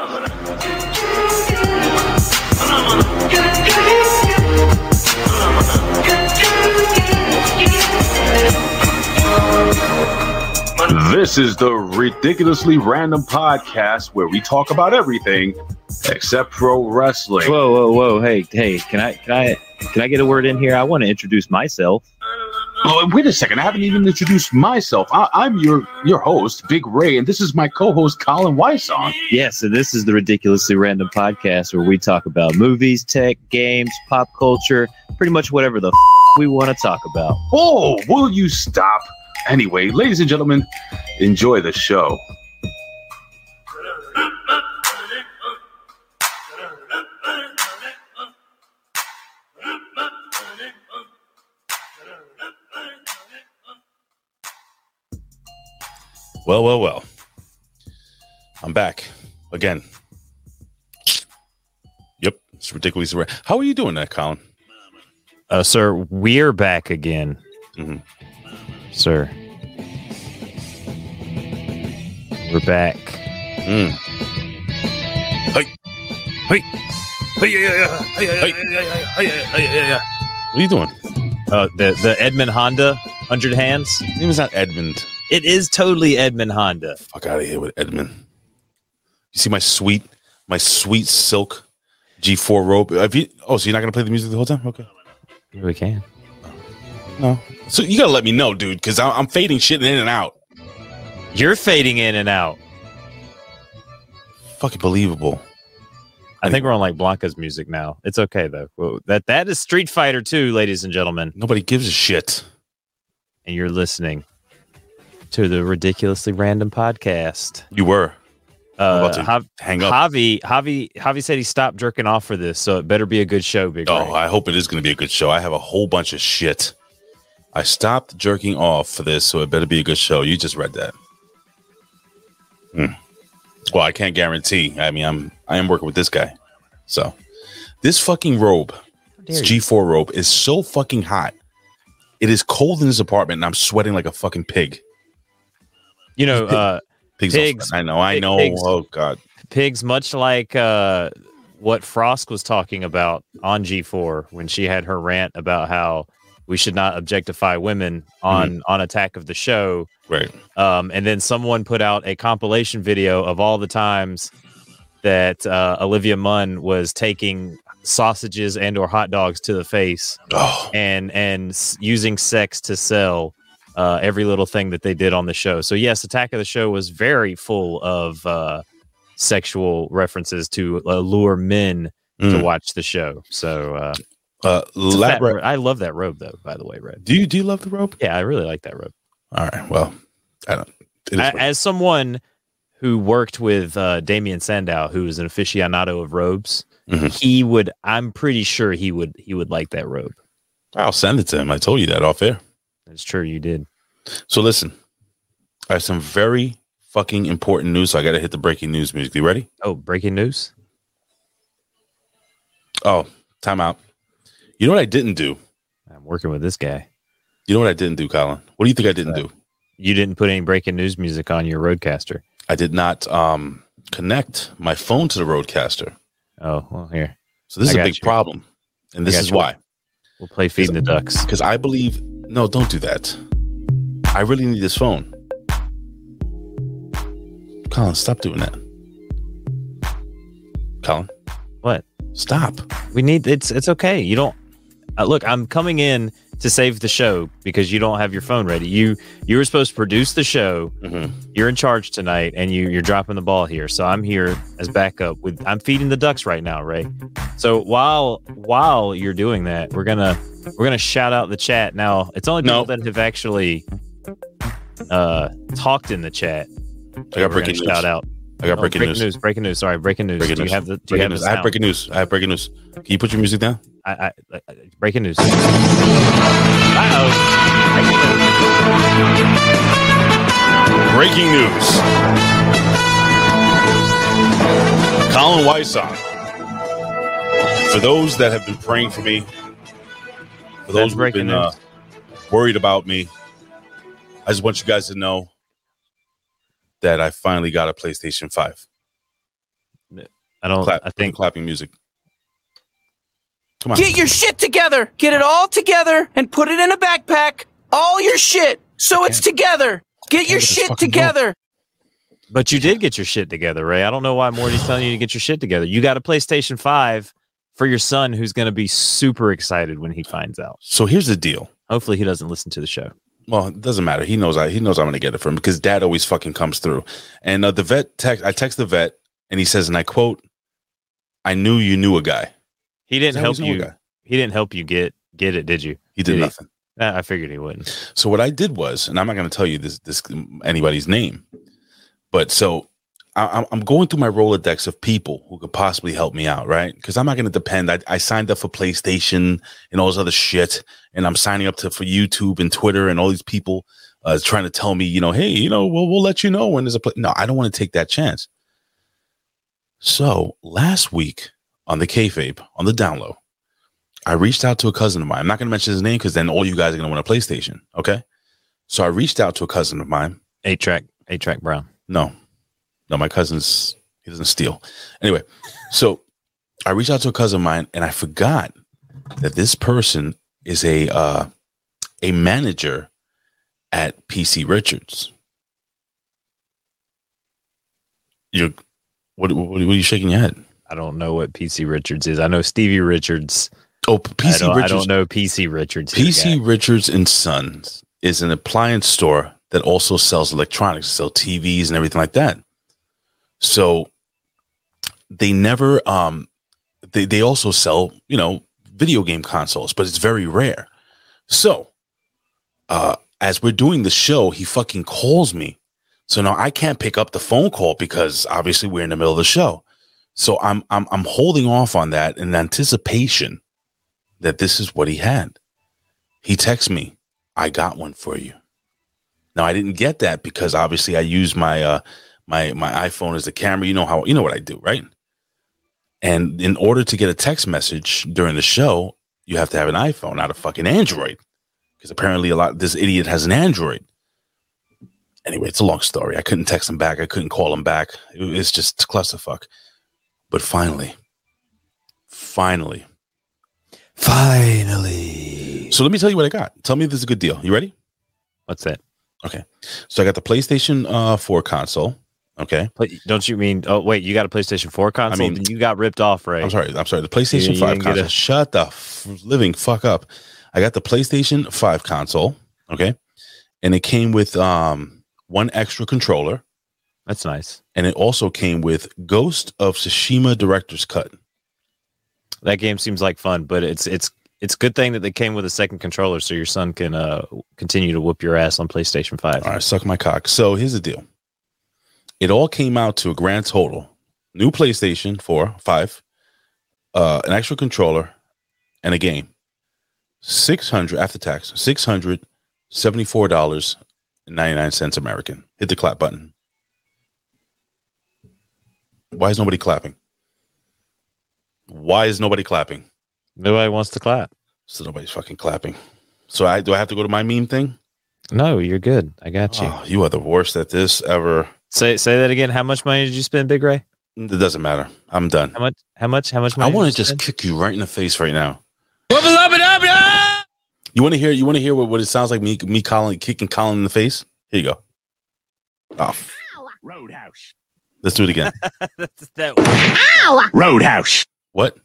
This is the ridiculously random podcast where we talk about everything except pro wrestling. Whoa, whoa, whoa! Hey, hey, can I, can I, can I get a word in here? I want to introduce myself. Oh, wait a second! I haven't even introduced myself. I, am your your host, Big Ray, and this is my co-host, Colin Weissong. Yes, and this is the ridiculously random podcast where we talk about movies, tech, games, pop culture, pretty much whatever the f- we want to talk about. Oh, will you stop? Anyway, ladies and gentlemen, enjoy the show. Well, well, well. I'm back again. Yep, it's ridiculously rare. How are you doing that, Colin? Uh, sir, we're back again. Mm-hmm. Sir. We're back. Mm. Hey. Hey. Hey. yeah, yeah, yeah, yeah, yeah, yeah. What are you doing? Uh, the the Edmund Honda, hundred hands. His name is not Edmund. It is totally Edmund Honda. Fuck out of here with Edmund. You see my sweet, my sweet silk G4 robe. Have you, oh, so you're not gonna play the music the whole time? Okay. We can. No. So you gotta let me know, dude, because I'm fading shit in and out. You're fading in and out. Fucking believable. I think we're on like Blanka's music now. It's okay though. Well, that that is Street Fighter 2, ladies and gentlemen. Nobody gives a shit. And you're listening to the ridiculously random podcast. You were. Uh, Jav- hang up. Javi, Javi, Javi said he stopped jerking off for this, so it better be a good show, Big. Oh, Ray. I hope it is going to be a good show. I have a whole bunch of shit. I stopped jerking off for this, so it better be a good show. You just read that. Hmm. Well, I can't guarantee. I mean, I'm I am working with this guy, so this fucking robe, this G4 robe, is so fucking hot. It is cold in this apartment, and I'm sweating like a fucking pig. You know, uh, Pigs. pigs. I know. I know. pigs. Oh God. pigs, much like uh, what Frost was talking about on G4 when she had her rant about how we should not objectify women on on Attack of the Show. Right. Um, and then someone put out a compilation video of all the times that uh, Olivia Munn was taking sausages and or hot dogs to the face Oh, and and s- using sex to sell uh, every little thing that they did on the show. So yes, Attack of the Show was very full of uh, sexual references to lure men to Mm. watch the show. So uh, uh, it's a fat ro- I love that robe though. By the way, Red. do you do you love the robe? Yeah, I really like that robe. All right. Well, I don't. It is A- what- As someone who worked with uh, Damien Sandow, who is an aficionado of robes, Mhm. he would. I'm pretty sure he would. He would like that robe. I'll send it to him. I told you that off air. That's true. You did. So listen, I have some very fucking important news. So I got to hit the breaking news music. You ready? Oh, breaking news. Oh, time out. You know what I didn't do? I'm working with this guy. You know what I didn't do, Colin? What do you think I didn't do? You didn't put any breaking news music on your RodeCaster. I did not um, connect my phone to the RodeCaster. Oh, well, here. So this I is a big you. problem. And this is you. why. We'll play feeding the ducks. Because I believe, no, don't do that. I really need this phone. Colin, stop doing that. Colin, What? stop. We need it's it's okay. You don't uh, look. I'm coming in to save the show because you don't have your phone ready. You you were supposed to produce the show. Mhm. You're in charge tonight, and you you're dropping the ball here. So I'm here as backup. With I'm feeding the ducks right now, Ray. So while while you're doing that, we're gonna we're gonna shout out the chat. Now it's only people No. that have actually uh talked in the chat. I got breaking news. Shout out. I got Oh, breaking, news. Breaking news. Sorry, breaking news. Breaking do news. you have the? Do Breaking you have news. I have breaking news. I have breaking news. Can you put your music down? I, I, I, breaking news. Uh-oh. Breaking news. Colin Weissong. For those that have been praying for me, for those who've breaking been uh, worried about me, I just want you guys to know that I finally got a PlayStation 5. I don't. Clap, I think clapping music. Come on. Get your shit together. Get it all together and put it in a backpack. All your shit. So it's together. Get your shit fucking rope. together. But you did get your shit together, Ray. I don't know why Morty's telling you to get your shit together. You got a PlayStation 5 for your son who's going to be super excited when he finds out. So here's the deal. Hopefully he doesn't listen to the show. Well, it doesn't matter. He knows I he knows I'm gonna get it from him because dad always fucking comes through. And uh, the vet text I text the vet and he says, and I quote, I knew you knew a guy. He didn't help always know a you. He didn't help you get get it, did you? He did Did nothing. Ah, I figured he wouldn't. So what I did was, and I'm not going to tell you this this anybody's name, but so I, I'm- I'm going through my Rolodex of people who could possibly help me out, right? Because I'm not going to depend. I, I signed up for PlayStation and all this other shit, and I'm signing up to for YouTube and Twitter and all these people uh, trying to tell me, you know, hey, you know, we'll we'll let you know when there's a play. No, I don't want to take that chance. So last week on the kayfabe on the download, I reached out to a cousin of mine. I'm not going to mention his name because then all you guys are going to want a PlayStation. Okay. So I reached out to a cousin of mine. Eight track, eight track Brown. No, no, my cousin's, he doesn't steal. Anyway, so I reached out to a cousin of mine and I forgot that this person is a, uh, a manager at PC Richards. You're, what, what, what are you shaking your head? I don't know what PC Richards is. I know Stevie Richards. Oh, I PC I Richards. don't know PC Richards. PC. Richards and Sons is an appliance store that also sells electronics, sell TVs and everything like that. So they never um they they also sell, you know, video game consoles, but it's very rare. So uh as we're doing the show, he fucking calls me. So now I can't pick up the phone call because obviously we're in the middle of the show. So I'm I'm I'm holding off on that in anticipation that this is what he had. He texts me, I got one for you. Now I didn't get that because obviously I use my uh my my iPhone as the camera. You know how you know what I do, right? And in order to get a text message during the show, you have to have an iPhone, not a fucking Android. Because apparently a lot this idiot has an Android. Anyway, it's a long story. I couldn't text him back. I couldn't call him back. It- It's just clusterfuck. But finally, finally, Finally. So let me tell you what I got. Tell me if this is a good deal. You ready? What's that? Okay. So I got the PlayStation uh 4 console. Okay. Play- Don't you mean? Oh wait, you got a PlayStation 4 console? I mean- you got ripped off, right? I'm sorry. I'm sorry. The PlayStation You- you 5 didn't console. a- Shut the f- living fuck up. I got the PlayStation 5 console. Okay. And it came with um one extra controller. That's nice. And it also came with Ghost of Tsushima Director's Cut. That game seems like fun, but it's it's it's good thing that they came with a second controller, so your son can uh continue to whoop your ass on PlayStation Five. All right, suck my cock. So here's the deal. It all came out to a grand total. New PlayStation 4, 5, uh, an extra controller, and a game. 600 after tax, $674.99 American. Hit the clap button. Why is nobody clapping? Why is nobody clapping? Nobody wants to clap. So nobody's fucking clapping. So I do I have to go to my meme thing? No, you're good. I got you. Oh, you are the worst at this ever. Say say that again. How much money did you spend, Big Ray? It doesn't matter. I'm done. How much? How much? How much money? I want to just spend? kick you right in the face right now. You want to hear? You want to hear what, what it sounds like me me Colin kicking Colin in the face? Here you go. Oh, Roadhouse. let's do it again. That's that. Roadhouse. what?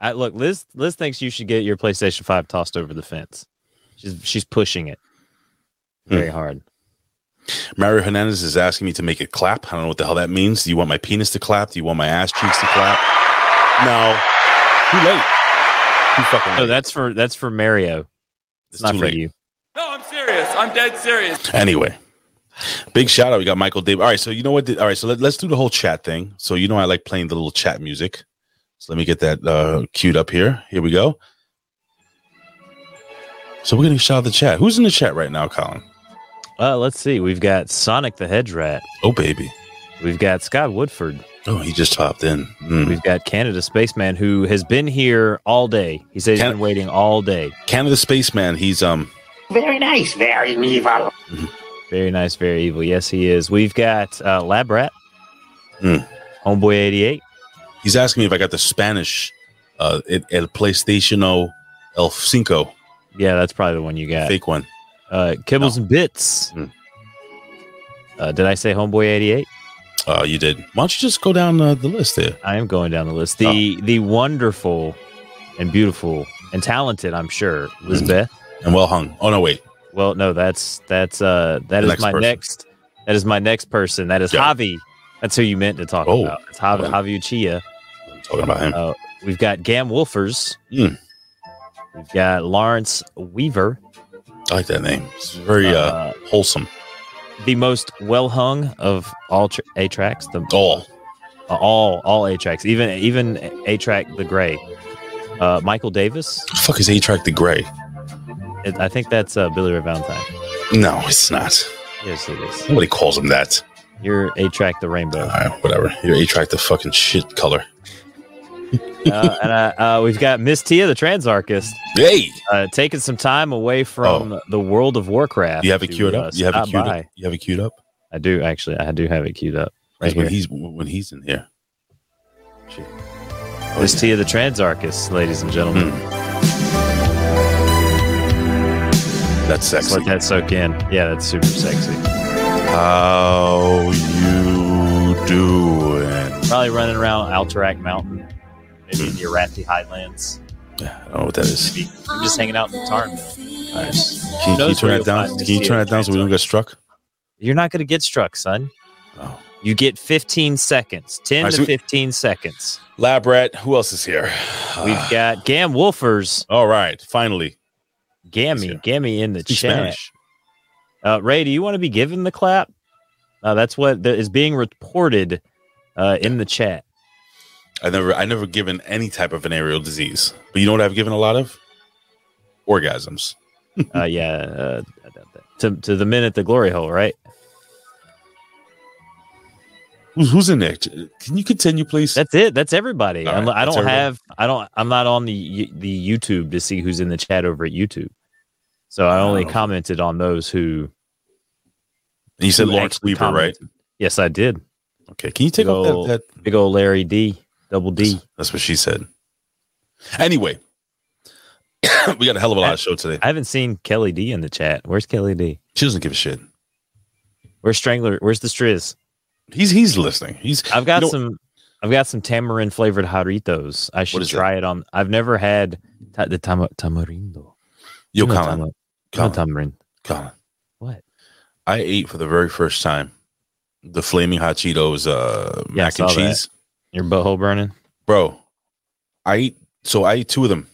I, look, Liz. Liz thinks you should get your PlayStation Five tossed over the fence. She's she's pushing it Hmm. very hard. Mario Hernandez is asking me to make it clap. I don't know what the hell that means. Do you want my penis to clap? Do you want my ass cheeks to clap? No. Too late. Too fucking late. No, that's for that's for Mario. It's, It's not for late. you. No, I'm serious. I'm dead serious. Anyway, big shout out. We got Michael Dave. All right, so you know what? All right, so let, let's do the whole chat thing. So you know I like playing the little chat music. So let me get that uh, queued up here. Here we go. So we're gonna shout out the chat. Who's in the chat right now, Colin? Uh, let's see. We've got Sonic the Hedge Rat. Oh baby. We've got Scott Woodford. Oh, he just popped in. Mm. We've got Canada Spaceman who has been here all day. He says he's Can- been waiting all day. Canada Spaceman. He's um. Very nice. Very evil. Very nice, very evil. Yes, he is. We've got uh, Lab Rat, Hmm. Homeboy 88. He's asking me if I got the Spanish uh el, el PlayStation El Cinco Yeah, that's probably the one you got. fake one. Uh, Kibbles and Bits. Hmm. Uh, did I say Homeboy 88? Uh, you did. Why don't you just go down uh, the list there? I am going down the list. The Oh. the wonderful and beautiful and talented, I'm sure, Lisbeth. And well hung. Oh no, wait. Well, no, that's that's uh that is my person. next that is my next person. That is Yeah. Javi. That's who you meant to talk Oh. about. It's Javi, Oh. Javi Uchia. I'm talking about him. Uh, we've got Gam Wolfers. Hmm. We've got Lawrence Weaver. I like that name. It's very uh, Uh, wholesome. the most well hung of all tr- A tracks. The All. uh, all all A tracks, even even A track the Gray. Uh, Michael Davis. The fuck is A Track the Gray? It, I think that's uh, Billy Ray Valentine. No, it's not. Yes, it is. Nobody calls him that. You're A track the Rainbow. All right, whatever. You're A Track the fucking shit color. Uh, and uh, uh, we've got Miss Tia, the Transarchist, Hey, uh, taking some time away from the world of Warcraft. you have it queued uh, up. You have it queued by. up. You have it queued up. I do actually. I do have it queued up right when he's when he's in here. Shit. Oh, Miss yeah. Tia, the Transarchist, ladies and gentlemen. That's Let's sexy. let that soak in. Yeah, that's super sexy. How you doing? Probably running around Alterac Mountain, maybe in the Arathi Highlands. Yeah, I don't know what that is. Maybe I'm just hanging out in the Tarn. Nice. Can, can you turn that down? Can you turn that down so we don't get struck? You're not going to get struck, son. Oh. You get 15 seconds, 10 All right, to so we- 15 seconds. Lab rat. Who else is here? We've got Gam Wolfers, All right, finally. Gammy. Gammy in the Speak chat. Spanish. Uh, Ray, do you want to be given the clap? Uh, that's what the, is being reported uh, in the chat. I never, I never given any type of venereal disease, but you know what I've given a lot of orgasms. Uh, yeah, uh, to to the men at the glory hole, right? Who's, who's in there? Can you continue, please? That's it. That's everybody. Right, I don't everybody. have. I don't. I'm not on the the YouTube to see who's in the chat over at YouTube. So I only Oh. commented on those who. And you said Lawrence Weaver, right? Yes, I did. Okay. Can you take off Go- that, that Big old Larry D, double D. That's what she said. Anyway, we got a hell of a lot of show today. I haven't seen Kelly D in the chat. Where's Kelly D? She doesn't give a shit. Where's Strangler? Where's the Striz? He's he's listening. He's I've got you know- some. I've got some tamarind flavored jarritos. I should is that? try it on. I've never had ta- the tam- tamarindo. Yo, Colin, you Colin, tamarind. Colin. What? I ate for the very first time the flaming hot Cheetos uh, Yeah, mac and cheese, Your butthole burning? bro. I eat so I eat two of them,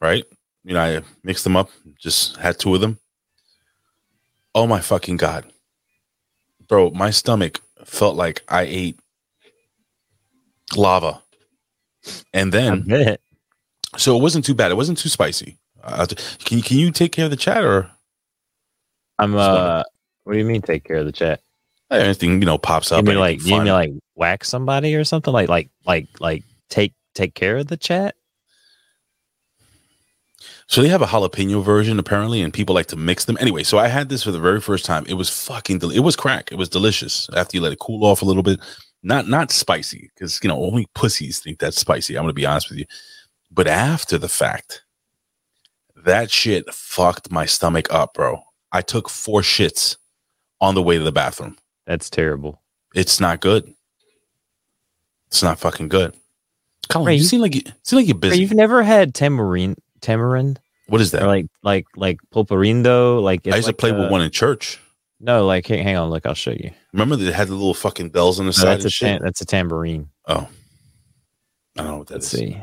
right? You know, I mixed them up, just had two of them. Oh my fucking god, bro! My stomach felt like I ate lava, and then so it wasn't too bad. It wasn't too spicy. Uh, can you can you take care of the chat or I'm. uh What do you mean? Take care of the chat. Anything you know pops up. You mean like you mean like whack somebody or something? Like like like like take take care of the chat? So they have a jalapeno version apparently, and people like to mix them. Anyway, so I had this for the very first time. It was fucking. Del- it was crack. It was delicious. After you let it cool off a little bit, not not spicy because you know only pussies think that's spicy. I'm gonna be honest with you. But after the fact, that shit fucked my stomach up, bro. I took four shits on the way to the bathroom. That's terrible. It's not good. It's not fucking good. Colin, Ray, you you- seem like you seem like you're Ray, busy. You've never had tamarind tamarind What is or that? like like like pulparindo? Like I used to play the- with one in church. No, like hang, hang on, look, I'll show you. Remember they had the little fucking bells on the No, side that's a tam- that's a tambourine. oh. I don't know what that Let's is. see.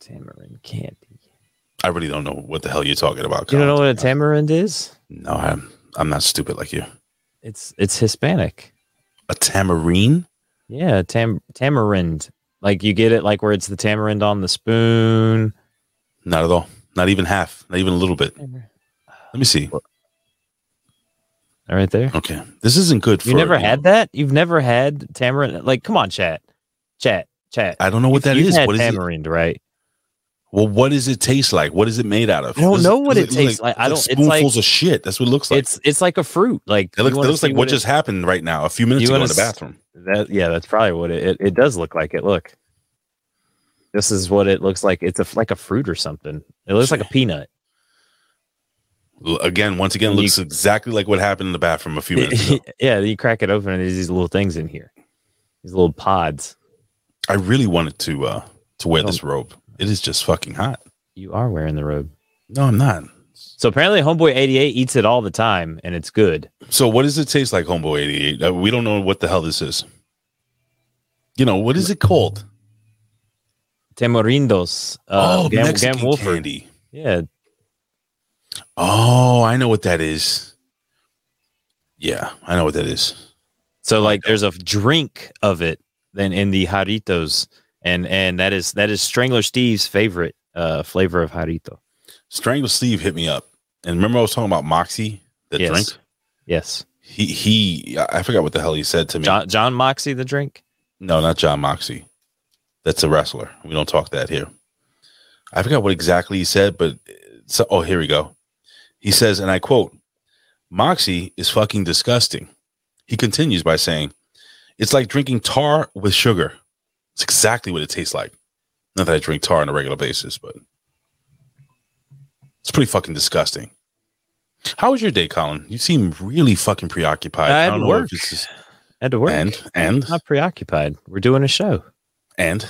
Tamarind candy. I really don't know what the hell you're talking about. You don't know what a tamarind is? No, I'm I'm not stupid like you. It's it's Hispanic. A tamarine? Yeah, tam tamarind. Like you get it like where it's the tamarind on the spoon. Not at all. Not even half. Not even a little bit. Let me see. Right there. Okay. This isn't good for You never had that? You've never had tamarind? Like, come on, chat, chat, chat. I don't know what that You've is. had What is it? tamarind, right? Well, what does it taste like? What is it made out of? I don't know what does it tastes like. I don't- it's like- spoonfuls of shit. That's what it looks like. It's it's like a fruit. Like it looks, it looks like what it- just happened right now, a few minutes ago in the bathroom. That yeah, that's probably what it, it. It does look like it. Look, This is what it looks like. It's a, like a fruit or something. It looks like a peanut. Again, once again, You- looks exactly like what happened in the bathroom a few minutes ago. yeah, you crack it open and there's these little things in here. These little pods. I really wanted to uh to wear Oh. this robe. It is just fucking hot. You are wearing the robe. No, I'm not. So apparently Homeboy 88 eats it all the time and it's good. So what does it taste like, Homeboy 88? Uh, we don't know what the hell this is. You know, what is it called? Tamarindos. Uh, oh, Gam- Mexican Gam Wolford. candy. Yeah. Oh, I know what that is. Yeah, I know what that is. So like there's a drink of it then in the Jarritos and and that is that is Strangler Steve's favorite uh flavor of Jarrito. Strangler Steve hit me up. And remember I was talking about Moxie, the Yes. drink? Yes. He he I forgot what the hell he said to me. John John Moxie the drink? No, not John Moxie. That's a wrestler. We don't talk that here. I forgot what exactly he said, but so, oh, here we go. He says, and I quote, Moxie is fucking disgusting. He continues by saying, it's like drinking tar with sugar. It's exactly what it tastes like. Not that I drink tar on a regular basis, but it's pretty fucking disgusting. How was your day, Colin? You seem really fucking preoccupied. I had to work. just- Had to work. and and I'm not preoccupied. We're doing a show. and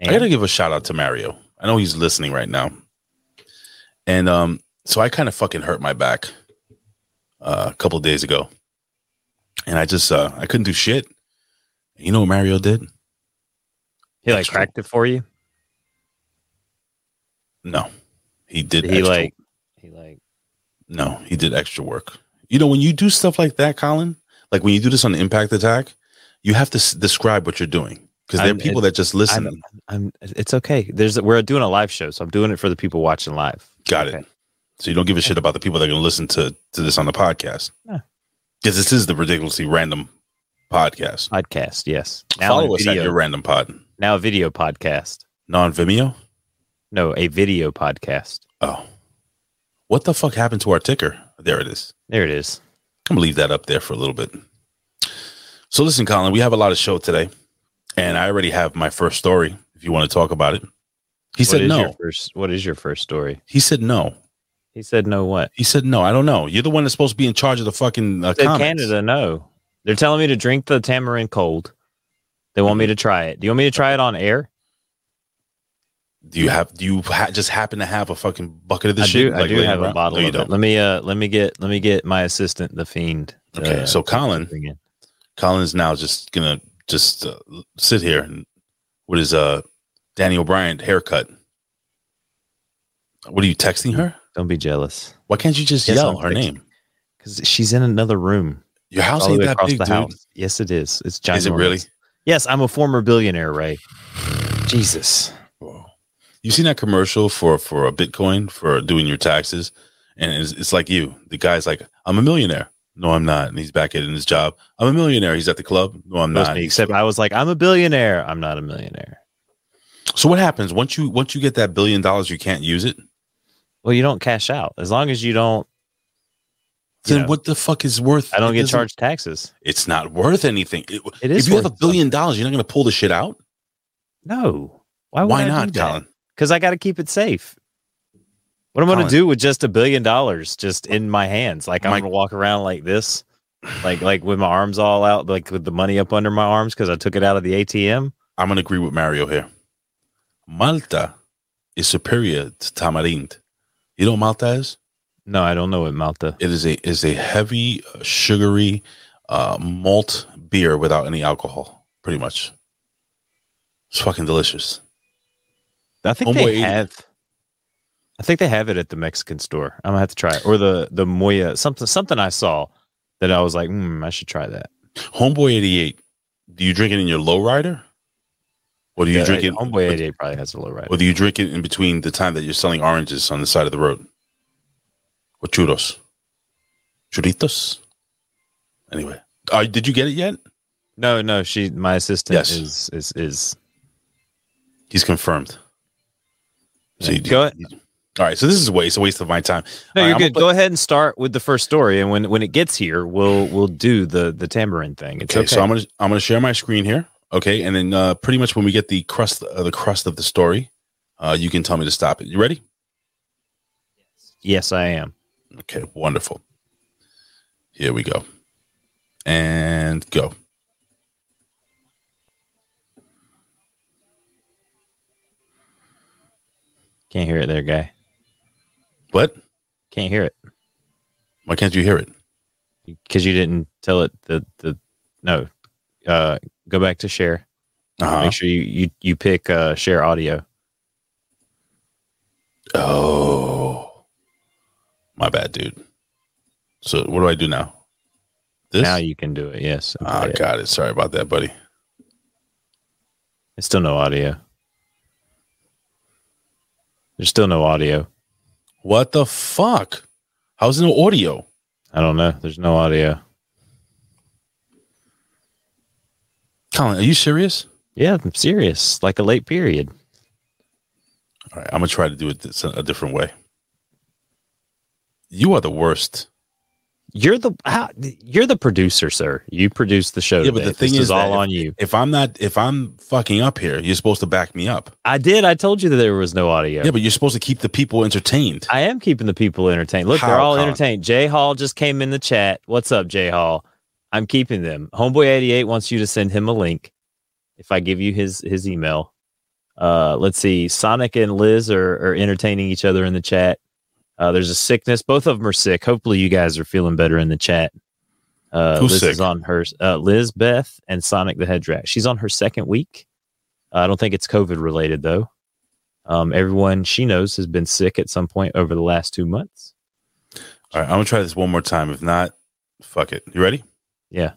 And I gotta give a shout out to Mario. I know he's listening right now. And um, so I kind of fucking hurt my back uh, a couple of days ago. And I just uh I couldn't do shit. You know what Mario did? He like Extra. cracked it for you. No. He did He extra- like he like no, he did extra work. You know, when you do stuff like that, Colin, like when you do this on Impact Attack, you have to s- describe what you're doing. Because there are people that just listen. I'm, I'm it's okay. There's we're doing a live show, so I'm doing it for the people watching live. Got Okay. it. So you don't give a shit about the people that are going to listen to to this on the podcast. Because this is the ridiculously random podcast. Podcast, yes. Now Follow us at your random pod. Now a video podcast. Non Vimeo. No, a video podcast. Oh, what the fuck happened to our ticker? There it is. There it is. I'm gonna leave that up there for a little bit. So listen, Colin, we have a lot of show today, and I already have my first story. If you want to talk about it, he What said no. First, what is your first story? He said no. He said no. What? He said no. I don't know. You're the one that's supposed to be in charge of the fucking uh. Canada. No, they're telling me to drink the tamarind cold. They want me to try it. Do you want me to try it on air? Do you have? Do you ha- just happen to have a fucking bucket of this I shit? do. I do have a around? bottle No, you of don't. Let me. Uh. Let me get. Let me get my assistant, the fiend. Okay, uh, so Colin, bring in. Colin's now just gonna just uh, sit here and what is uh Danny O'Brien haircut. What are you texting her? Don't be jealous, Why can't you just Yes, yell I'm her texting. name? because she's in another room. Your house ain't that big, dude. house. Yes, it is. It's ginormous. Is it really? Yes, I'm a former billionaire, Ray. Jesus. Whoa. You seen that commercial for for a Bitcoin for doing your taxes, and it's, it's like you. The guy's like, "I'm a millionaire." No, I'm not. And he's back at his job. I'm a millionaire. He's at the club. No, I'm not. me, except I was like, I'm a billionaire. I'm not a millionaire. So what happens once you once you get that billion dollars? You can't use it. Well, you don't cash out as long as you don't. You Then know, what the fuck is worth? I don't it get charged taxes. It's not worth anything. It- It is if you have a worth billion dollars, you're not going to pull the shit out. No. Why? Would Why I not, that? Colin? Because I got to keep it safe. What am I going to do with just a billion dollars just in my hands? Like I'm My- going to walk around like this, like like with my arms all out, like with the money up under my arms because I took it out of the ATM. I'm going to agree with Mario here. Malta is superior to tamarind. You know what Malta is? No, I don't know what Malta. It is a is a heavy, uh, sugary uh, malt beer without any alcohol. Pretty much, it's fucking delicious. I think Homeboy they 80. have. I think they have it at the Mexican store. I'm gonna have to try it, or the the Moya something something I saw that I was like, hmm, I should try that. Homeboy eighty eight. Do you drink it in your lowrider, or do you Yeah, drink it? Homeboy 88 probably has a low ride. Or do you drink it in between the time that you're selling oranges on the side of the road? Or churros? Churritos? Anyway. Uh, did you get it yet? No, no, she my assistant Yes. is is is. He's confirmed. So you Go ahead. All right. So this is a waste, a waste of my time. No, All right, you're I'm good. gonna Go ahead and start with the first story, and when when it gets here, we'll we'll do the the tamarind thing. It's Okay, okay. so I'm gonna I'm gonna share my screen here. Okay, and then uh, pretty much when we get the crust, uh, the crust of the story, uh, you can tell me to stop it. You ready? Yes, I am. Okay, wonderful. Here we go, and go. Can't hear it there, guy. What? Can't hear it Why can't you hear it? because you didn't tell it the the no. Uh, go back to share. Uh-huh. Make sure you you you pick uh share audio. Oh, my bad, dude. So what do I do now? This? Now you can do it. Yes. and Ah, play it. got it. Sorry about that, buddy. It's still no audio. There's still no audio. What the fuck? How's no audio? I don't know. There's no audio. Colin, are you serious? Yeah, I'm serious. Like a late period. All right, I'm gonna try to do it this, a different way. You are the worst. You're the how, you're the producer, sir. You produce the show. Yeah, but the thing This is, that all if- on you. If I'm not, if I'm fucking up here, you're supposed to back me up. I did. I told you that there was no audio. Yeah, but you're supposed to keep the people entertained. I am keeping the people entertained. Look, they're all Colin? entertained. Jay Hall just came in the chat. What's up, Jay Hall? I'm keeping them. Homeboy88 wants you to send him a link. If I give you his his email, uh, let's see. Sonic and Liz are, are entertaining each other in the chat. Uh, there's a sickness. Both of them are sick. Hopefully, you guys are feeling better in the chat. Uh, Who's Liz is sick? on her. Uh, Liz Beth and Sonic the Hedge Rat. She's on her second week. Uh, I don't think it's COVID related though. Um, everyone she knows has been sick at some point over the last two months. All right, I'm gonna try this one more time. If not, fuck it. You ready? Yeah.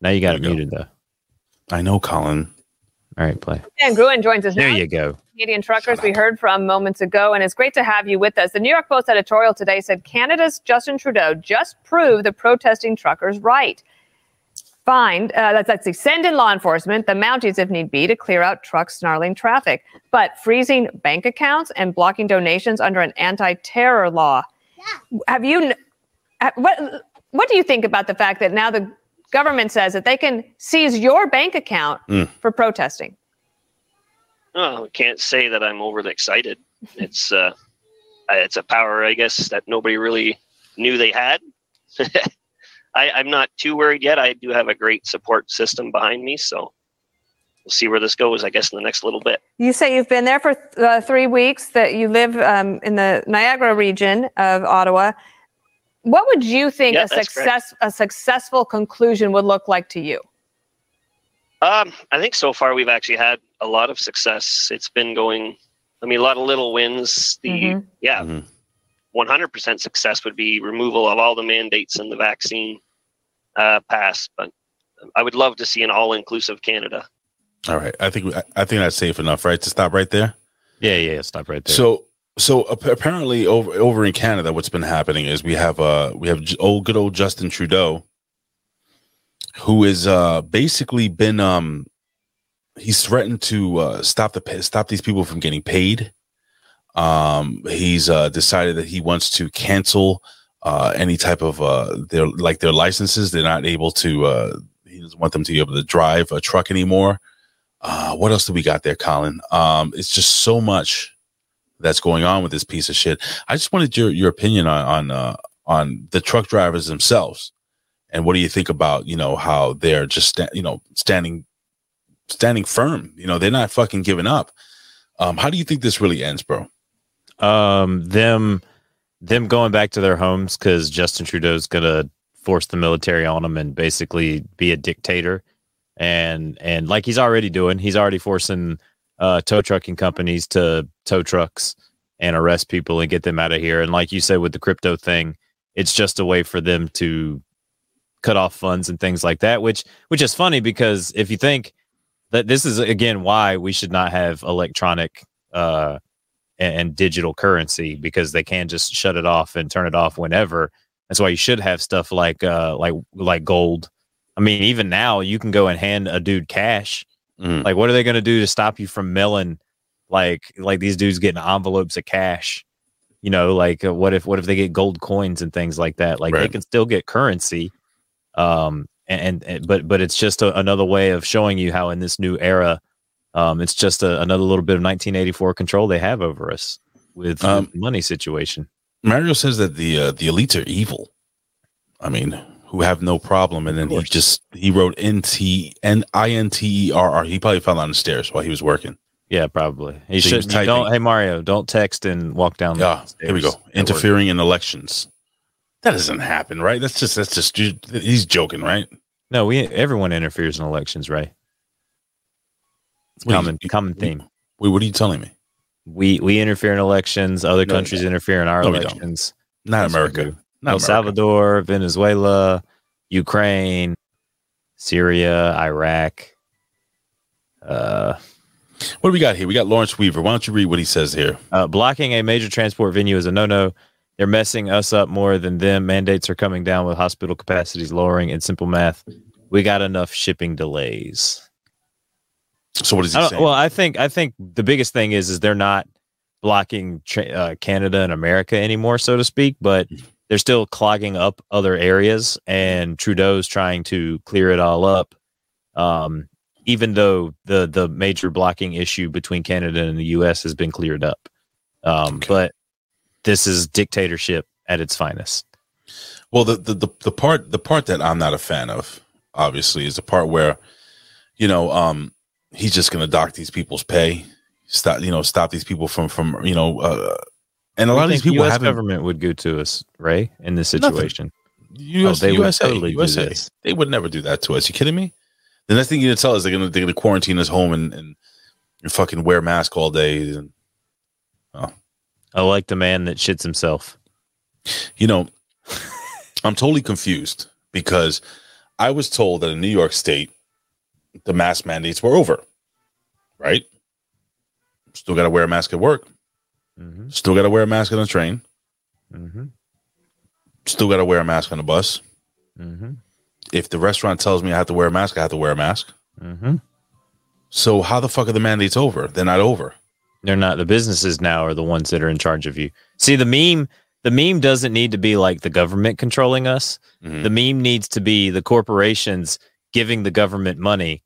Now you got it go. muted though. I know, Colin. All right, play. Dan Gruen joins us There now. you go. Canadian truckers we heard from moments ago, and it's great to have you with us. The New York Post editorial today said Canada's Justin Trudeau just proved the protesting truckers right. Find, uh, that's, that's send in law enforcement, the Mounties if need be, to clear out truck snarling traffic, but freezing bank accounts and blocking donations under an anti-terror law. Yeah. Have you, what, what do you think about the fact that now the government says that they can seize your bank account Mm. for protesting? Oh, I can't say that I'm overly excited. It's uh, it's a power, I guess, that nobody really knew they had. I, I'm not too worried yet. I do have a great support system behind me, so we'll see where this goes. I guess in the next little bit. You say you've been there for uh, three weeks, that you live um, in the Niagara region of Ottawa. What would you think Yeah, a that's success a successful conclusion would look like to you? Um, I think so far we've actually had a lot of success. It's been going. I mean, a lot of little wins. The Mhm. yeah, Mhm. 100% success would be removal of all the mandates and the vaccine uh, pass. But I would love to see an all-inclusive Canada. All right, I think I, I think that's safe enough, right? To stop right there. Yeah, yeah. Stop right there. So, so apparently over over in Canada, what's been happening is we have uh we have old good old Justin Trudeau, who is uh basically been um he's threatened to uh stop the stop these people from getting paid. Um, he's uh decided that he wants to cancel uh any type of uh their like their licenses. They're not able to uh he doesn't want them to be able to drive a truck anymore. Uh, what else do we got there, Colin? Um, it's just so much that's going on with this piece of shit. I just wanted your your opinion on on uh, on the truck drivers themselves, and what do you think about you know how they're just sta- you know standing standing firm? You know they're not fucking giving up. Um, how do you think this really ends, bro? um them them going back to their homes because Justin Trudeau's gonna force the military on them and basically be a dictator. And and like he's already doing, he's already forcing uh tow trucking companies to tow trucks and arrest people and get them out of here. And like you said with the crypto thing, it's just a way for them to cut off funds and things like that, which which is funny because if you think that this is again why we should not have electronic uh and, and digital currency because they can just shut it off and turn it off whenever. That's why you should have stuff like uh like like gold. I mean, even now you can go and hand a dude cash. Mm. Like, what are they going to do to stop you from milling? like like these dudes getting envelopes of cash? You know, like uh, what if what if they get gold coins and things like that? Like they can still get currency, um, and, and but but it's just a, another way of showing you how in this new era, um, it's just a, another little bit of 1984 control they have over us with, Um, the money situation. Mario says that the uh, the elites are evil. I mean, who have no problem, and then he just he wrote N T N I N T E R R. He probably fell down the stairs while he was working. Yeah, probably. He So should. you Don't. Hey Mario, don't text and walk down. the Yeah, here we go. stairs at work. Interfering in elections. That doesn't happen, right? That's just that's just he's joking, right? No, we everyone interferes in elections, right? It's What are you- common common theme. Wait, what are you telling me? We we interfere in elections. Other No, countries interfere in our No, elections. Not Yes, we America. Not El America. Salvador, Venezuela, Ukraine, Syria, Iraq. Uh, What do we got here? We got Lawrence Weaver. Why don't you read what he says here? uh, blocking a major transport venue is a no-no. They're messing us up more than them. Mandates are coming down with hospital capacities lowering. In simple math, we got enough shipping delays. So what is he saying? well, I think I think the biggest thing is is they're not blocking tra- uh, Canada and America anymore, so to speak, but they're still clogging up other areas, and Trudeau's trying to clear it all up. Um, even though the the major blocking issue between Canada and the U.S. has been cleared up, um, Okay. but this is dictatorship at its finest. Well, the, the the the part the part that I'm not a fan of, obviously, is the part where, you know, um, he's just going to dock these people's pay, stop, you know, stop these people from from you know, uh, and a lot of these people U.S. government would go to us, Ray, in this Nothing. situation. US, Oh, they would USA, do this. they would never do that to us. You kidding me? The next thing you're gonna tell us they're gonna they're gonna quarantine us home and and, and fucking wear a mask all day. And, oh, I like the man that shits himself. you know, I'm totally confused because I was told that in New York State, the mask mandates were over. Right? Still got to wear a mask at work. Hmm Still got to wear a mask on the train. hmm Still got to wear a mask on the bus. hmm If the restaurant tells me I have to wear a mask, I have to wear a mask. hmm So how the fuck are the mandates over? They're not over. They're not the businesses now are the ones that are in charge of you. See, the meme, the meme doesn't need to be like the government controlling us. Mhm. The meme needs to be the corporations giving the government money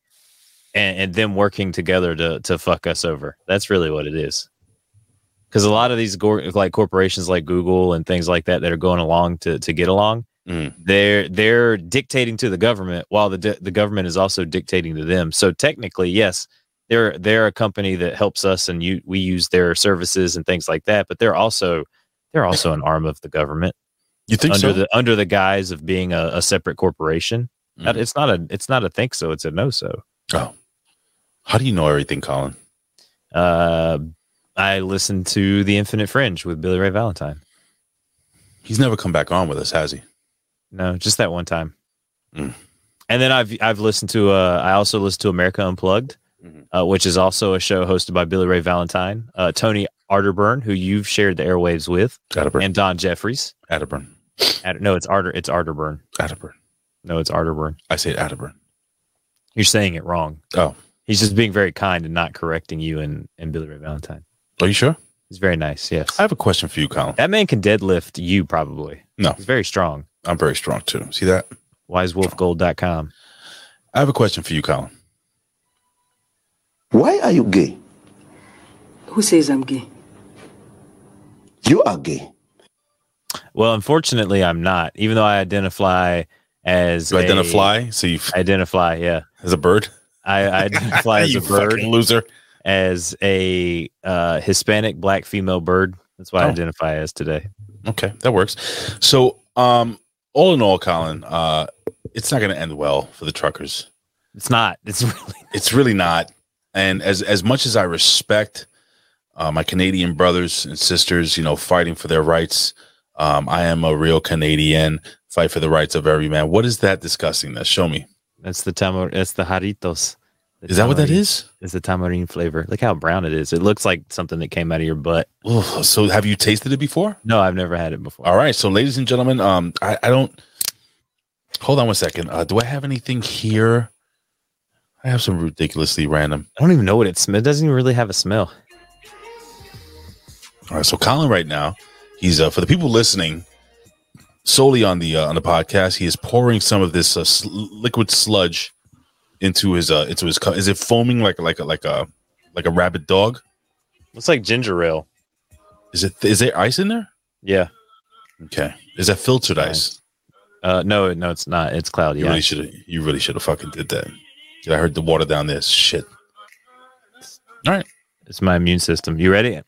and, and them working together to to fuck us over. That's really what it is. Because a lot of these gor- like corporations like Google and things like that that are going along to to get along, Mm. they're they're dictating to the government while the di- the government is also dictating to them. So technically, yes, they're they're a company that helps us and you we use their services and things like that. But they're also they're also an arm of the government You think under so? the under the guise of being a, a separate corporation. Mhm. It's not a it's not a think so. It's a no so. oh. How do you know everything, Colin? Uh, I listened to the Infinite Fringe with Billy Ray Valentine. He's never come back on with us, has he? No, just that one time. Mm. And then I've I've listened to uh I also listened to America Unplugged, Mhm. uh, which is also a show hosted by Billy Ray Valentine, uh, Tony Arterburn, who you've shared the airwaves with, Atterburn. and Don Jeffries. Atterburn. At, no, it's Arter it's Arterburn. Atterburn. No, it's Arterburn. I say Atterburn. You're saying it wrong. Oh. He's just being very kind and not correcting you and, and Billy Ray Valentine. Are you sure? He's very nice. Yes. I have a question for you, Colin. that man can deadlift you probably. No. He's very strong. I'm very strong too. See that? WiseWolfGold.com. I have a question for you, Colin. Why are you gay? Who says I'm gay? You are gay. Well, unfortunately, I'm not. Even though I identify as Do you a- identify? So you identify, yeah. as a bird? I, I identify as you a bird, loser. As a uh, Hispanic black female bird. That's what I Oh. identify as today. Okay, that works. So, um, all in all, Colin, uh, it's not going to end well for the truckers. It's not. It's really. It's really not. And as as much as I respect uh, my Canadian brothers and sisters, you know, fighting for their rights, um, I am a real Canadian. Fight for the rights of every man. What is that discussing? That show me. That's the tamar. That's the jaritos. Is that what that is? is? It's the tamarind flavor. Look how brown it is. It looks like something that came out of your butt. So, have you tasted it before? No, I've never had it before. All right. So, ladies and gentlemen, um, I, I don't. Hold on one second. Uh, do I have anything here? I have some ridiculously random. I don't even know what it smells. It doesn't even really have a smell. All right, so Colin right now, he's uh, for the people listening. solely on the uh, on the podcast. He is pouring some of this uh, sl- liquid sludge into his uh into his cup. Is it foaming like like a like a like a rabid dog? Looks like ginger ale. Is it is there ice in there? Yeah. Okay. Is that filtered ice? Uh, no, no, it's not. It's cloudy. You Yeah. really should have. You really should have fucking did that. I heard the water down there. Shit. All right. It's my immune system. You ready?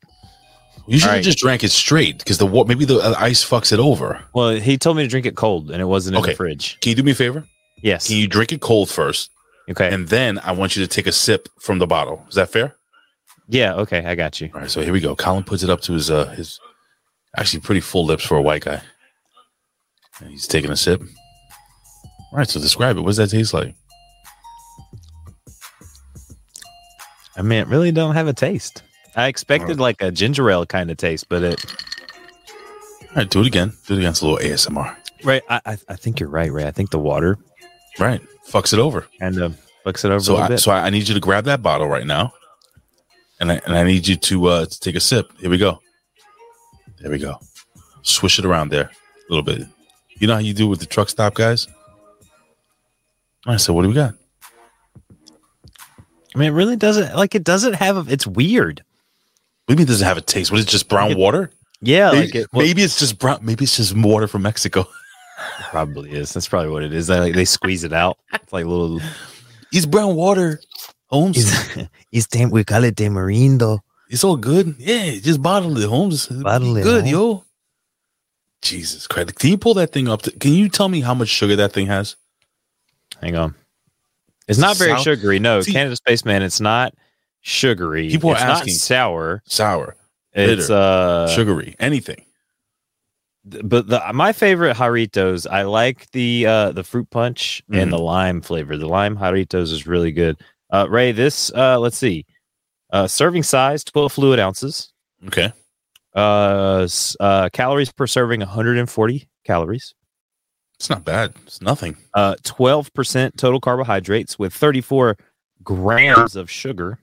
You should have just drank it straight because the wa- maybe the uh, ice fucks it over. Well, he told me to drink it cold, and it wasn't in the fridge. Can you do me a favor? Yes. Can you drink it cold first, okay. and then I want you to take a sip from the bottle. Is that fair? yeah. Okay. I got you. All right. So here we go. Colin puts it up to his uh his actually pretty full lips for a white guy. And he's taking a sip. All right. So describe it. What does that taste like? I mean, it really don't have a taste. I expected like a ginger ale kind of taste, but it. All right. Do it again. Do it again. It's a little ASMR. Right. I I, I think you're right, Ray. I think the water Right. Fucks it over. And of fucks it over So a I, bit. so I need you to grab that bottle right now, and I and I need you to uh to take a sip. Here we go. There we go. Swish it around there a little bit. You know how you do with the truck stop guys. All right. So what do we got? I mean, it really doesn't like it doesn't have. A, it's weird. What do you mean it doesn't have a taste? What is it, just brown water? Yeah, maybe, like it well, maybe it's just brown. Maybe it's just water from Mexico. probably is. That's probably what it is. They like they squeeze it out. It's like little. It's brown water. Holmes, It's, it's tam- we call it tamarindo. it's all good. Yeah, just bottle it, Holmes. Bottle it, good, Holmes. yo. Jesus Christ! Can you pull that thing up? To, can you tell me how much sugar that thing has? Hang on. It's not very Sour- sugary. No, See- Canada Spaceman. It's not sugary. People are it's asking- not sour. Sour, It's bitter, uh sugary, anything. But the, my favorite Jarritos, I like the uh the fruit punch Mm-hmm. and the lime flavor. The lime Jarritos is really good. Uh Ray, this uh let's see. Uh serving size 12 fluid ounces. Okay. Uh, uh calories per serving 140 calories. It's not bad. It's nothing. Uh 12% total carbohydrates with 34 grams of sugar.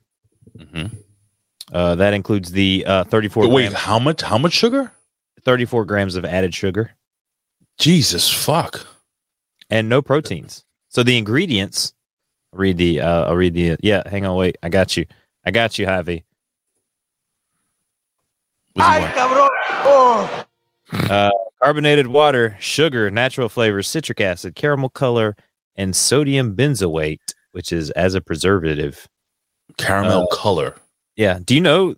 Mm-hmm. Uh that includes the uh 34 Wait, grams, how much? How much sugar? 34 grams of added sugar. Jesus fuck. and no proteins. So the ingredients. I'll read the. Uh, I'll read the. Yeah, hang on, wait. I got you. I got you, Javi. What do you want? Uh, carbonated water, sugar, natural flavors, citric acid, caramel color, and sodium benzoate, which is as a preservative. Caramel uh, color. Yeah. Do you know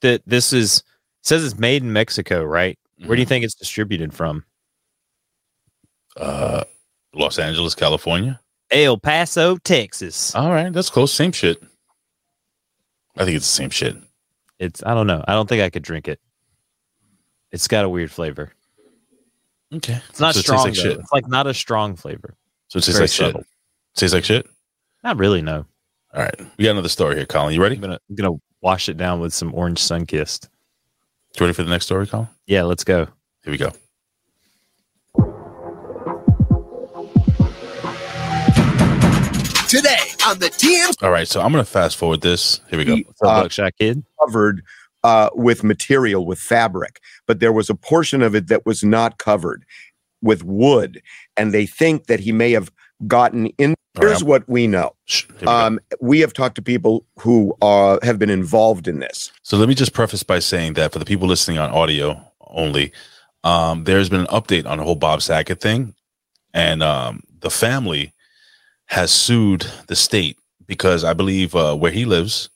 that this is says it's made in Mexico, right? Where do you think it's distributed from? Uh, Los Angeles, California. El Paso, Texas. All right, that's close. Same shit. I think it's the same shit. It's. I don't know. I don't think I could drink it. It's got a weird flavor. Okay. It's not So it strong. like though. shit. It's like not a strong flavor. So it tastes Very like shit. subtle. Tastes like shit. Not really. No. All right, we got another story here, Colin. You ready? I'm gonna I'm gonna wash it down with some orange sun kissed. You ready for the next story, Colin? Yeah, let's go. Here we go. Today on the TM All right, so I'm gonna fast forward this. Here we go. What's up, Uh, Buckshot Kid? covered uh, with material, with fabric, but there was a portion of it that was not covered with wood, and they think that he may have gotten in. All Here's what we know. We. Um, we have talked to people who uh, have been involved in this. So let me just preface by saying that for the people listening on audio only, um, there's been an update on the whole Bob Saget thing, and um, the family has sued the state because I believe uh, where he lives,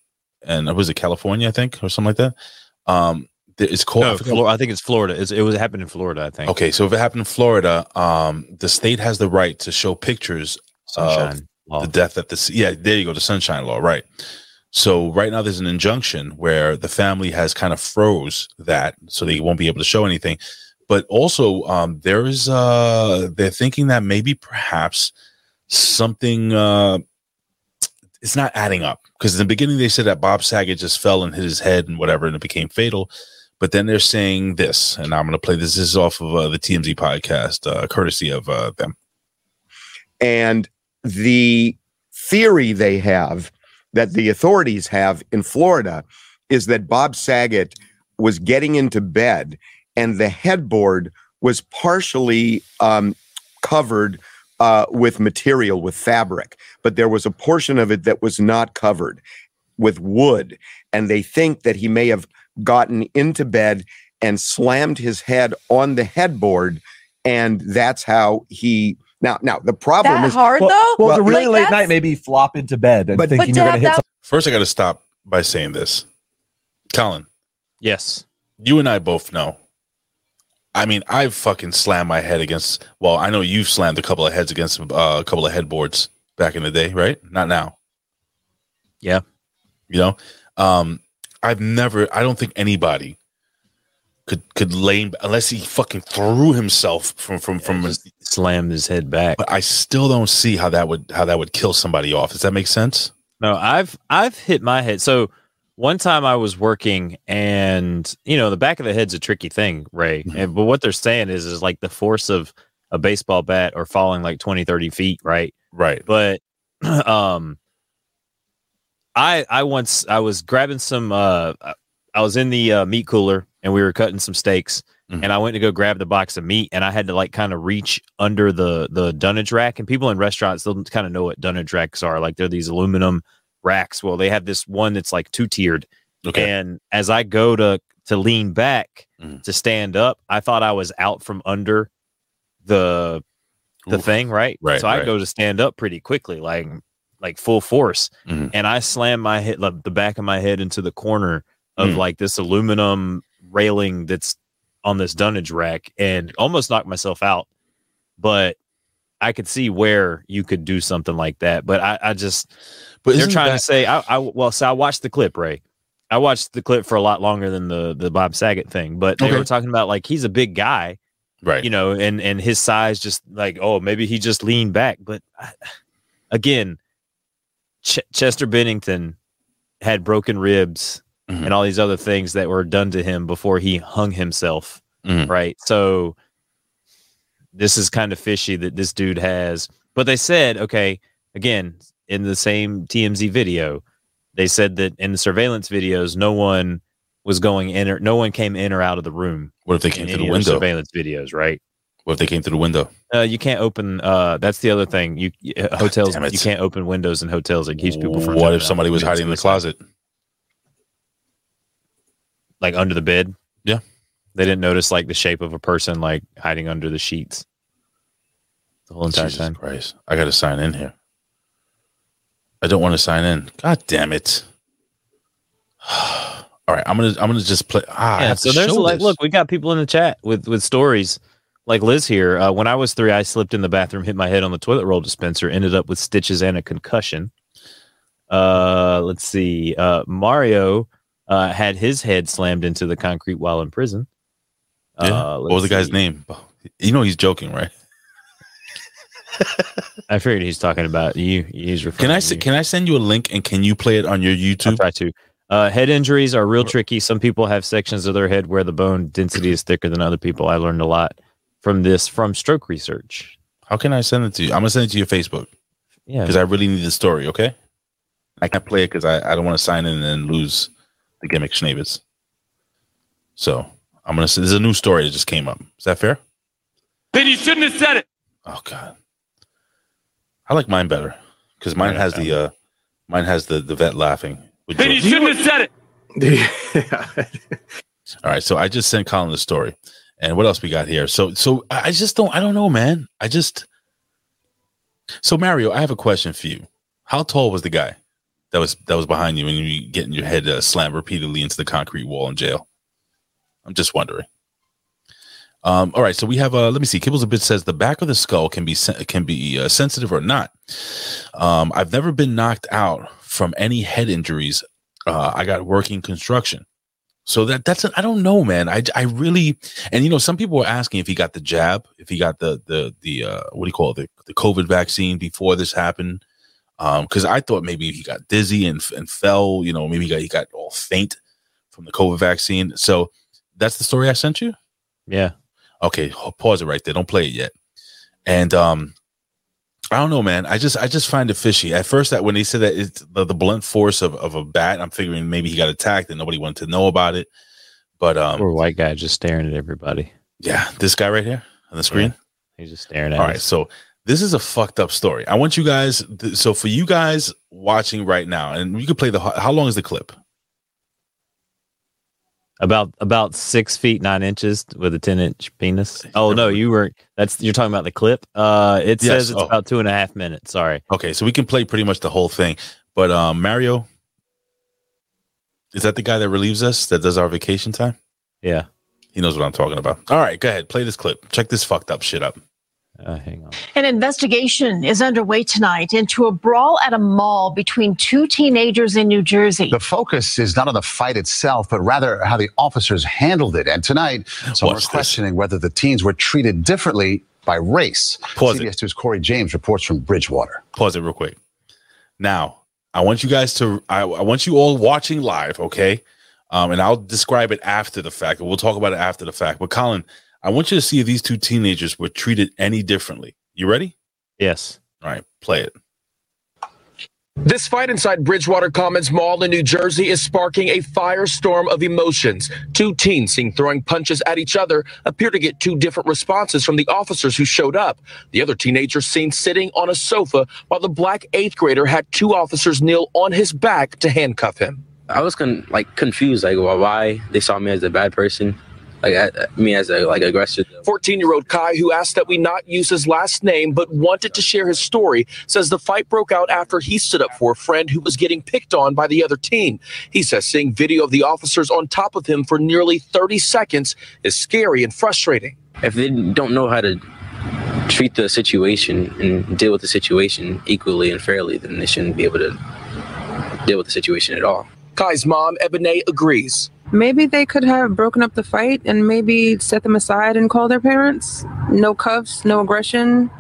and was it California, I think, or something like that. Um, it's called. I No, forget- Flor- I think it's Florida. It's, it was happened in Florida. I think. Okay, so if it happened in Florida, um, the state has the right to show pictures Sunshine law. the death at the s- yeah there you go the sunshine law right. So right now there's an injunction where the family has kind of froze that so they won't be able to show anything. But also um there is uh they're thinking that maybe perhaps something uh it's not adding up. Because in the beginning they said that bob saget just fell and hit his head and whatever and it became fatal. But then they're saying this and i'm going to play this this is off of uh, the tmz podcast uh, courtesy of uh, them. And the theory they have that the authorities have in Florida is that Bob Saget was getting into bed and the headboard was partially um, covered uh, with material with fabric, but there was a portion of it that was not covered with wood, and they think that he may have gotten into bed and slammed his head on the headboard, and that's how he. Now, now the problem That is hard well, though? well, the really Like, late night, maybe flop into bed and But- thinking But you're going to hit that- First, I got to stop by saying this, Colin. Yes. You and I both know. I mean, I've fucking slammed my head against. Well, I know you've slammed a couple of heads against uh, a couple of headboards back in the day, right? Not now. Yeah. You know, um, I've never. I don't think anybody could could lay unless he fucking threw himself from from from. Just slammed his head back. but I still don't see how that would how that would kill somebody off. Does that make sense? No, I've I've hit my head. So one time I was working and you know, the back of the head's a tricky thing, Ray. Mhm. And but what they're saying is is like the force of a baseball bat or falling like 20, 30 feet, right? Right. But um I I once I was grabbing some uh I was in the uh, meat cooler and we were cutting some steaks Mhm. and I went to go grab the box of meat and I had to like kind of reach under the the dunnage rack and people in restaurants they'll kind of know what dunnage racks are like they're these aluminum racks well they have this one that's like two tiered Okay. and as I go to to lean back Mhm. to stand up I thought I was out from under the the Oof. thing right Right, so I right. go to stand up pretty quickly like like full force Mhm. and I slam my head like, the back of my head into the corner of Mm. like this aluminum railing that's on this dunnage rack and almost knocked myself out but I could see where you could do something like that but I, I just But they're trying that- to say I, I well so I watched the clip Ray I watched the clip for a lot longer than the the Bob Saget thing but they Okay. were talking about like he's a big guy right. you know, and and his size just like oh maybe he just leaned back, but I, again, Ch- Chester Bennington had broken ribs Mhm. and all these other things that were done to him before he hung himself, Mhm. right? So this is kind of fishy that this dude has, but they said okay, again in the same TMZ video, they said that in the surveillance videos, no one was going in or no one came in or out of the room What if they came through the window? surveillance videos, right? What if they came through the window? Uh, you can't open. Uh, that's the other thing. You uh, hotels. You can't open windows in hotels. It keeps people from. What if somebody was hiding in the closet? like under the bed? Yeah. They didn't notice like the shape of a person like hiding under the sheets the whole entire Jesus time. Christ. I got to sign in here. I don't want to sign in. God damn it. All right, I'm gonna I'm gonna just play. Ah, Yeah. So there's like, look, we got people in the chat with with stories. Like Liz here, uh, when I was three, I slipped in the bathroom, hit my head on the toilet roll dispenser, ended up with stitches and a concussion. Uh, let's see. Uh, Mario uh, had his head slammed into the concrete while in prison. Yeah. Uh, what was the guy's see. name? You know he's joking, right? I figured he's talking about you. He's referring Can I you. can I send you a link and can you play it on your I'll YouTube? try to. Uh, head injuries are real tricky. Some people have sections of their head where the bone density is thicker than other people. I learned a lot from this from stroke research. How can I send it to you? I'm gonna send it to your Facebook Yeah, because I really need the story. Okay, I can't play it because I, I don't want to sign in and lose the gimmick Schneebitz. So I'm gonna. s- There's a new story that just came up. Is that fair? Then you shouldn't have said it. Oh God, I like mine better because mine has the uh, mine has the the vet laughing. with Then you shouldn't have said it. All right, so I just sent Colin the story, and what else we got here? So, so I I just don't, I don't know, man. I just. So Mario, I have a question for you. How tall was the guy that was that was behind you when you getting your head uh, slammed repeatedly into the concrete wall in jail? I'm just wondering. Um, all right, so we have uh, let me see. Kibbles a bit says the back of the skull can be sen- can be uh, sensitive or not. Um, I've never been knocked out from any head injuries. Uh, I got working construction. So that that's I don't know, man. I I really and you know some people were asking if he got the jab, if he got the the the uh, what do you call it the the COVID vaccine before this happened. Um, because I thought maybe he got dizzy and and fell. You know, maybe he got he got all faint from the COVID vaccine. So that's the story I sent you. yeah. Okay, pause it right there. Don't play it yet. And um, I don't know, man. I just I just find it fishy. At first, that when they said that it's the, the blunt force of, of a bat, I'm figuring maybe he got attacked and nobody wanted to know about it. But um, Poor white guy just staring at everybody. Yeah, this guy right here on the screen. He's just staring at All us. right, so this is a fucked up story. I want you guys. Th- so for you guys watching right now, and you can play the. How long is the clip? About about six feet nine inches with a ten inch penis. Oh no, you were that's you're talking about the clip. Uh, it Yes, says it's oh. about two and a half minutes. Sorry. Okay, so we can play pretty much the whole thing. But um, Mario, is that the guy that relieves us that does our vacation time? Yeah. He knows what I'm talking about. All right, go ahead, play this clip. Check this fucked up shit up. Uh, hang on. An investigation is underway tonight into a brawl at a mall between two teenagers in New Jersey. The focus is not on the fight itself, but rather how the officers handled it. And tonight, some are questioning whether the teens were treated differently by race. Pause CBS 2's Corey James reports from Bridgewater. Pause it real quick. Now, I want you guys to. I, I want you all watching live, okay? Um, and I'll describe it after the fact. We'll talk about it after the fact. But Colin, I want you to see if these two teenagers were treated any differently. You ready? Yes. All right, play it. This fight inside Bridgewater Commons Mall in New Jersey is sparking a firestorm of emotions. Two teens seen throwing punches at each other appear to get two different responses from the officers who showed up. The other teenager seen sitting on a sofa while the black eighth grader had two officers kneel on his back to handcuff him. I was con- like confused, like why- why they saw me as a bad person, like I, me as a like aggressor. 14 year old Kai, who asked that we not use his last name but wanted to share his story, says the fight broke out after he stood up for a friend who was getting picked on by the other team. He says seeing video of the officers on top of him for nearly 30 seconds is scary and frustrating. If they don't know how to treat the situation and deal with the situation equally and fairly, then they shouldn't be able to deal with the situation at all. Kai's mom, Ebene, agrees. Maybe they could have broken up the fight and maybe set them aside and call their parents. No cuffs, no aggression.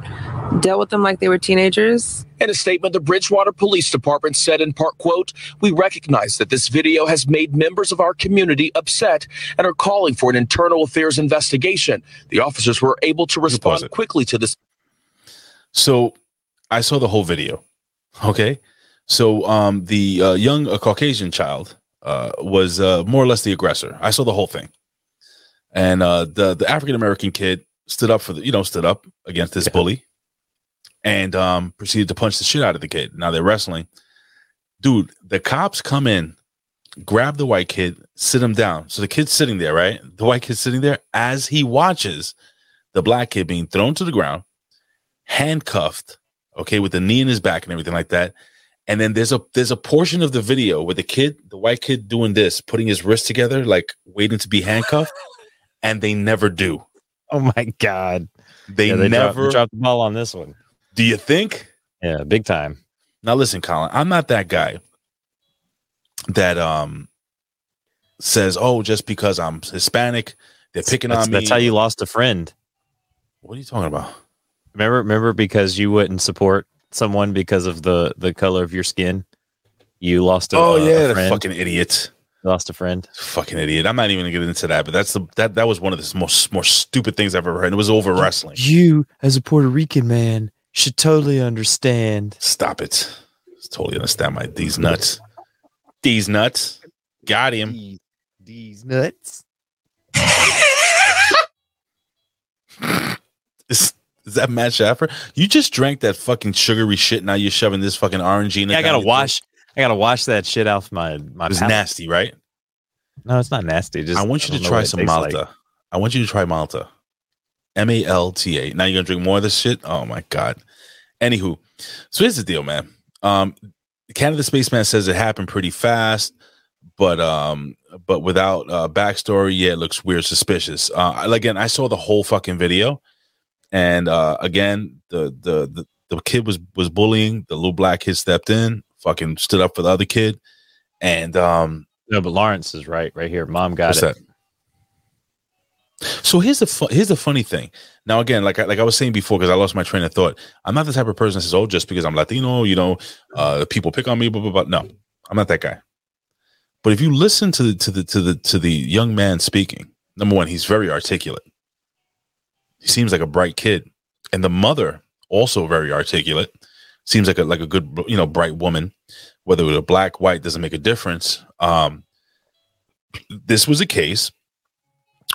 Dealt with them like they were teenagers. In a statement, the Bridgewater Police Department said in part, quote, We recognize that this video has made members of our community upset and are calling for an internal affairs investigation. The officers were able to respond quickly to this. So I saw the whole video. Okay. So um the uh, young uh, Caucasian child uh was uh more or less the aggressor. I saw the whole thing. And uh the the African American kid stood up for the you know stood up against this bully and um proceeded to punch the shit out of the kid. Now they're wrestling. Dude, the cops come in, grab the white kid, sit him down. So the kid's sitting there, right? The white kid's sitting there as he watches the black kid being thrown to the ground, handcuffed, okay, with the knee in his back and everything like that. And then there's a there's a portion of the video where the kid, the white kid, doing this, putting his wrist together, like waiting to be handcuffed, and they never do. Oh my god, they, Yeah, they dropped- never dropped the ball on this one. Do you think? Yeah, big time. Now listen, Colin, I'm not that guy that um says, "Oh, just because I'm Hispanic, they're picking That's, on me." that's how you lost a friend. What are you talking about? Remember, remember because you wouldn't support someone because of the the color of your skin. You lost a Oh a- a yeah, the fucking idiot. You lost a friend. Fucking idiot. I'm not even gonna get into that, but that's the that that was one of the most more stupid things I've ever heard. It was over wrestling. You, as a Puerto Rican man, should totally understand. Stop it. Totally understand my these nuts. These nuts. Got him. These nuts. Is, that Matt Schaffer? You just drank that fucking sugary shit. Now you're shoving this fucking orangina. Yeah, I gotta wash. I gotta wash that shit off my my. It's palate. nasty, right? No, it's not nasty. Just I want you don't to try some Malta. like. I want you to try Malta. M A L T A. Now you're gonna drink more of this shit. Oh my god. Anywho, so here's the deal, man. Um, Canada Spaceman says it happened pretty fast, but um, but without uh, backstory, yeah, it looks weird, suspicious. Uh, again, I saw the whole fucking video, and uh, again, the the the, the kid was was bullying. The little black kid stepped in, fucking stood up for the other kid, and um, No, but Lawrence is right, right here. Mom got it. that? So here's the fu- here's the funny thing. Now again, like I, like I was saying before, because I lost my train of thought. I'm not the type of person that says, "Oh, just because I'm Latino, you know, uh, people pick on me." Blah blah blah. No, I'm not that guy. But if you listen to the to the to the to the young man speaking, number one, he's very articulate. He seems like a bright kid, and the mother also very articulate. Seems like a like a good you know bright woman. Whether it was a black white doesn't make a difference. Um, this was a case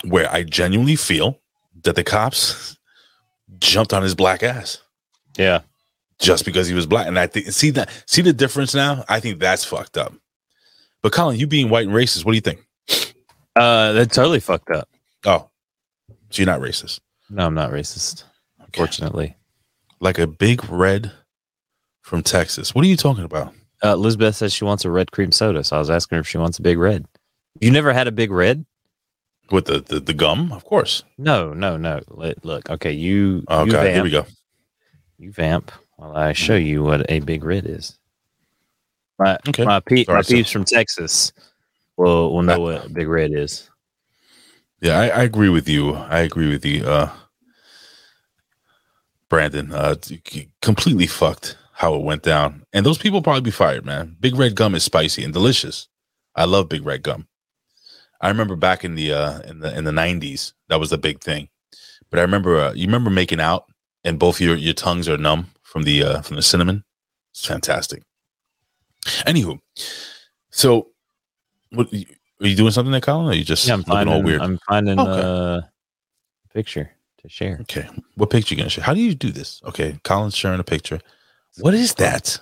where I genuinely feel that the cops jumped on his black ass Yeah. just because he was black. And I think see that see the difference now. I think that's fucked up. But Colin, you being white and racist, what do you think? Uh, that's totally fucked up. Oh, so you're not racist? No, I'm not racist. Unfortunately, Like a big red from Texas. What are you talking about? uh, Elizabeth says she wants a red cream soda, so I was asking her if she wants a big red. You never had a big red? With the the, the gum, of course. No, no, no. Let, look, okay, you. Oh you god, vamp, here we go. You vamp while I show you what a big red is. My Okay. my, pe- Sorry, my so- peeps from Texas will will know what a big red is. Yeah, I, I agree with you. I agree with you, uh, Brandon. Uh, completely fucked how it went down, and those people probably be fired, man. Big red gum is spicy and delicious. I love big red gum. I remember back in the uh, in the in the nineties, that was the big thing. But I remember uh, you remember making out, and both your your tongues are numb from the uh, from the cinnamon. It's fantastic. Anywho, so what are you doing something there, Colin? Or are you just Yeah, I'm looking finding all weird? I'm finding Okay. uh, a picture to share. Okay. What picture you gonna share? How do you do this? Okay, Colin's sharing a picture. What is that?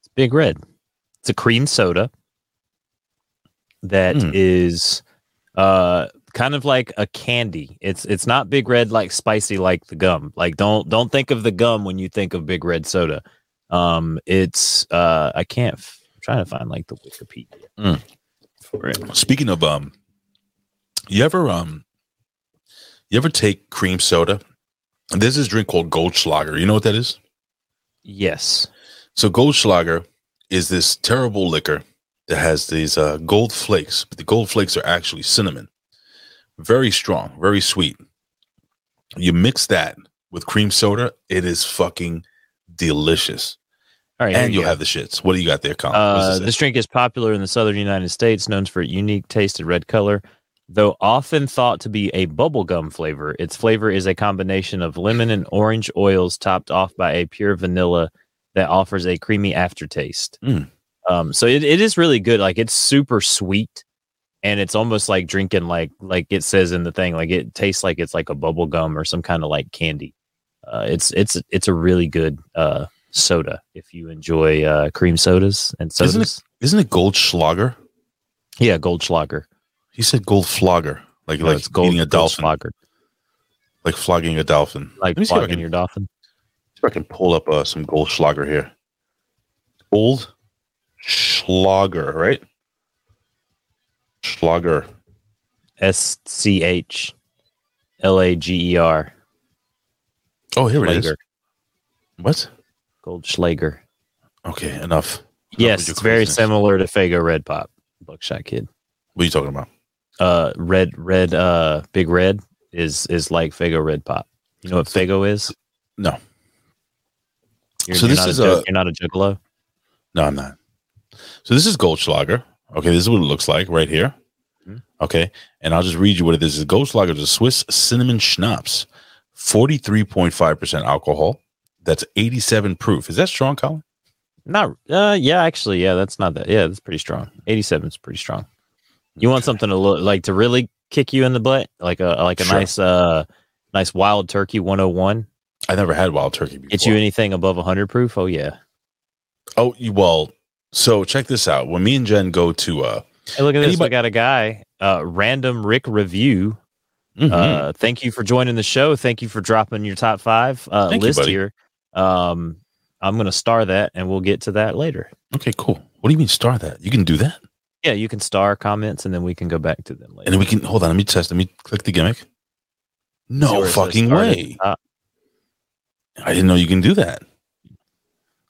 It's Big Red. It's a cream soda that Hmm. is uh kind of like a candy. It's it's not Big Red like spicy like the gum. Like don't don't think of the gum when you think of Big Red soda. Um it's uh I can't f- I'm trying to find like the Wikipedia Mm. For it. Speaking of um, you ever um, you ever take cream soda? There's this drink called Goldschlager. You know what that is? Yes. So Goldschlager is this terrible liquor that has these uh, gold flakes, but the gold flakes are actually cinnamon. Very strong, very sweet. You mix that with cream soda, it is fucking delicious. All right, and you you'll go. have the shits. What do you got there, Colin? Uh, this drink is popular in the southern United States, known for its unique tasted red color. Though often thought to be a bubblegum flavor, its flavor is a combination of lemon and orange oils topped off by a pure vanilla that offers a creamy aftertaste. Mm. Um, so it, it is really good. Like it's super sweet and it's almost like drinking like like it says in the thing, like it tastes like it's like a bubble gum or some kind of like candy. Uh, it's it's it's a really good uh, soda if you enjoy uh, cream sodas and sodas. Isn't it, isn't it Goldschlager? Yeah, Goldschlager. He said Goldflogger, like No, like it's gold- eating a dolphin, Goldschlager. like flogging a dolphin. Like Let me see if I flogging can- your dolphin. See if I can pull up uh, some Goldschlager here. Old Schlager, right? Schlager. S C H L A G E R. Oh, here it is. Schlager. What? Goldschlager. Okay, enough. Yes, it's very similar to Faygo Red Pop. Buckshot Kid. What are you talking about? Uh, red, red, uh, big red is is like Faygo Red Pop. You know what Faygo is? No. You're, So you're this not is a, a- you're not a juggalo. No, I'm not. So this is Goldschlager. Okay, this is what it looks like right here. Mhm. Okay, and I'll just read you what it is. Is. Goldschlager is a Swiss cinnamon schnapps, forty-three point five percent alcohol. That's eighty-seven proof. Is that strong, Colin? Not, uh, yeah, actually, yeah, that's not that. Yeah, that's pretty strong. 87 is pretty strong. You want something to look like to really kick you in the butt, like a like a Sure. nice, uh, nice wild turkey 101. I never had wild turkey before. Get you anything above 100 proof? Oh yeah. Oh, you- well, so check this out. When me and Jen go to uh Hey, look at this. I got a guy, uh, random Rick review. mhm. Uh, thank you for joining the show. Thank you for dropping your top five uh, Thank list buddy. here. Um, I'm gonna star that, and we'll get to that later. okay, cool. What do you mean star that? You can do that? Yeah, you can star comments, and then we can go back to them later. And then we can hold on, let me test. Let me click the gimmick. No where it says fucking way. I didn't know you can do that.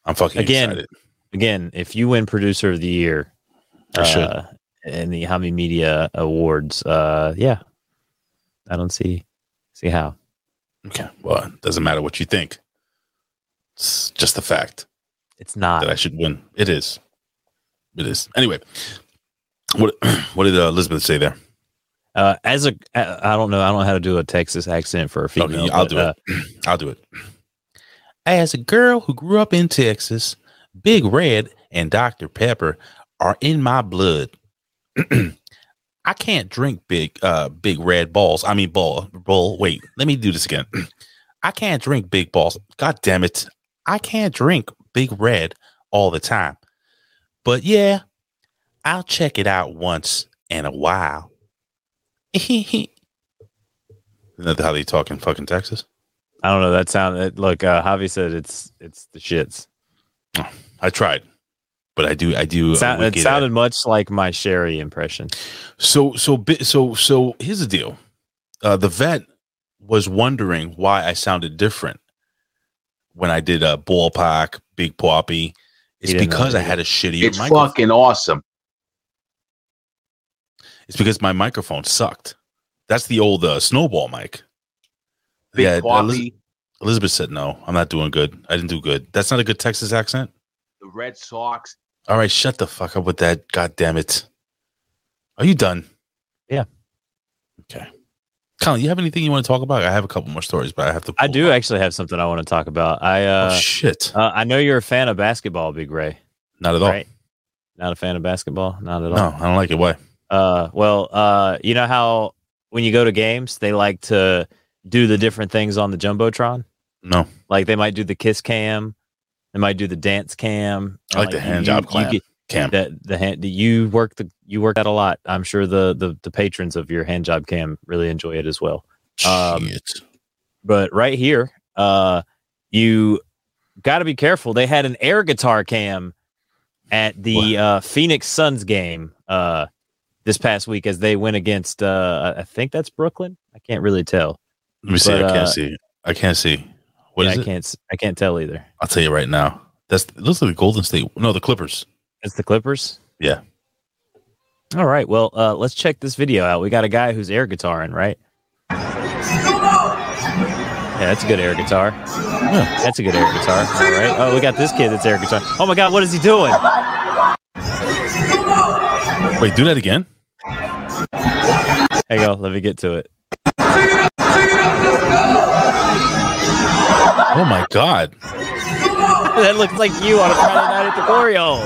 I'm fucking Again, excited. Again, if you win producer of the year, I should. uh, in the Hami Media Awards, uh, yeah, I don't see see how. Okay. Well, it doesn't matter what you think. It's just the fact It's not. that I should win. It is. It is. Anyway, what what did uh, Elizabeth say there? Uh, as a, I don't know, I don't know how to do a Texas accent for a female. Okay, I'll but, do uh, it. I'll do it. As a girl who grew up in Texas, Big Red and Dr. Pepper are in my blood. I can't drink big uh big red balls. I mean ball bull. Wait, let me do this again. I can't drink big balls. God damn it. I can't drink big red all the time. But yeah, I'll check it out once in a while. Isn't that how they talk in fucking Texas? I don't know. That sound. It, look, uh, Javi said it's it's the shits. I tried, but I do I do. uh, Sound, it sounded much like my Sherry impression. So so so so here's the deal. Uh, the vet was wondering why I sounded different when I did a ballpark, Big Papi. It's because I had a shitty. It's microphone. fucking awesome. It's because my microphone sucked. That's the old uh, snowball mic. Big yeah, poppy. Eliz- Elizabeth said no. I'm not doing good. I didn't do good. That's not a good Texas accent. The Red Sox. All right, shut the fuck up with that. God damn it. Are you done? Yeah. Okay. Colin, you have anything you want to talk about? I have a couple more stories, but I have to. I do actually have something I want to talk about. I uh, oh shit! Uh, I know you're a fan of basketball, Big Ray. Not at all. Right? Not a fan of basketball. Not at all. No, I don't like it. Why? Uh, well, uh, you know how when you go to games, they like to do the different things on the jumbotron. No. Like they might do the kiss cam, they might do the dance cam. I like the hand job clam- get- cam. That the hand you work the you work that a lot. I'm sure the the the patrons of your hand job cam really enjoy it as well. Um, but right here, uh, you got to be careful. They had an air guitar cam at the uh, Phoenix Suns game uh, this past week as they went against. Uh, I think that's Brooklyn. I can't really tell. Let me see. I can't uh, see. I can't see. What yeah, I it? can't. i can't tell either. I'll tell you right now. That's it looks like the Golden State. No, the Clippers. It's the Clippers. Yeah. All right. Well, uh, let's check this video out. We got a guy who's air guitaring, right? Yeah, that's a good air guitar. That's a good air guitar. All right. Oh, we got this kid that's air guitar. Oh my God, what is he doing? Wait, do that again. Hang on, let me get to it. Oh my god, that looks like you on a Friday night at the Glorio.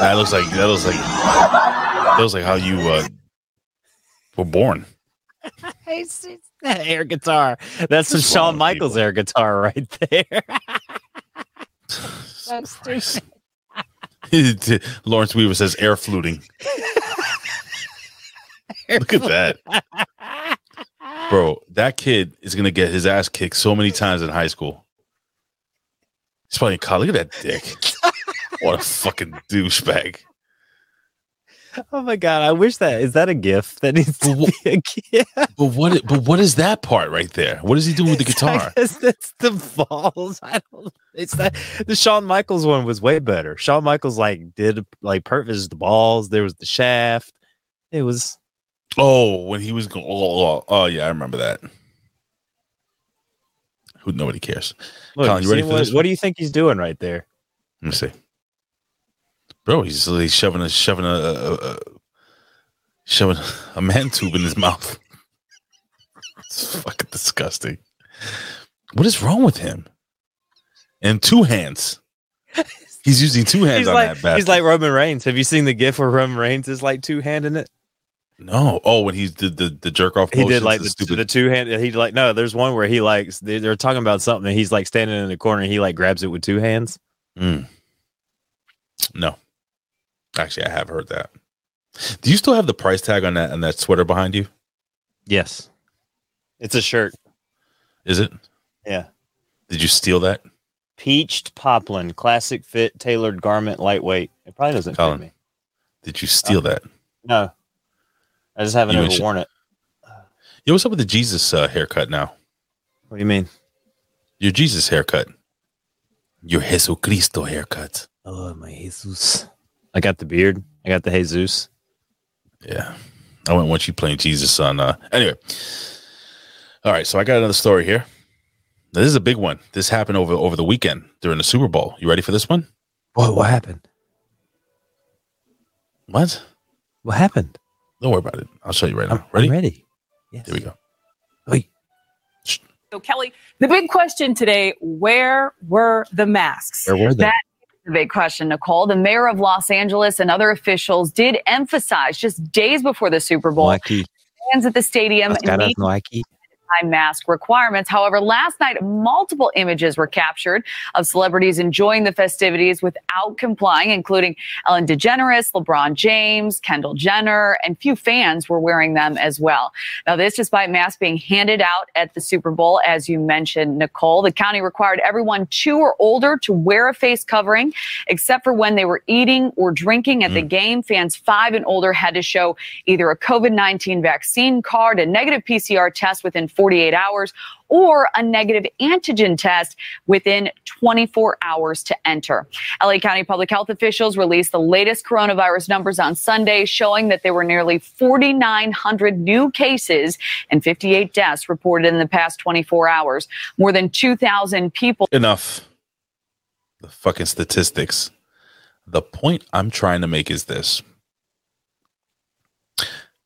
that looks like that looks like that looks like how you uh, were born. It's, it's that air guitar. That's some Shawn Michaels air guitar right there. That's stupid. Lawrence Weaver says air fluting. Look at that. Bro, that kid is gonna get his ass kicked so many times in high school. He's probably in college. Look at that dick. what a fucking douchebag. Oh my god! I wish that is that a gift that needs to be a gift. But what? But what is that part right there? What is he doing with the guitar? that's the balls. I don't. It's that the Shawn Michaels one was way better. Shawn Michaels like did like purpose the balls. There was the shaft. It was Oh, when he was going. Oh, oh, oh, yeah, I remember that. Who nobody cares. Look, Colin, you ready for what, this? what do you think he's doing right there? Let me see. Bro, he's, he's shoving a shoving a, a, a shoving a man tube in his mouth. It's fucking disgusting. What is wrong with him? And two hands. He's using two hands He's on like that bastard. he's like Roman Reigns. Have you seen the gif where Roman Reigns is like two handing it? No. Oh, when he did the, the jerk off. He did like the the, the two hand. He like no. There's one where he likes they, they're talking about something. and He's like standing in the corner. and He like grabs it with two hands. Mm. No. Actually, I have heard that. Do you still have the price tag on that on that sweater behind you? Yes, it's a shirt. Is it? Yeah. Did you steal that? Peached poplin, classic fit, tailored garment, lightweight. It probably doesn't Colin, fit me. Did you steal that? No, I just haven't You ever worn it. Yo, what's up with the Jesus uh, haircut now? What do you mean? Your Jesus haircut. Your Jesucristo haircut. Oh my Jesus! I got the beard. I got the Jesus. Yeah. I went once you playing Jesus on uh anyway. All right, so I got another story here. Now, this is a big one. This happened over over the weekend during the Super Bowl. You ready for this one? What? What happened? What? What happened? Don't worry about it. I'll show you right now. I'm ready? ready. Yes. Here we go. So, Kelly, the big question today where were the masks? Where were they? That is the big question, Nicole. The mayor of Los Angeles and other officials did emphasize just days before the Super Bowl Nike. fans at the stadium Las caras need Nike. Time mask requirements. However, last night, multiple images were captured of celebrities enjoying the festivities without complying, including Ellen DeGeneres, LeBron James, Kendall Jenner, and few fans were wearing them as well. Now, this despite masks being handed out at the Super Bowl, as you mentioned, Nicole. The county required everyone two or older to wear a face covering, except for when they were eating or drinking at the mm. game. Fans five and older had to show either a COVID 19 vaccine card, a negative PCR test within 48 hours, or a negative antigen test within 24 hours to enter. LA County public health officials released the latest coronavirus numbers on Sunday, showing that there were nearly 4,900 new cases and 58 deaths reported in the past 24 hours. More than 2,000 people. Enough. The fucking statistics. The point I'm trying to make is this.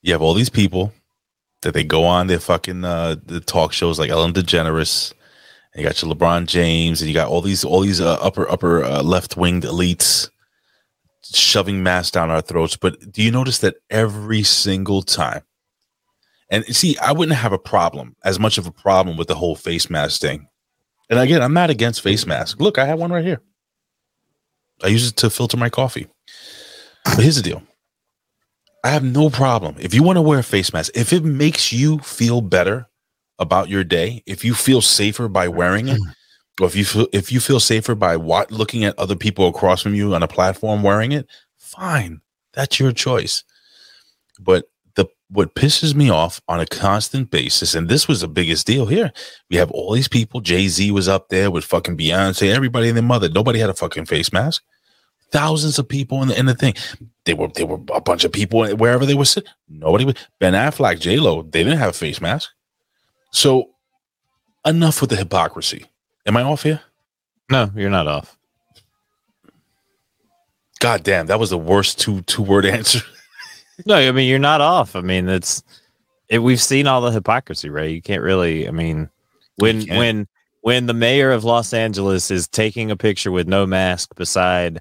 You have all these people that they go on their fucking uh the talk shows like Ellen DeGeneres, and you got your LeBron James, and you got all these all these uh, upper upper uh, left winged elites shoving masks down our throats. But do you notice that every single time? And see, I wouldn't have a problem as much of a problem with the whole face mask thing. And again, I'm not against face masks. Look, I have one right here. I use it to filter my coffee. But here's the deal. I have no problem. If you want to wear a face mask, if it makes you feel better about your day, if you feel safer by wearing it, or if you feel if you feel safer by what looking at other people across from you on a platform wearing it, fine. That's your choice. But the what pisses me off on a constant basis, and this was the biggest deal here. We have all these people. Jay Z was up there with fucking Beyonce, everybody and their mother. Nobody had a fucking face mask. Thousands of people in the in the thing. They were they were a bunch of people wherever they were sitting. Nobody. was- Ben Affleck, J Lo, they didn't have a face mask. So enough with the hypocrisy. Am I off here? No, you're not off. God damn, that was the worst two two word answer. No, I mean you're not off. I mean it's it, we've seen all the hypocrisy, right? You can't really. I mean, when when when the mayor of Los Angeles is taking a picture with no mask beside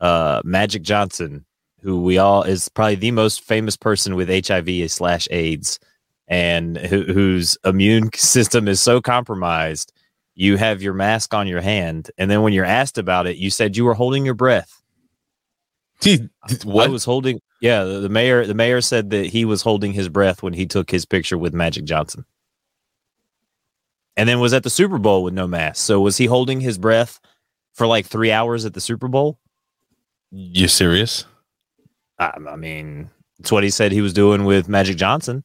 uh, Magic Johnson, who we all is probably the most famous person with HIV slash AIDS, and who, whose immune system is so compromised, you have your mask on your hand, and then when you're asked about it, you said you were holding your breath. what? I was holding. Yeah, the, the mayor. The mayor said that he was holding his breath when he took his picture with Magic Johnson, and then was at the Super Bowl with no mask. So was he holding his breath for like three hours at the Super Bowl? You serious? I, I mean, it's what he said he was doing with Magic Johnson.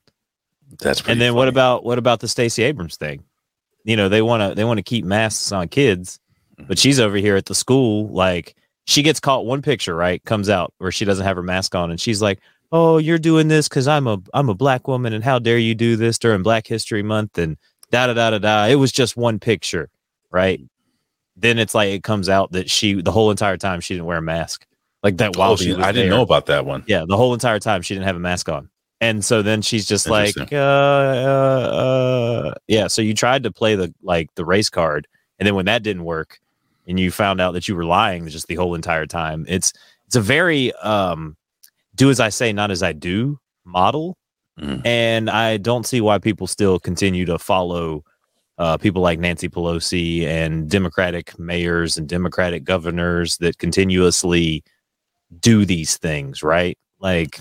That's and then what about what about the Stacey Abrams thing? You know, they want to they want to keep masks on kids, mm-hmm. but she's over here at the school like she gets caught one picture right comes out where she doesn't have her mask on and she's like oh you're doing this because i'm a i'm a black woman and how dare you do this during black history month and da da da da da it was just one picture right then it's like it comes out that she the whole entire time she didn't wear a mask like that while Oh, she she- was I didn't there. know about that one. yeah the whole entire time she didn't have a mask on and so then she's just like uh, uh uh yeah so you tried to play the like the race card and then when that didn't work and you found out that you were lying just the whole entire time it's it's a very um do as i say not as i do model Mm. and i don't see why people still continue to follow uh, people like Nancy Pelosi and Democratic mayors and Democratic governors that continuously do these things, right? Like,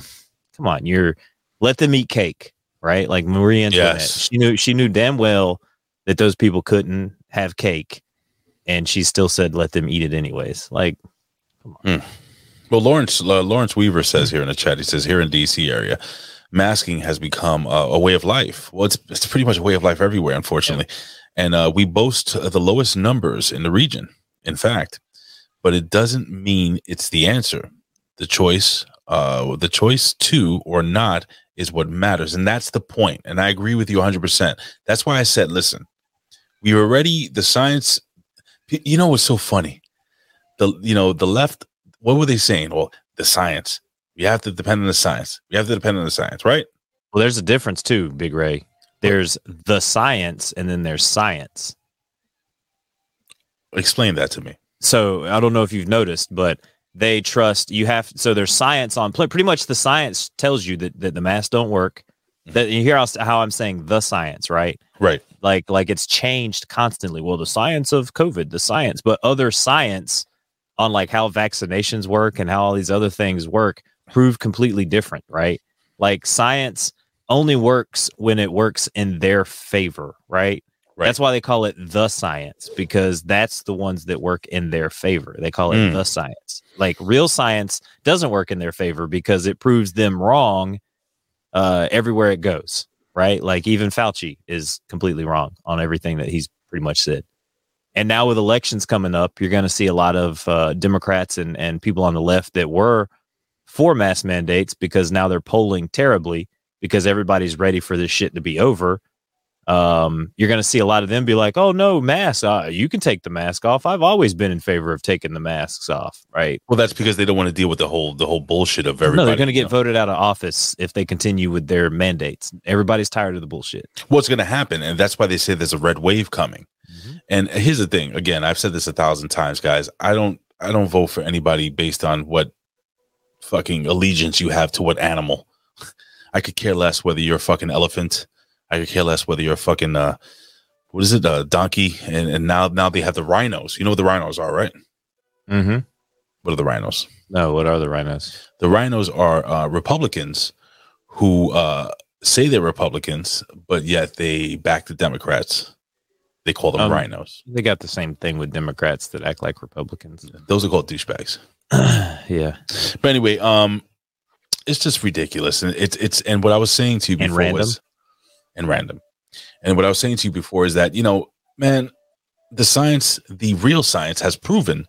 come on, you're let them eat cake, right? Like Marie Antoinette, Yes. she knew she knew damn well that those people couldn't have cake, and she still said let them eat it anyways. Like, Well, Lawrence uh, Lawrence Weaver says here in the chat, he says here in DC area, masking has become uh, a way of life. Well, it's it's pretty much a way of life everywhere, unfortunately, and uh, we boast the lowest numbers in the region. In fact, but it doesn't mean it's the answer. The choice, uh, the choice to or not is what matters, and that's the point. And I agree with you 100. percent That's why I said, listen, we already the science. You know what's so funny? The you know the left what were they saying? Well, the science. We have to depend on the science. We have to depend on the science, right? well, there's a difference too, Big Ray. There's the science, and then there's science. Explain that to me. so I don't know if you've noticed, but they trust you have so there's science on pretty much the science tells you that, that the masks don't work. Mm-hmm. That you hear how, how I'm saying the science, right? Right. Like like it's changed constantly. Well, the science of COVID, the science, but other science on like how vaccinations work and how all these other things work prove completely different, right? Like science only works when it works in their favor, right? Right. That's why they call it the science because that's the ones that work in their favor. They call it Mm. the science. Like real science doesn't work in their favor because it proves them wrong uh, everywhere it goes, right? Like even Fauci is completely wrong on everything that he's pretty much said. And now with elections coming up, you're going to see a lot of uh, Democrats and, and people on the left that were for mass mandates because now they're polling terribly because everybody's ready for this shit to be over. Um, you're going to see a lot of them be like, "Oh no, mask! Uh, you can take the mask off. I've always been in favor of taking the masks off." Right? Well, that's because they don't want to deal with the whole the whole bullshit of everybody. No, they're going to get know? voted out of office if they continue with their mandates. Everybody's tired of the bullshit. what's going to happen and that's why they say there's a red wave coming and here's the thing again i've said this a thousand times guys i don't i don't vote for anybody based on what fucking allegiance you have to what animal i could care less whether you're a fucking elephant i could care less whether you're a fucking uh what is it uh donkey and, and now now they have the rhinos you know what the rhinos are right Mm-hmm. what are the rhinos No, what are the rhinos? the rhinos are uh republicans who uh say they're republicans but yet they back the democrats they call them Um, rhinos They got the same thing with Democrats that act like Republicans. Those are called douchebags. yeah. But anyway, um, it's just ridiculous, and it's it's and what I was saying to you before random? was and random, and what I was saying to you before is that you know, man, the science, the real science, has proven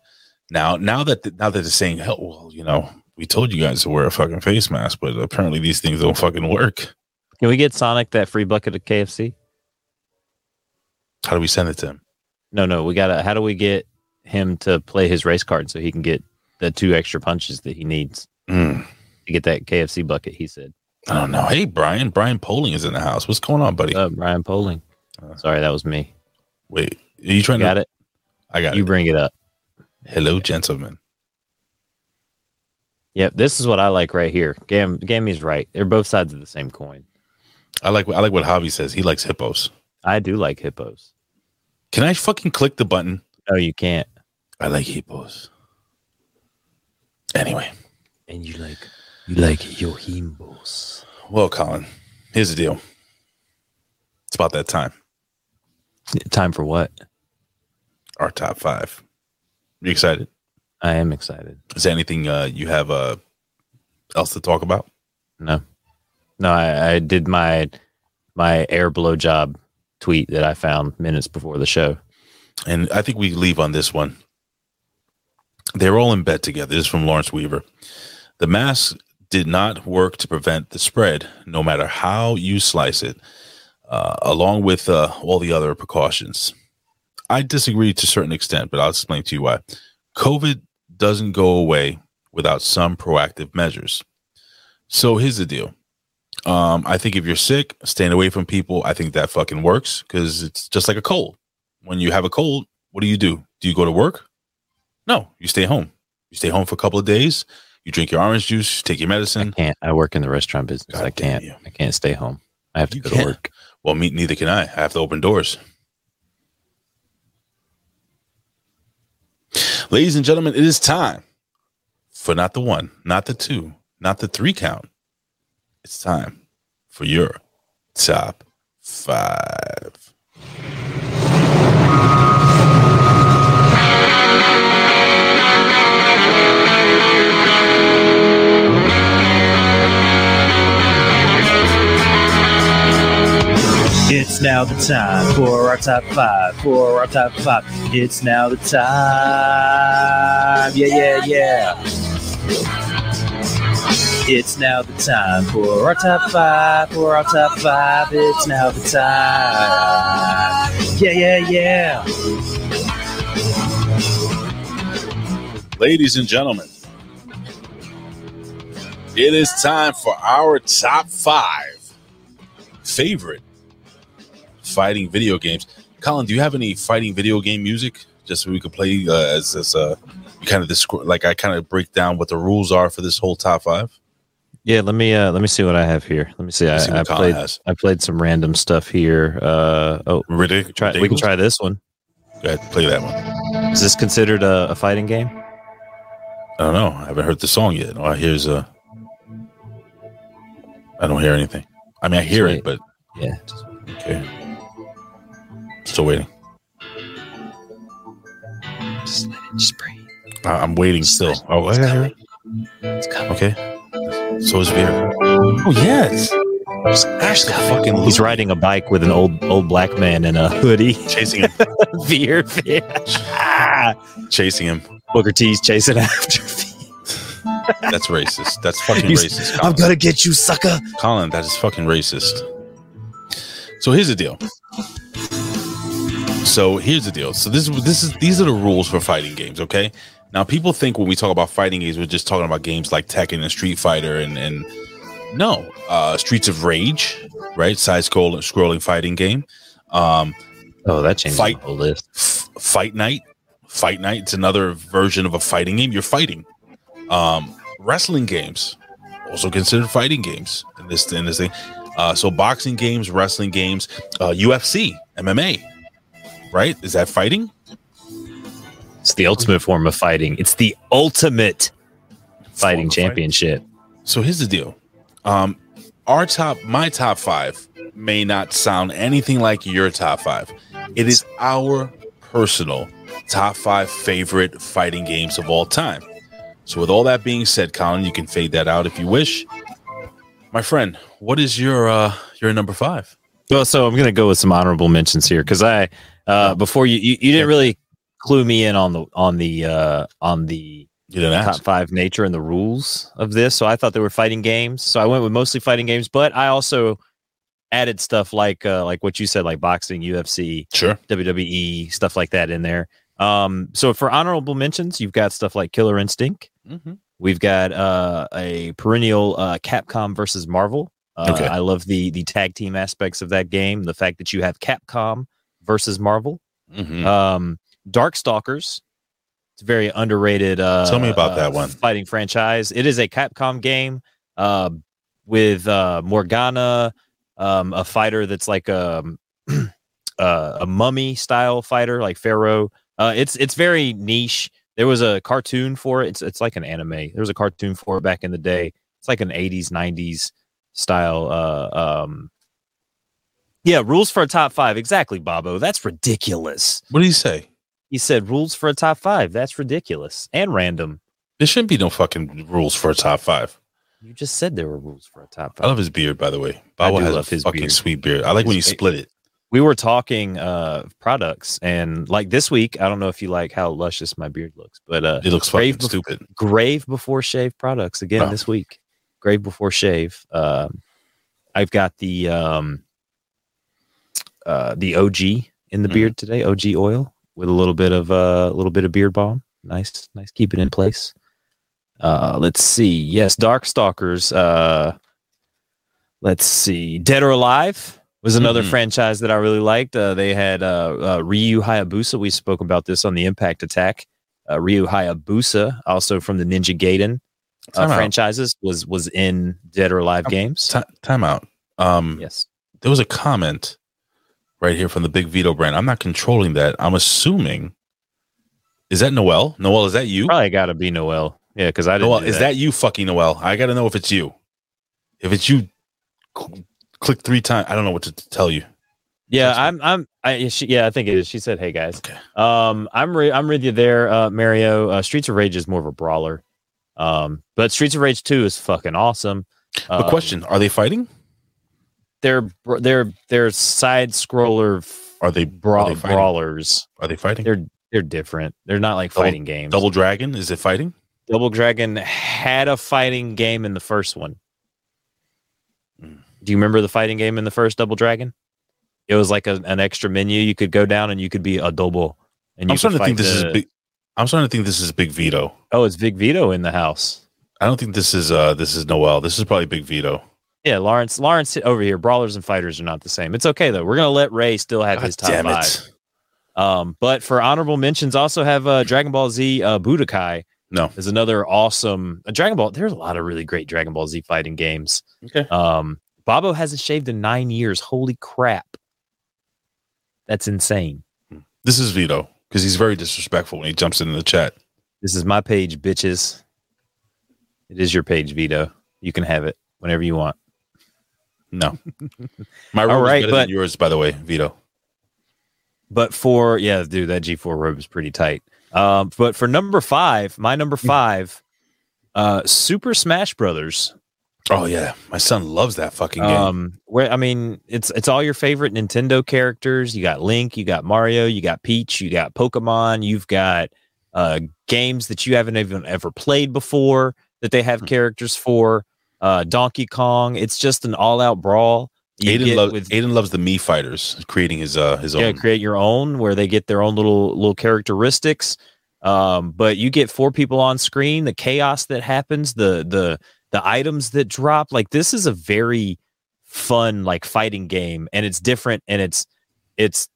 now now that now that they're saying, hell, well, you know, we told you guys to wear a fucking face mask, but apparently these things don't fucking work. Can we get Sonic that free bucket of KFC? How do we send it to him? No, no, we gotta. How do we get him to play his race card so he can get the two extra punches that he needs Mm, to get that KFC bucket? He said. I don't know. Hey, Brian, Brian Poling is in the house. What's going on, buddy? Uh, Brian Poling. Sorry, that was me. Wait, are you trying got to? it? I got You it. bring it up. Hello, gentlemen. Yep, this is what I like right here. Gam Gammy's right. They're both sides of the same coin. I like I like what Javi says. He likes hippos. I do like hippos. Can I fucking click the button? No, you can't. I like hippos. Anyway, And you like you like yohimbos. well, Colin, here's the deal. It's about that time. Time for what? Our top five. Are You excited? I am excited. Is there anything uh, you have uh, else to talk about? No, no, I, I did my my air blow job tweet that I found minutes before the show. And I think we leave on this one. They're all in bed together. This is from Lawrence Weaver. The mask did not work to prevent the spread, no matter how you slice it, uh, along with uh, all the other precautions. I disagree to a certain extent, but I'll explain to you why. COVID doesn't go away without some proactive measures. So here's the deal. Um, I think if you're sick, staying away from people, I think that fucking works because it's just like a cold. When you have a cold, what do you do? Do you go to work? No, you stay home. You stay home for a couple of days. You drink your orange juice, take your medicine. I can't I work in the restaurant business? I can't. I can't stay home. I have to go to can't. work. Well, me neither can I. I have to open doors. Ladies and gentlemen, it is time for not the one, not the two, not the three count. It's time for your top five. It's now the time for our top five. For our top five. It's now the time. Yeah, yeah, yeah. It's now the time for our top five. For our top five. It's now the time. Yeah, yeah, yeah. Ladies and gentlemen, it is time for our top five favorite fighting video games. Colin, do you have any fighting video game music just so we could play uh, as as uh, kind of this like I kind of break down what the rules are for this whole top five. Yeah, let me uh let me see what I have here. Let me see. I, see what I Colin played has. I played some random stuff here. Uh oh, Ridic- try, we can try this one. Go ahead, play that one. Is this considered a, a fighting game? I don't know. I haven't heard the song yet. All I hear is uh, I don't hear anything. I mean, I hear it, but yeah. Okay. Still waiting. Just let it just breathe. I- I'm waiting still. Oh, I hear it. It's coming. Okay. So is Vera. Oh yes. Ash the fucking He's riding a bike with an old old black man in a hoodie, chasing him. Veer, Veer. Ah, chasing him. Booker T's chasing after. That's racist. That's fucking He's- racist. I'm gonna get you, sucker. Colin, that is fucking racist. So here's the deal. So here's the deal. So this is this is these are the rules for fighting games. Okay. Now people think when we talk about fighting games, we're just talking about games like Tekken and Street Fighter and and no, uh, Streets of Rage, right? Side scroll scrolling fighting game. Um, oh, that changes fight the whole list. F- Fight Night. Fight Night. It's another version of a fighting game. You're fighting. Um, wrestling games, also considered fighting games in this in this thing. Uh, so boxing games, wrestling games, uh, UFC, MMA, right? Is that fighting? It's the ultimate form of fighting. It's the ultimate fighting championship. So here's the deal. Um, our top, my top five may not sound anything like your top five. It is our personal top five favorite fighting games of all time. So with all that being said, Colin, you can fade that out if you wish. My friend, what is your uh your number five? Well, so I'm gonna go with some honorable mentions here because I uh before you, you you didn't really clue me in on the on the uh on the top five nature and the rules of this. So I thought they were fighting games. So I went with mostly fighting games, but I also added stuff like uh like what you said, like boxing, UFC, sure, WWE, stuff like that in there. Um, so for honorable mentions, you've got stuff like Killer Instinct. Mhm. We've got uh, a perennial uh, Capcom versus Marvel. Uh, Okay. I love the the tag team aspects of that game. The fact that you have Capcom versus Marvel. Mhm. Um, Darkstalkers. It's a very underrated. Uh, Tell me about uh, that one. Fighting franchise. It is a Capcom game uh, with uh, Morrigan, um, a fighter that's like a uh, a mummy style fighter, like Pharaoh. Uh, it's it's very niche. There was a cartoon for it. It's it's like an anime. There was a cartoon for it back in the day. It's like an 80s, 90s style. Uh, um, yeah, rules for a top five. Exactly, Bobo. That's ridiculous. What did he say? He said rules for a top five. That's ridiculous and random. There shouldn't be no fucking rules for a top five. You just said there were rules for a top five. I love his beard, by the way. I do has love a his fucking beard. sweet beard. I like when you split it. We were talking uh products and like this week, I don't know if you like how luscious my beard looks, but uh It looks Grave fucking Bef- stupid. Grave Before Shave products again Oh. this week. Grave Before Shave. Um, I've got the um, uh, the OG in the Mhm. beard today, OG oil with a little bit of uh, a little bit of beard balm. Nice, nice, keep it in place. Uh, let's see. Yes, Darkstalkers. Uh, let's see. Dead or Alive was another Mhm. franchise that I really liked. Uh, they had uh, uh, Ryu Hayabusa. We spoke about this on the Impact Attack. Uh, Ryu Hayabusa, also from the Ninja Gaiden uh, franchises, was was in Dead or Alive games. Ti- time out. Um, yes. There was a comment right here from the Big Vito brand. I'm not controlling that. I'm assuming. Is that Noel? Noel, is that you? Probably got to be Noel. Yeah, because I didn't. Noel, is that you, fucking Noel? I got to know if it's you. If it's you, cl- click three times. I don't know what to tell you. Yeah, I'm. I'm. I, she, yeah, I think it is. She said, "Hey guys, um, I'm. Re- I'm with you there, uh, Mario. Uh, Streets of Rage is more of a brawler, um, but Streets of Rage Two is fucking awesome. But Um, question: Are they fighting? They're they're they're side scroller. Are they bra- are they brawlers? Are they fighting? They're they're different. They're not like Double- fighting games. Double Dragon is it fighting? Double Dragon had a fighting game in the first one. Hmm. Do you remember the fighting game in the first Double Dragon? It was like a, an extra menu. You could go down and you could be a double. And you I'm starting to think this the- is big. I'm starting to think this is Big Vito. Oh, it's Big Vito in the house. I don't think this is uh this is Noel. This is probably Big Vito. Yeah, Lawrence. Lawrence over here. Brawlers and fighters are not the same. It's okay though. We're gonna let Ray still have God his top five. Um, but for honorable mentions, also have uh, Dragon Ball Z uh, Budokai. No, is another awesome uh, Dragon Ball. There's a lot of really great Dragon Ball Z fighting games. Okay. Um, Bobo hasn't shaved in nine years. Holy crap, that's insane. This is Vito because he's very disrespectful when he jumps into the chat. This is my page, bitches. It is your page, Vito. You can have it whenever you want. No, my robe right, is better but than yours, by the way, Vito. But for yeah, dude, that G4 robe is pretty tight. Um, but for number five, my number five, uh, Super Smash Brothers. Oh yeah, my son loves that fucking game. Um, where I mean, it's it's all your favorite Nintendo characters. You got Link, you got Mario, you got Peach, you got Pokemon, you've got uh games that you haven't even ever played before that they Hmm. have characters for. Uh, Donkey Kong. It's just an all-out brawl. You Aiden, loves with Aiden loves the Mii Fighters, creating his uh his own. yeah, own. create your own where they get their own little little characteristics. Um, but you get four people on screen, the chaos that happens, the the the items that drop. Like this is a very fun like fighting game, and it's different, and it's it's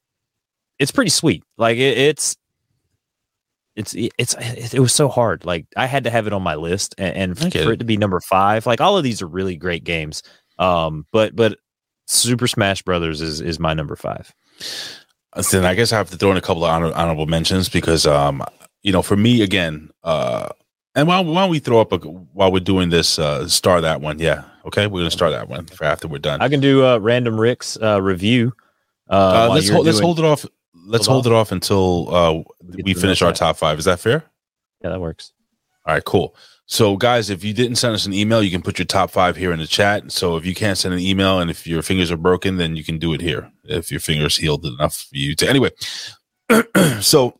it's pretty sweet. Like it, it's it's it's it, it was so hard. Like I had to have it on my list, and, and for it. to be number five, like all of these are really great games. Um, but but Super Smash Brothers is is my number five. Then I guess I have to throw in a couple of honor, honorable mentions because um you know for me again uh and why, why don't we throw up a, while we're doing this uh star that one yeah okay we're gonna start that one for after we're done I can do a random Rick's uh, review. Uh, uh, let's hold, let's hold it off let's Hold hold, it off until uh get we finish our top five. Is that fair? Yeah, that works. all right cool. So guys if you didn't send us an email you can put your top five here in the chat. So if you can't send an email and if your fingers are broken then you can do it here. If your fingers healed enough for you to anyway. So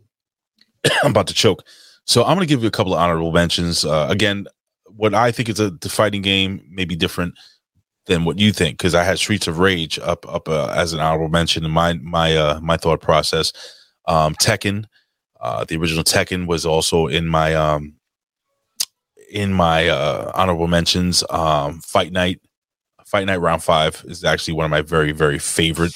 i'm about to choke. So i'm going to give you a couple of honorable mentions. Uh, again what i think is a the fighting game may be different than what you think because i had streets of rage up up uh, as an honorable mention in my my uh my thought process um tekken uh the original tekken was also in my um in my uh honorable mentions um fight night fight night round five is actually one of my very very favorite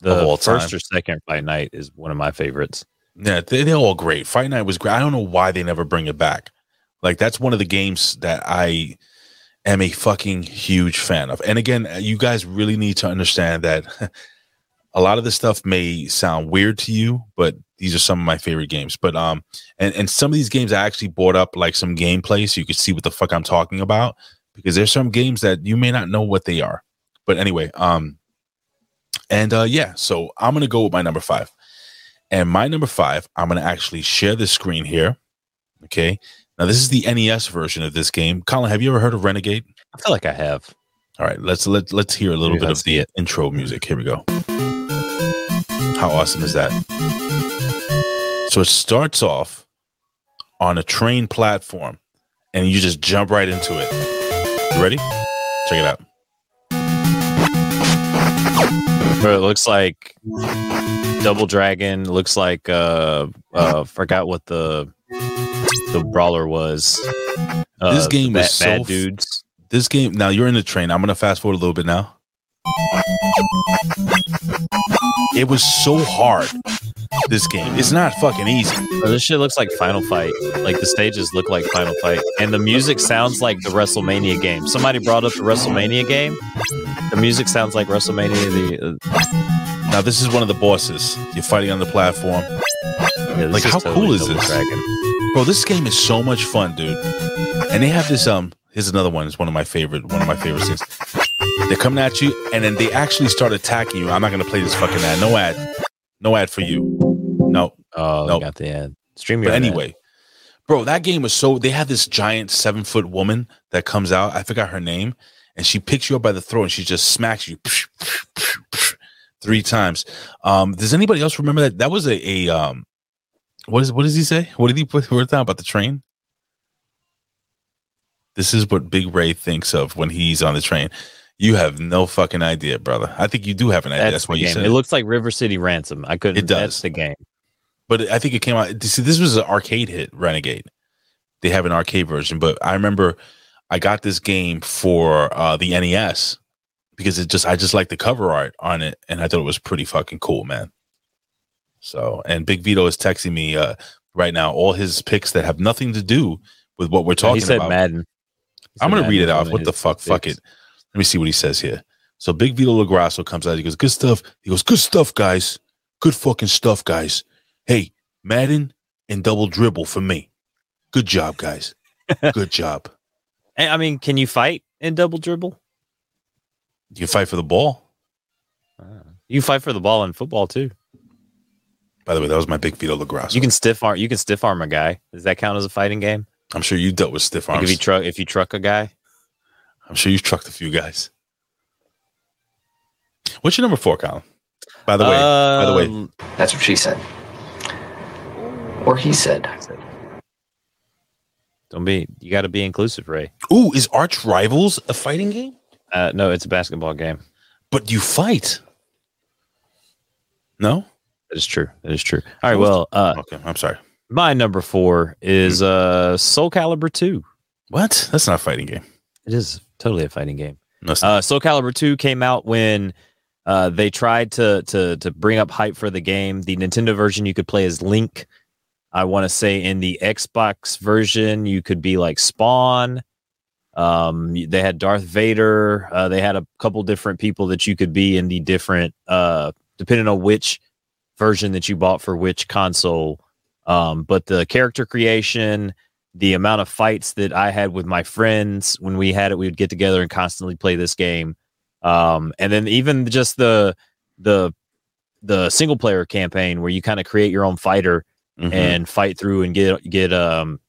The of all first time. or second fight night is one of my favorites. Yeah, they, they're all great. Fight Night was great. I don't know why they never bring it back. Like that's one of the games that I am a fucking huge fan of. And again, you guys really need to understand that a lot of this stuff may sound weird to you, but these are some of my favorite games. But um, and and some of these games I actually bought up like some gameplay so you could see what the fuck I'm talking about because there's some games that you may not know what they are. But anyway, um, and uh, yeah, so I'm gonna go with my number five. And my number five, I'm to actually share the screen here. Okay. Now, this is the NES version of this game. Colin, have you ever heard of Renegade? I feel like I have. All right. Let's let, let's hear a little Maybe bit of the intro music. Here we go. How awesome is that? So it starts off on a train platform and you just jump right into it. You ready? Check it out. Bro, it looks like Double Dragon. Looks like uh uh forgot what the the brawler was. Uh, this game bad, so bad dudes. This game. Now you're in the train. I'm gonna fast forward a little bit now. It was so hard. This game. It's not fucking easy. Bro, this shit looks like Final Fight. Like the stages look like Final Fight, and the music sounds like the WrestleMania game. Somebody brought up the WrestleMania game. The music sounds like WrestleMania. The uh, Now this is one of the bosses. You're fighting on the platform. yeah, like is how totally cool is this? Dragon. Bro, this game is so much fun, dude. And they have this um here's another one. It's one of my favorite one of my favorite things. They're coming at you and then they actually start attacking you. I'm not gonna play this fucking ad. No ad. No ad for you. No. Oh, no. got the ad. Stream your ad. anyway, bro, that game was so. They have this giant seven foot woman that comes out. I forgot her name, and she picks you up by the throat and she just smacks you three times. Um, does anybody else remember that? That was a, a um, what is what does he say? What did he put word down about the train? This is what Big Ray thinks of when he's on the train. You have no fucking idea, brother. I think you do have an idea. That's, That's, why you said It looks like River City Ransom. I couldn't. It does. That's the game. but I think it came out. See, this was an arcade hit, Renegade. They have an arcade version, but I remember I got this game for uh, the NES because it just I just like the cover art on it, and I thought it was pretty fucking cool, man. So, and Big Vito is texting me uh, right now all his picks that have nothing to do with what we're talking he said about. Madden. I'm gonna read it Madden was out. one What the fuck? Fuck it. Let me see what he says here. So Big Vito LoGrasso comes out. He goes, "Good stuff." He goes, "Good stuff, guys. Good fucking stuff, guys. Hey, Madden and double dribble for me. Good job, guys. Good job. I mean, can you fight in double dribble? You fight for the ball. You fight for the ball in football too. By the way, that was my Big Vito LoGrasso. You can stiff arm. You can stiff arm a guy. Does that count as a fighting game? I'm sure you dealt with stiff Like arms. if you truck, if you truck a guy, I'm sure you've trucked a few guys. What's your number four, Colin? By the way, by the way, Um, That's what she said. Or he said. don't be. You got to be inclusive, Ray. ooh, is Arch Rivals a fighting game? Uh, no, it's a basketball game. But you fight. No, That is true. That is true. All right. Well, uh, okay. I'm sorry. my number four is uh, Soul Calibur two. What? That's not a fighting game. It is totally a fighting game. No, Uh, Soul Calibur 2 came out when uh, they tried to to to bring up hype for the game. The Nintendo version you could play as Link. I want to say in the Xbox version you could be like Spawn. Um, they had Darth Vader. Uh, they had a couple different people that you could be in the different uh, depending on which version that you bought for which console. Um, but the character creation, the amount of fights that I had with my friends when we had it, we would get together and constantly play this game. Um, and then even just the the the single player campaign where you kind of create your own fighter Mhm. and fight through and get get um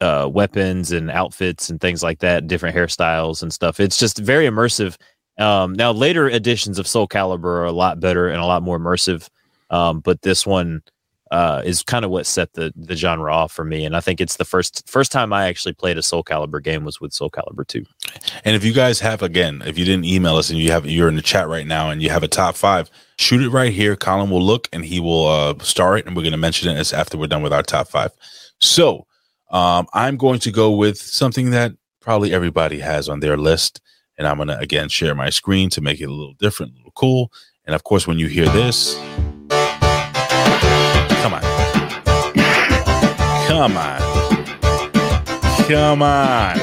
uh weapons and outfits and things like that, different hairstyles and stuff. It's just very immersive. Um, now later editions of Soul Calibur are a lot better and a lot more immersive. Um, but this one uh, is kind of what set the the genre off for me, and I think it's the first first time I actually played a Soul Calibur game was with Soul Calibur two. And if you guys have again, if you didn't email us and you have you're in the chat right now and you have a top five, shoot it right here. Colin will look and he will uh star it, and we're gonna mention it as after we're done with our top five. So um I'm going to go with something that probably everybody has on their list, and I'm gonna again share my screen to make it a little different, a little cool. And of course, when you hear this, come on, come on, come on.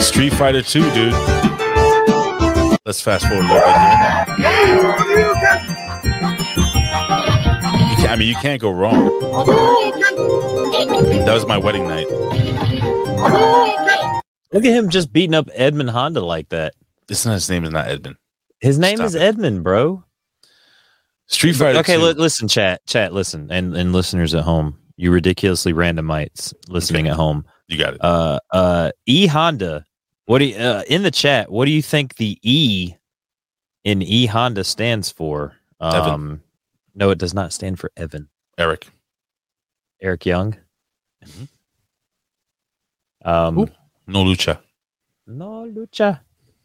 Street Fighter 2, dude. Let's fast forward a little bit here. I mean, you can't go wrong. That was my wedding night. Look at him just beating up Edmund Honda like that. It's not his name is not Edmund. His name Stop is it. Edmund, bro. Street Fighter Okay, 2. li- listen, chat, chat, listen, and and listeners at home, you ridiculously randomites listening at home. You got it. Uh, uh, E Honda. What do you uh, in the chat? What do you think the E in E Honda stands for? Evan. Um, no, it does not stand for Evan. Eric. Eric Young. Um, No lucha. no lucha.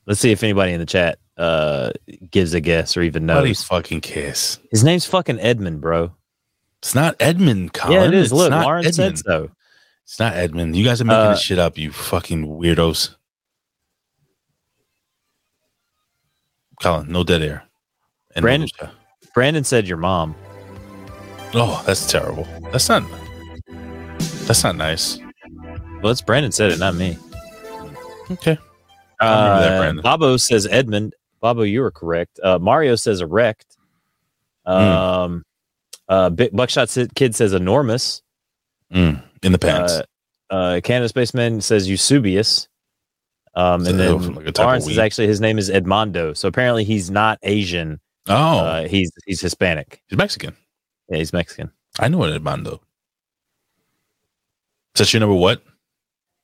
Let's see if anybody in the chat uh gives a guess or even knows. fucking kiss. His name's fucking Edmund, bro. It's not Edmund, Colin. yeah, it is. It's Look, Lauren said so. It's not Edmund. You guys are making Uh, this shit up, you fucking weirdos. Colin, no dead air. And Brandon, lucha. Brandon said your mom. Oh, that's terrible. That's not. That's not nice. Well, it's Brandon said it, not me. Okay. That, Uh. Bobo says Edmund. Bobo, you were correct. Uh, Mario says erect. Hmm. Um, uh, Buckshot Kid says enormous. Mm, in the pants. Uh, uh, Canada Spaceman says Eusebius. Um, and then like a type of Lawrence is actually his name is Edmondo. So apparently he's not Asian. oh, Uh, he's he's Hispanic. he's Mexican. Yeah, he's Mexican. I know it, Edmondo. Is that your number what?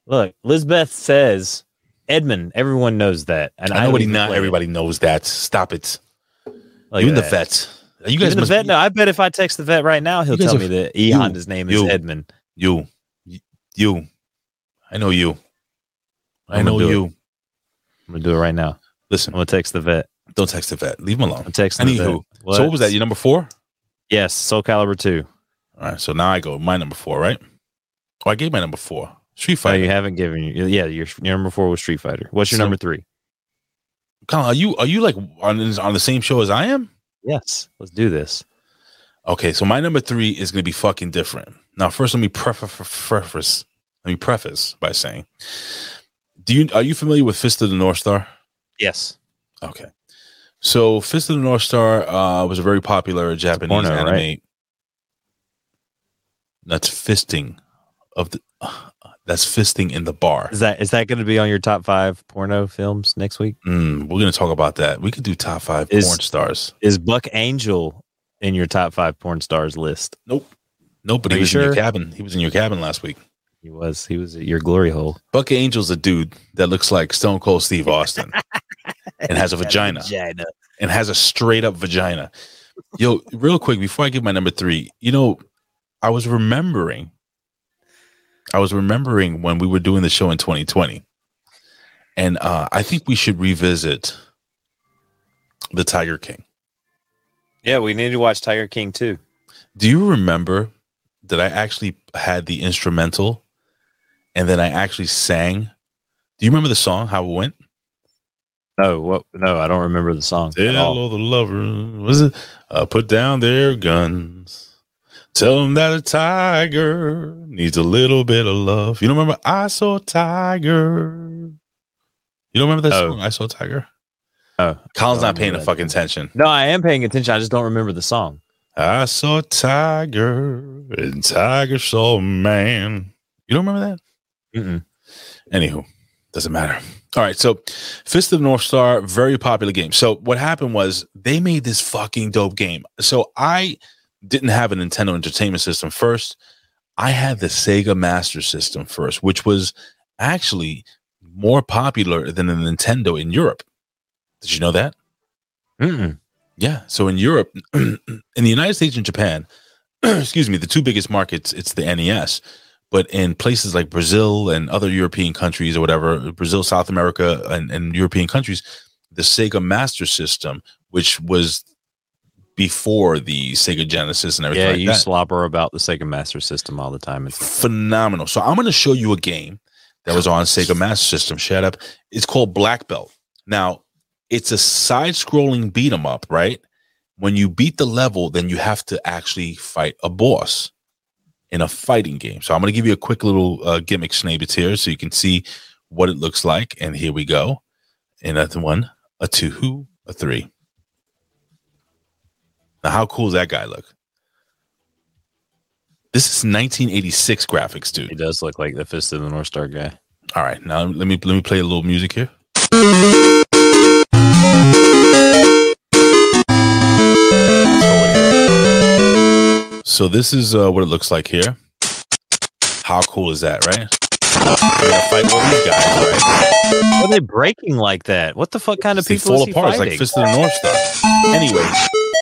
Look, Lizbeth says Edmund. Everyone knows that, and I I know even not it. everybody knows that. Stop it. Look uh, Even at the that. vet. You guys Even the vet. be- No, I bet if I text the vet right now, he'll tell me that E you- Honda's name is Edmund. You, you. I know you. I know do it. you. I'm gonna do it right now. Listen, I'm gonna text the vet. don't text the vet. Leave him alone. I'm texting the Anywho, vet. so what was that? Your number four? Yes, Soul Calibur two. All right. So now I go my number four, right? Oh, I gave my number four. Street Oh, Fighter. you haven't given you. Yeah, your, your number four was Street Fighter. What's your So- number three? Colin, are you are you like on on the same show as I am? Yes, let's do this. Okay, so my number three is going to be fucking different. Now, first, let me preface, preface, let me preface by saying, do you are you familiar with Fist of the North Star? Yes. Okay. So, Fist of the North Star uh, was a very popular Japanese porno, anime. right? That's fisting of the. That's fisting in the bar. Is that is that going to be on your top five porno films next week? Mm, we're going to talk about that. We could do top five Is- porn stars. Is Buck Angel in your top five porn stars list? Nope. Nope. But Are he was in your cabin. He was in your cabin last week. He was. He was at your glory hole. Buck Angel's a dude that looks like Stone Cold Steve Austin and has a vagina. Vagina. and has a straight up vagina. Yo, real quick before I give my number three, you know, I was remembering, I was remembering when we were doing the show in 2020, and uh, I think we should revisit the Tiger King. Yeah, we need to watch Tiger King too. Do you remember that I actually had the instrumental, and then I actually sang? Do you remember the song? How it went? No, what? No, I don't remember the song. Tell all the lovers, was it? Uh, put down their guns. Tell them that a tiger needs a little bit of love. You don't remember? I saw a tiger. You don't remember that Oh. song? I saw a tiger. Oh, Colin's not paying remember the that. fucking attention. No, I am paying attention. I just don't remember the song. I saw a tiger, and tiger saw a man. You don't remember that? Mm-mm. Anywho, doesn't matter. All right, so Fist of the North Star, very popular game. So what happened was they made this fucking dope game. So I didn't have a Nintendo Entertainment System first. I had the Sega Master System first, which was actually more popular than the Nintendo in Europe. Did you know that? Mm-mm. Yeah. So in Europe, in the United States and Japan, excuse me, the two biggest markets, it's the NES. But in places like Brazil and other European countries or whatever, Brazil, South America, and, and European countries, the Sega Master System, which was before the Sega Genesis and everything Yeah, like you that, slobber about the Sega Master System all the time. It's phenomenal. So I'm going to show you a game that was on Sega Master System. Shut up. It's called Black Belt. Now, it's a side-scrolling beat 'em up, right? When you beat the level, then you have to actually fight a boss in a fighting game. So I'm going to give you a quick little uh, gimmick snippet here, so you can see what it looks like. And here we go. And that's one, a two, a three. Now, how cool does that guy look? This is 1986 graphics, dude. He does look like the Fist of the North Star guy. All right, now let me let me play a little music here. So this is uh, what it looks like here. How cool is that, right? Fight all these guys, right? What are they breaking like that? What the fuck kind of They people fall apart. It's like Fist of the North Star. Anyway,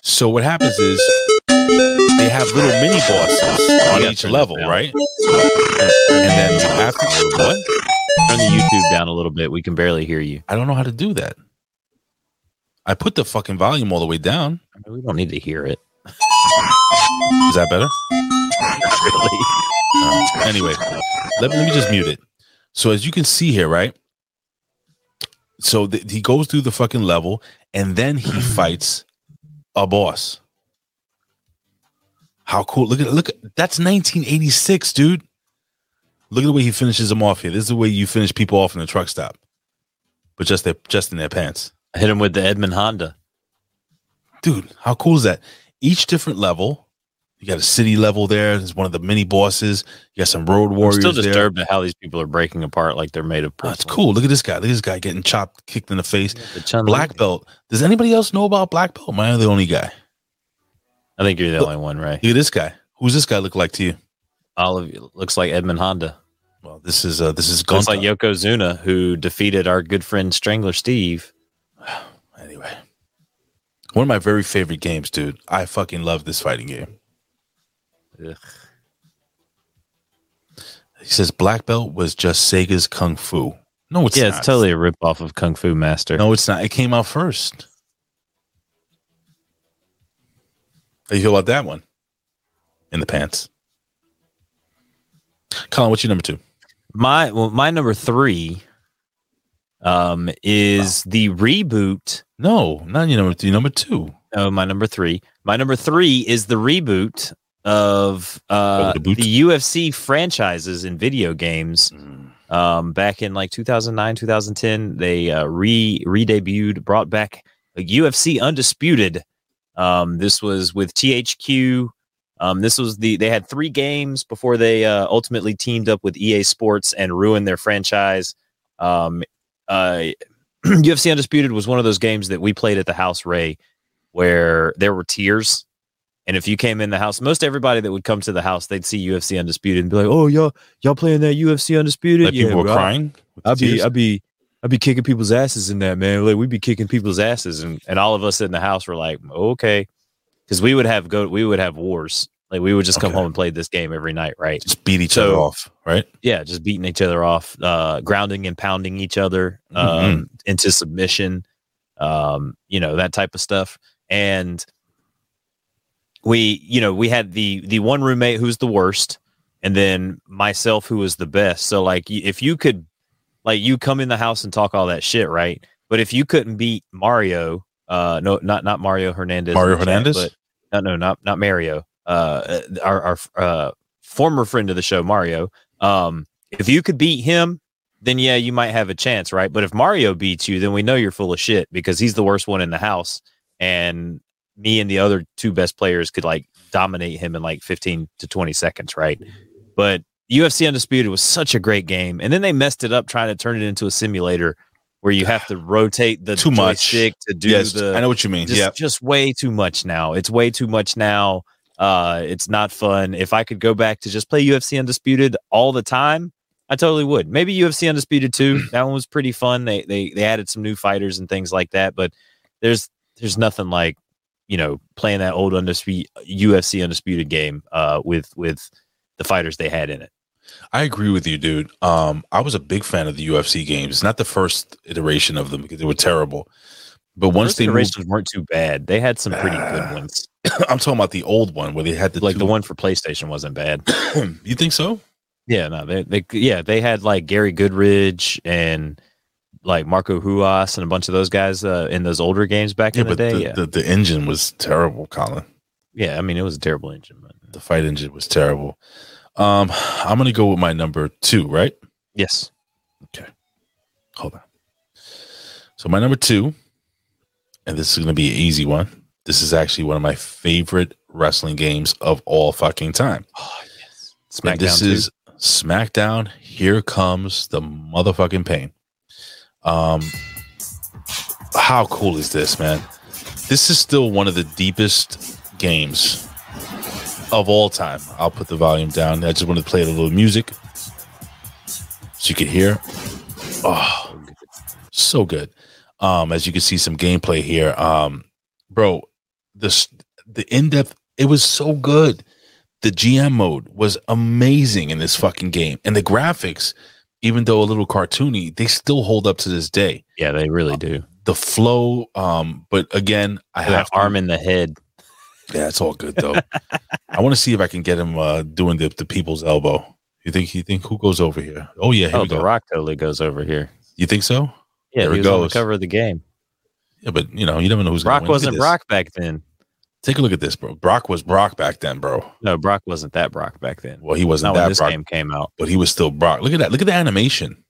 so what happens is they have little mini bosses on each level, right? And then to what? Turn the YouTube down a little bit. We can barely hear you. I don't know how to do that. I put the fucking volume all the way down. We don't need to hear it. Is that better? really. Uh, anyway, let me, let me just mute it. So as you can see here, right? So th- he goes through the fucking level and then he fights a boss. How cool! Look at look. at- That's 1986, dude. Look at the way he finishes them off here. This is the way you finish people off in the truck stop, but just their just in their pants. I hit him with the Edmund Honda. dude how cool is that each different level you got a city level there there's one of the mini bosses you got some road I'm warriors still there. disturbed at how these people are breaking apart like they're made of Oh, it's cool look at this guy look at this guy getting chopped kicked in the face The black belt does anybody else know about black belt am i the only guy I think you're the only one, right? look at this guy who's this guy look like to you All of you looks like Edmund Honda. well this is uh this is Looks Gunta. like Yokozuna, who defeated our good friend Strangler Steve. anyway one of my very favorite games dude i fucking love this fighting game Ugh. he says black belt was just sega's kung fu no it's yeah, not. it's totally a ripoff of Kung Fu Master. No, it's not. It came out first. How you feel about that one? In the pants. Colin, what's your number two? My well, my number three um is the reboot. No, not your number two. Number two. Oh, my number three. My number three is the reboot of uh, Oh, the the UFC franchises in video games. Mm. Um, back in like 2009, 2010, they uh, re debuted, brought back a UFC Undisputed. Um, this was with THQ. Um, this was the they had three games before they uh, ultimately teamed up with EA Sports and ruined their franchise. Um, uh, UFC Undisputed was one of those games that we played at the house, Ray, where there were tiers. And if you came in the house, most everybody that would come to the house, they'd see UFC Undisputed and be like, "Oh, y'all, y'all playing that UFC Undisputed?" Like people were bro. crying. I'd be? I'd be, I'd be kicking people's asses in that man. Like we'd be kicking people's asses, and and all of us in the house were like, okay, because we would have go, we would have wars. Like we would just come Okay. home and play this game every night, right? Just beat each So- other off, right? Yeah, just beating each other off, uh, grounding and pounding each other Mm-hmm. um, into submission, um, you know that type of stuff. And we, you know, we had the the one roommate who's the worst, and then myself who was the best. So like, if you could, like, you come in the house and talk all that shit, right? But if you couldn't beat Mario, uh, no, not not Mario Hernandez, Mario the chat, Hernandez? but no, no, not not Mario. Uh, our our uh, former friend of the show, Mario. Um, if you could beat him, then yeah, you might have a chance, right? But if Mario beats you, then we know you're full of shit because he's the worst one in the house, and me and the other two best players could like dominate him in like 15 to 20 seconds, right? But UFC Undisputed was such a great game, and then they messed it up trying to turn it into a simulator where you have to rotate the Too much. to do Yes, the. I know what you mean. Yeah. just way too much now. It's way too much now. Uh, it's not fun. If I could go back to just play UFC Undisputed all the time, I totally would. Maybe UFC Undisputed too. that one was pretty fun. They they they added some new fighters and things like that. But there's there's nothing like you know playing that old undisputed UFC Undisputed game uh, with with the fighters they had in it. I agree with you, dude. Um, I was a big fan of the UFC games. Not the first iteration of them because they were terrible. But once First they moved, weren't too bad. They had some pretty good ones. I'm talking about the old one where they had the Like two- the one for PlayStation wasn't bad. you think so? Yeah, no, they, they yeah, they had like Gary Goodridge and like Marco Ruas and a bunch of those guys uh, in those older games back Yeah, in the day. the, yeah. the, the engine was terrible, Colin. yeah, I mean it was a terrible engine, but The fight engine was terrible. Um, I'm gonna go with my number two, right? yes. Okay. Hold on. So my number two, and this is gonna be an easy one. This is actually one of my favorite wrestling games of all fucking time. And this SmackDown 2? is SmackDown. Here comes the motherfucking pain. Um, how cool is this, man? This is still one of the deepest games of all time. I'll put the volume down. I just want to play a little music so you can hear. Oh, so good. Um, as you can see, some gameplay here. Um, bro, this the in depth. It was so good. The GM mode was amazing in this fucking game, and the graphics, even though a little cartoony, they still hold up to this day. Yeah, they really do. The flow, um, but again, I That have to- arm in the head. yeah, it's all good though. I want to see if I can get him uh, doing the, the people's elbow. You think you think who goes over here? Oh yeah, here Oh, the. Rock totally goes over here. You think so? Yeah, There he was on the cover of the game. Yeah, but you know, you never know who's Rock win. Wasn't Rock back then. Take a look at this, bro. Brock was Brock back then, bro. No, Brock wasn't that Brock back then. Well, he wasn't Not when that this Brock, game came out. but he was still Brock. Look at that. Look at the animation.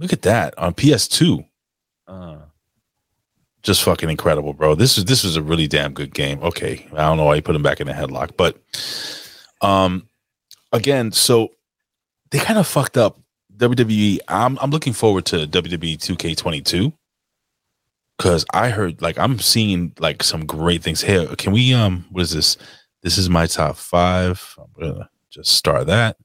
Look at that on PS2. Uh, Just fucking incredible, bro. This is this was a really damn good game. Okay, I don't know why you put him back in the headlock, but um, again, so they kind of fucked up WWE. I'm I'm looking forward to WWE 2K22 because I heard like I'm seeing like some great things here. Can we um, what is this? This is my top five. I'm gonna just start that.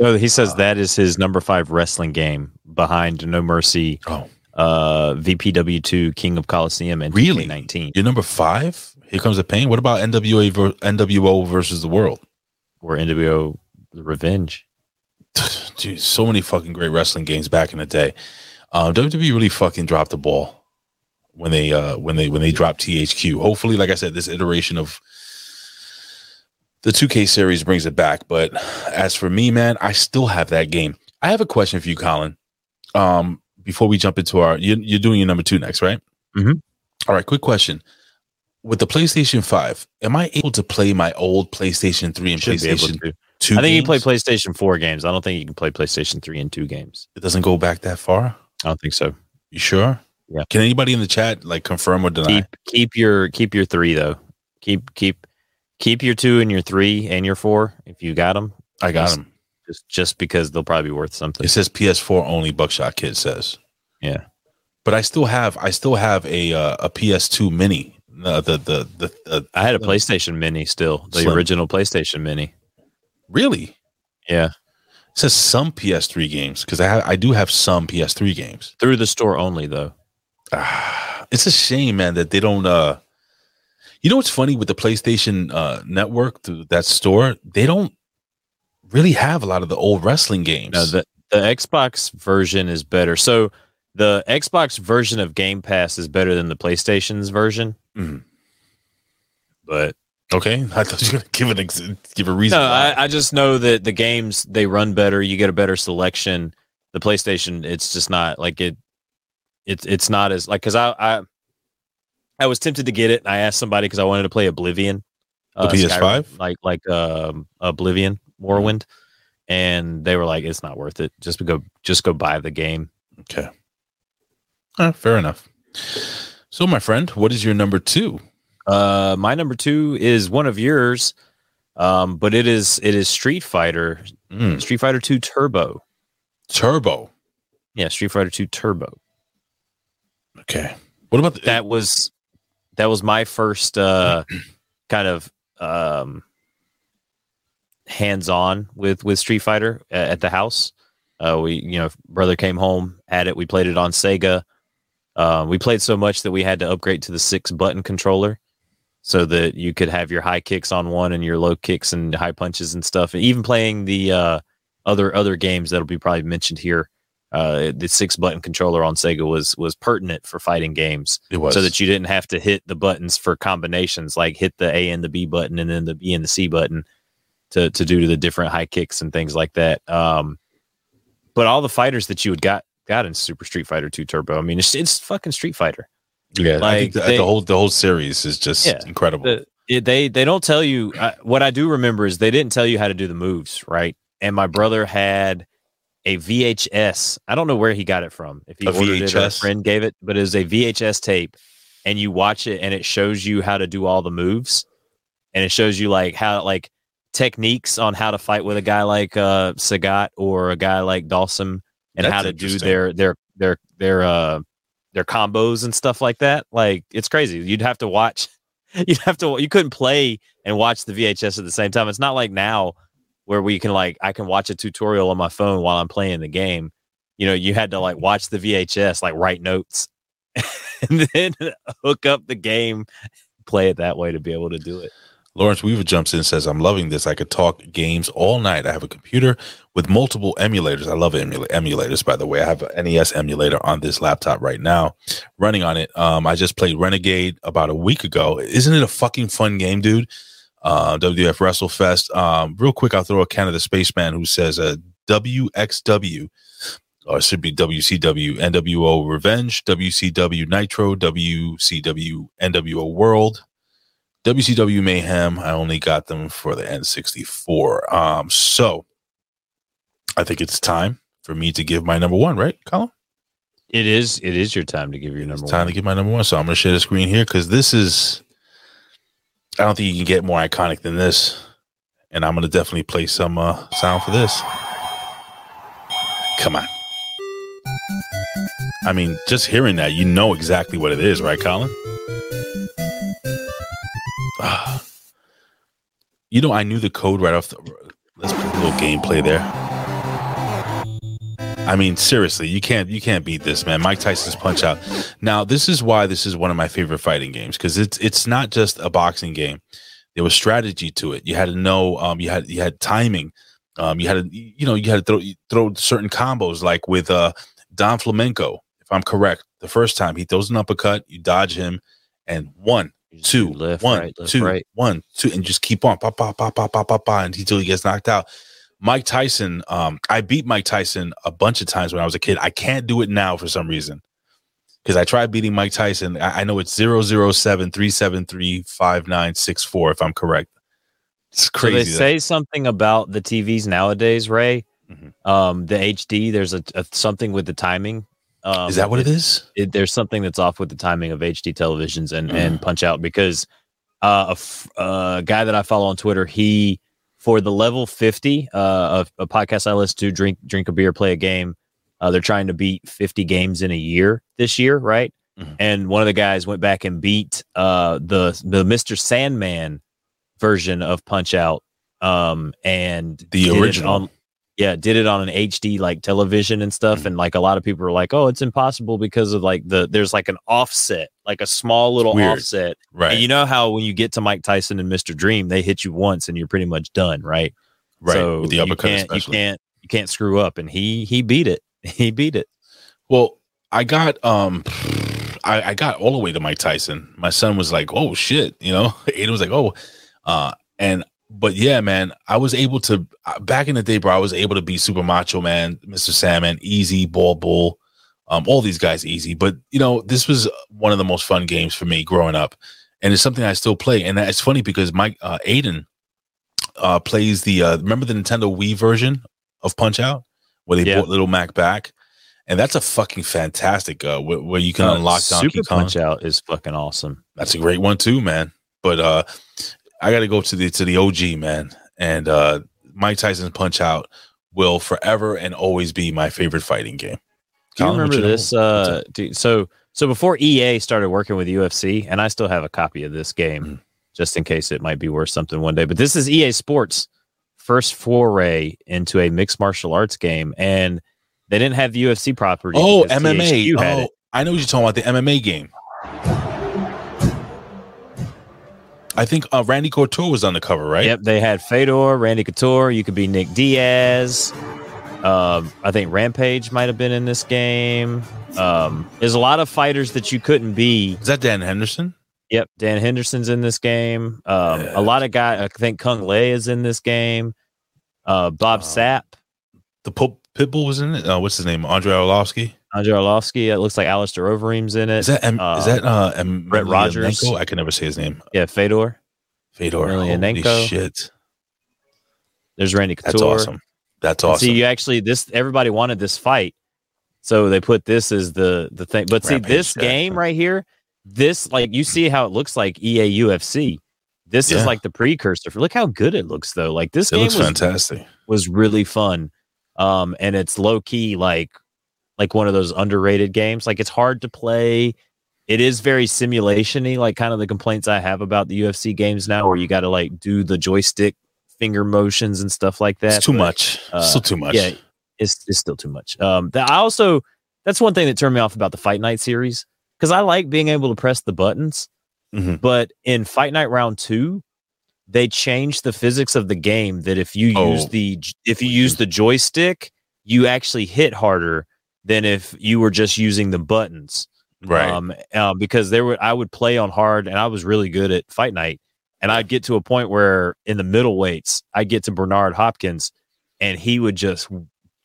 no, he says that is his number five wrestling game behind No Mercy, Oh, uh, VPW2, King of Coliseum, and Really? 19. you're number five. Here comes the pain. What about NWA ver- NWO versus the world? Or NWO Revenge. Dude, so many fucking great wrestling games back in the day. Um, WWE really fucking dropped the ball when they uh when they when they dropped THQ. Hopefully, like I said, this iteration of the 2K series brings it back. But as for me, man, I still have that game. I have a question for you, Colin. Um, before we jump into our, you, you're doing your number two next, right? Mhm. All right, quick question. with the PlayStation 5, am I able to play my old PlayStation 3 and PlayStation to. 2 I think you can play? PlayStation 4 games. I don't think you can play PlayStation 3 and 2 games. It doesn't go back that far? I don't think so. You sure? Yeah. Can anybody in the chat like confirm or deny? Keep keep your keep your 3 though. Keep keep keep your 2 and your 3 and your 4 if you got them. I got Just- them. Just just because they'll probably be worth something. It says PS4 only. Buckshot Kid says. Yeah. But I still have I still have a uh, a PS2 Mini. Uh, the the the, the I had a PlayStation Mini still, the Slim. original PlayStation Mini. Really? Yeah. It says some PS3 games because I ha- I do have some PS3 games. Through the store only though. It's a shame, man, that they don't. uh You know what's funny with the PlayStation uh Network, th- that store, they don't really have a lot of the old wrestling games. No, the the Xbox version is better. So the Xbox version of Game Pass is better than the PlayStation's version. Mhm. But okay, I thought you were gonna give an ex- give a reason. no. I, I just know that the games they run better. You get a better selection. The PlayStation, it's just not like it. It's it's not as like because I I I was tempted to get it. And I asked somebody because I wanted to play Oblivion, The PS5? Skyrim, like like um Oblivion Morrowind, and they were like, it's not worth it. Just go just go buy the game. Okay. Uh, fair enough. So, my friend, what is your number two? Uh, my number two is one of yours, um, but it is it is Street Fighter, Mm. Street Fighter Two Turbo. Turbo. Yeah, Street Fighter Two Turbo. Okay. What about the, that? Was that was my first uh, kind of um, hands on with with Street Fighter a- at the house. Uh, we you know brother came home had it. We played it on Sega. Uh, we played so much that we had to upgrade to the six button controller so that you could have your high kicks on one and your low kicks and high punches and stuff. And even playing the uh, other other games that'll be probably mentioned here. Uh, the six button controller on Sega was was pertinent for fighting games. It was. so that you didn't have to hit the buttons for combinations, like hit the A and the B button and then the B and the C button to to do the different high kicks and things like that. Um, but all the fighters that you would got got in Super Street Fighter Two Turbo, I mean, it's it's fucking Street Fighter. yeah, I like, think the, they- the whole the whole series is just Yeah. incredible. The- it- they they don't tell you uh, what I do remember is they didn't tell you how to do the moves, right? And my brother had a VHS. I don't know where he got it from. If he A ordered it or a VHS? friend gave it, but it was a VHS tape, and you watch it and it shows you how to do all the moves, and it shows you like how like techniques on how to fight with a guy like uh Sagat or a guy like Dhalsim, and That's how to do their their their their uh their combos and stuff like that. Like it's crazy. You'd have to watch. You'd have to. You couldn't play and watch the VHS at the same time. It's not like now where we can like I can watch a tutorial on my phone while I'm playing the game. You know, you had to like watch the VHS, like write notes, and then hook up the game, play it that way to be able to do it. Lawrence Weaver jumps in and says, I'm loving this. I could talk games all night. I have a computer with multiple emulators. I love emula- emulators, by the way. I have an NES emulator on this laptop right now running on it. Um, I just played Renegade about a week ago. Isn't it a fucking fun game, dude? Uh, WF WrestleFest. Um, real quick, I'll throw a Canada Spaceman who says uh, WXW, or it should be WCW, NWO Revenge, WCW Nitro, WCW NWO World. WCW Mayhem, I only got them for the N64. Um, so I think it's time for me to give my number one, right, Colin? It is. It is your time to give your number It's time one. to give my number one. So I'm going to share the screen here because this is, I don't think you can get more iconic than this. And I'm to definitely play some uh, sound for this. Come on. I mean, just hearing that, you know exactly what it is, right, Colin? Ah. You know, I knew the code right off the. Let's put a little gameplay there. I mean, seriously, you can't you can't beat this, man. Mike Tyson's Punch Out. Now, this is why this is one of my favorite fighting games because it's it's not just a boxing game. There was strategy to it. You had to know. Um, you had you had timing. Um, you had to you know you had to throw throw certain combos like with uh Don Flamenco. If I'm correct, the first time he throws an uppercut, you dodge him, and one, two, left, one, right, left, two, right. one, two, and just keep on, pop, pop, pop, pop, pop, pop, pop, until he gets knocked out. Mike Tyson, um, I beat Mike Tyson a bunch of times when I was a kid. I can't do it now for some reason. because I tried beating Mike Tyson. I, I know it's 007 373 5964, if I'm correct. It's crazy. So they say something about the TVs nowadays, Ray. Mm-hmm. Um, the HD, there's a, a something with the timing. Um, Is that what it is? It, there's something that's off with the timing of HD televisions and Mm. and Punch Out because uh, a f- uh, guy that I follow on Twitter, he for the level 50 uh, of a podcast I listen to, drink drink a beer, play a game. Uh, they're trying to beat 50 games in a year this year, right? Mm-hmm. And one of the guys went back and beat uh, the the Mr. Sandman version of Punch Out, um, and The original. on- yeah, did it on an HD like television and stuff. Mm-hmm. And like a lot of people are like, oh, it's impossible because of like the there's like an offset, like a small little Weird. offset. Right. And you know how when you get to Mike Tyson and Mr. Dream, they hit you once and you're pretty much done, right? Right, So with the you uppercut can't, you can't you can't screw up. And he he beat it. He beat it. Well, I got um I, I got all the way to Mike Tyson. My son was like, "Oh shit," you know. Aiden was like, "Oh," uh, and but yeah, man, I was able to uh, back in the day, bro. I was able to be Super Macho Man, Mister Sandman, Easy, Bald Bull, um, all these guys easy. But you know, this was one of the most fun games for me growing up, and it's something I still play. And it's funny because Mike uh, Aiden uh, plays the uh, remember the Nintendo Wii version of Punch Out where they Yeah. brought Little Mac back. And that's a fucking fantastic uh where, where you can Uh, unlock Donkey Super Kong. Punch Out is fucking awesome. That's a great one too, man. But uh I got to go to the to the OG, man. And uh Mike Tyson's Punch Out will forever and always be my favorite fighting game. Do you Colin, remember you this? Uh, dude, so so before EA started working with UFC, and I still have a copy of this game Mm. just in case it might be worth something one day. But this is EA Sports' first foray into a mixed martial arts game, and they didn't have the UFC property. Oh, MMA. Had Oh, it. I know what you're talking about the MMA game. I think uh, Randy Couture was on the cover, right? Yep, they had Fedor, Randy Couture. You could be Nick Diaz. Um, I think Rampage might have been in this game. Um, there's a lot of fighters that you couldn't be. Is that Dan Henderson? Yep, Dan Henderson's in this game. Um, a lot of guys. I think Cung Le is in this game. Uh, Bob Sapp, The Pope Pitbull was in it. Uh, what's his name? Andre Arlovsky. Andrei Arlovsky. It looks like Alistair Overeem's in it. Is that M- is that uh M- Brett Rogers? I can never say his name. Yeah, Fedor. Fedor. Holy shit. There's Randy Couture. That's awesome. That's And awesome. See, you actually this everybody wanted this fight, so they put this as the the thing. But see, this yeah. game right here, this like you see how it looks like EA UFC. This Yeah. is like the precursor. For, look how good it looks though. Like this it game looks was, fantastic. was really fun, um, and it's low key like like one of those underrated games. Like it's hard to play. It is very simulation-y, like kind of the complaints I have about the UFC games now, where you got to like do the joystick finger motions and stuff like that. It's too but- much. It's still too much. yeah, it's it's still too much. Um, that I also that's one thing that turned me off about the Fight Night series because I like being able to press the buttons, Mhm. but in Fight Night Round Two, they changed the physics of the game that if you use Oh. the if you use the joystick, you actually hit harder than if you were just using the buttons. Right. Um, uh, because there were I would play on hard and I was really good at Fight Night, and I'd get to a point where in the middle weights I'd get to Bernard Hopkins, and he would just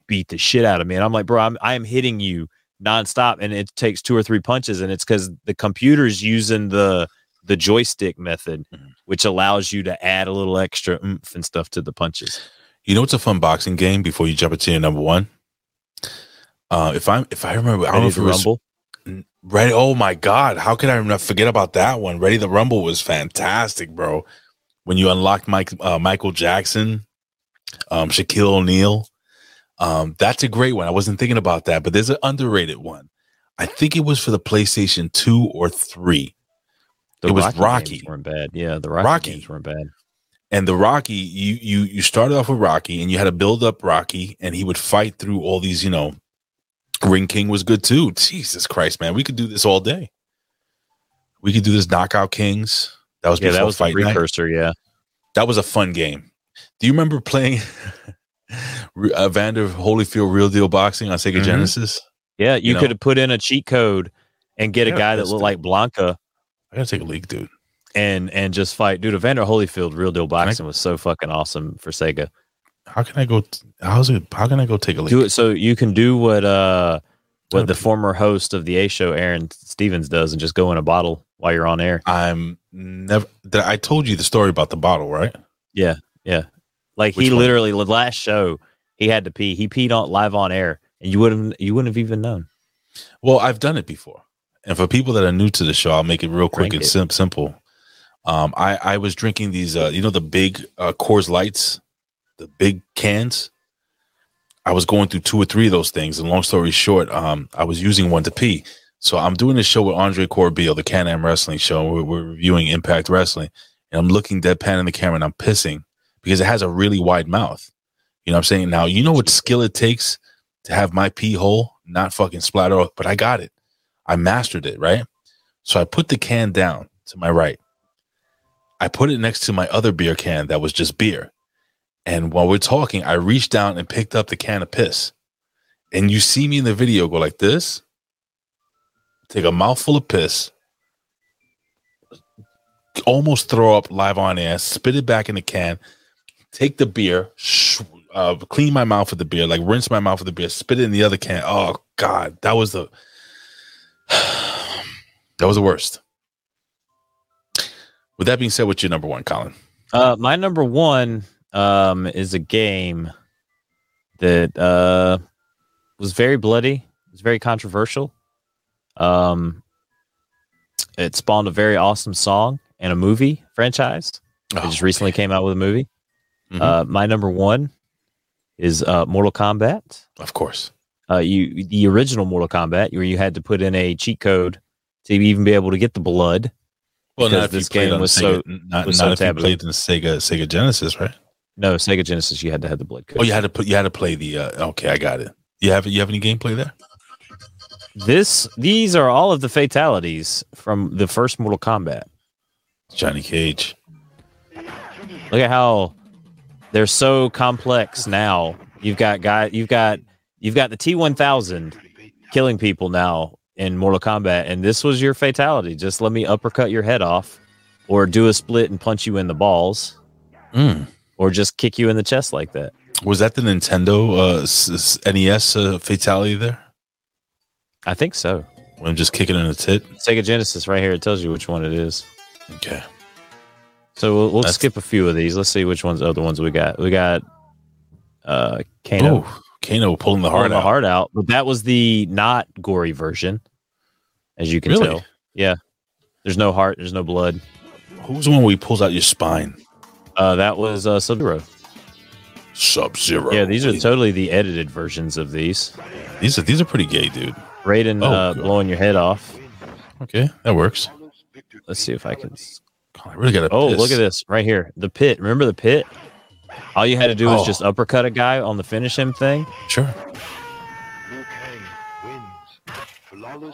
beat the shit out of me, and I'm like, bro, I'm I am hitting you nonstop, and it takes two or three punches, and it's because the computer's using the the joystick method, Mm-hmm. which allows you to add a little extra oomph and stuff to the punches. You know it's a fun boxing game before you jump into your number one? Uh, if I'm if I remember, I don't know Ready if to it was rumble. Ready. Oh my God! How could I not forget about that one? Ready the Rumble was fantastic, bro. When you unlocked Mike, uh, Michael Jackson, um, Shaquille O'Neal, um, that's a great one. I wasn't thinking about that, but there's an underrated one. I think it was for the PlayStation Two or Three. The it was Rocky, Rocky. games weren't bad. Yeah, the Rocky, Rocky. games weren't bad. And the Rocky, you you you started off with Rocky, and you had to build up Rocky, and he would fight through all these. You know, Ring King was good too. Jesus Christ, man, we could do this all day. We could do this Knockout Kings. That was Yeah, that was the Fight Night. precursor. Yeah. That was a fun game. Do you remember playing uh, Vander Holyfield Real Deal Boxing on Sega Mhm. Genesis? Yeah, you, know? could have put in a cheat code and get a guy that looked the- like Blanka I gotta take a leak, dude. and and just fight. Dude, Evander Holyfield Real Deal Boxing was so fucking awesome for Sega. How can I go? How's it? How can I go take a leak? Do it so you can do what uh what the former host of the A show, Aaron Stevens, does, and just go in a bottle while you're on air. I'm never. I told you the story about the bottle, right? Yeah, yeah. Like Which he one? literally the last show he had to pee. He peed on live on air, and you wouldn't you wouldn't have even known. Well, I've done it before, and for people that are new to the show, I'll make it real quick Drink and it. sim- simple. Um, I I was drinking these, uh, you know, the big uh, Coors Lights, the big cans. I was going through two or three of those things, and long story short, um, I was using one to pee. So I'm doing this show with Andre Corbeil, the Can Am Wrestling Show. We're, we're reviewing Impact Wrestling, and I'm looking deadpan in the camera, and I'm pissing because it has a really wide mouth. You know what I'm saying? Now you know what skill it takes to have my pee hole not fucking splatter off, but I got it. I mastered it, right? So I put the can down to my right. I put it next to my other beer can that was just beer. And while we're talking, I reached down and picked up the can of piss. And you see me in the video go like this take a mouthful of piss, almost throw up live on air, spit it back in the can, take the beer, sh- uh, clean my mouth with the beer, like rinse my mouth with the beer, spit it in the other can. Oh God, that was the that was the worst. With that being said, what's your number one, Colin? Uh, my number one um, is a game that uh, was very bloody. It was very controversial. Um, it spawned a very awesome song and a movie franchise. It just recently came out with a movie. Mhm. Uh, my number one is uh, Mortal Kombat. Of course. Uh, you the original Mortal Kombat, where you had to put in a cheat code to even be able to get the blood. Well, not if this game was Sega, so not, was not so if you played in Sega Sega Genesis, right? No, Sega Genesis, you had to have the blood code. Oh, you had to put you had to play the. Uh, okay, I got it. You have you have any gameplay there? This these are all of the fatalities from the first Mortal Kombat. Johnny Cage. Look at how they're so complex now. You've got guy you've got you've got the T1000 killing people now in Mortal Kombat and this was your fatality. Just let me uppercut your head off or do a split and punch you in the balls Mm. Or just kick you in the chest like that. Was that the Nintendo uh, s- NES uh, fatality there? I think so. When I'm just kicking in the tit. Sega Genesis right here it tells you which one it is. Okay. So we'll, we'll That's- skip a few of these. Let's see which ones are the ones we got. We got uh Kano. Oh, Kano pulling the pulling heart the out. heart out, but that was the not gory version, as you can Really? tell. Yeah, there's no heart, there's no blood. Who's the one where he pulls out your spine? Uh, that was uh, Sub Zero. Sub Zero. Yeah, these are totally the edited versions of these. These are these are pretty gay, dude. Raiden Oh, uh, blowing your head off. Okay, that works. Let's see if I can. I really got to. Oh, look at this right here. The pit. Remember the pit? All you had to do was Oh. just uppercut a guy on the finish him thing. Sure.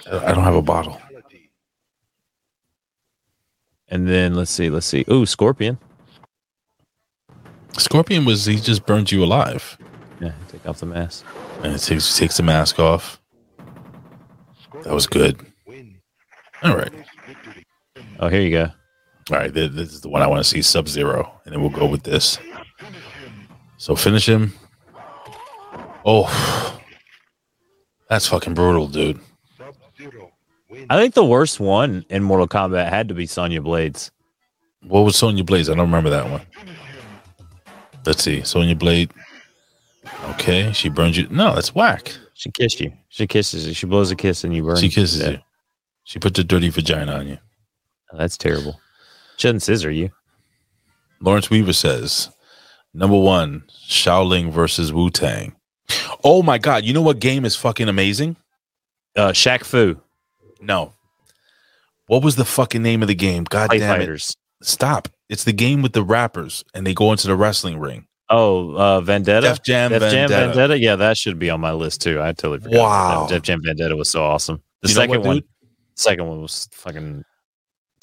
I don't have a bottle. And then let's see, let's see. Ooh, Scorpion. Scorpion was he just burned you alive, Yeah, take off the mask. and it takes takes the mask off. That was good. All right, Oh, here you go. all right. This, this is the one I want to see. Sub Zero, and then we'll go with this. So finish him. Oh, that's fucking brutal, dude. I think the worst one in Mortal Kombat had to be Sonya Blades. What was Sonya Blades? I don't remember that one. Let's see. Sonya Blade. Okay, she burns you. No, that's whack. She kissed you. She kisses you. She blows a kiss and you burn. She kisses Yeah. you. She put the dirty vagina on you. Oh, that's terrible. She doesn't scissor you. Lawrence Weaver says, number one, Shaolin versus Wu Tang. Oh my God. You know what game is fucking amazing? Uh, Shaq Fu. No. What was the fucking name of the game? God Fight damn Fighters. it. Stop. It's the game with the rappers and they go into the wrestling ring. Oh, uh, Vendetta. Def Jam Def Jam Vendetta. Vendetta. Yeah, that should be on my list too. I totally forgot. Wow. Def, Jam Vendetta was so awesome. The You second what, one, second one was fucking.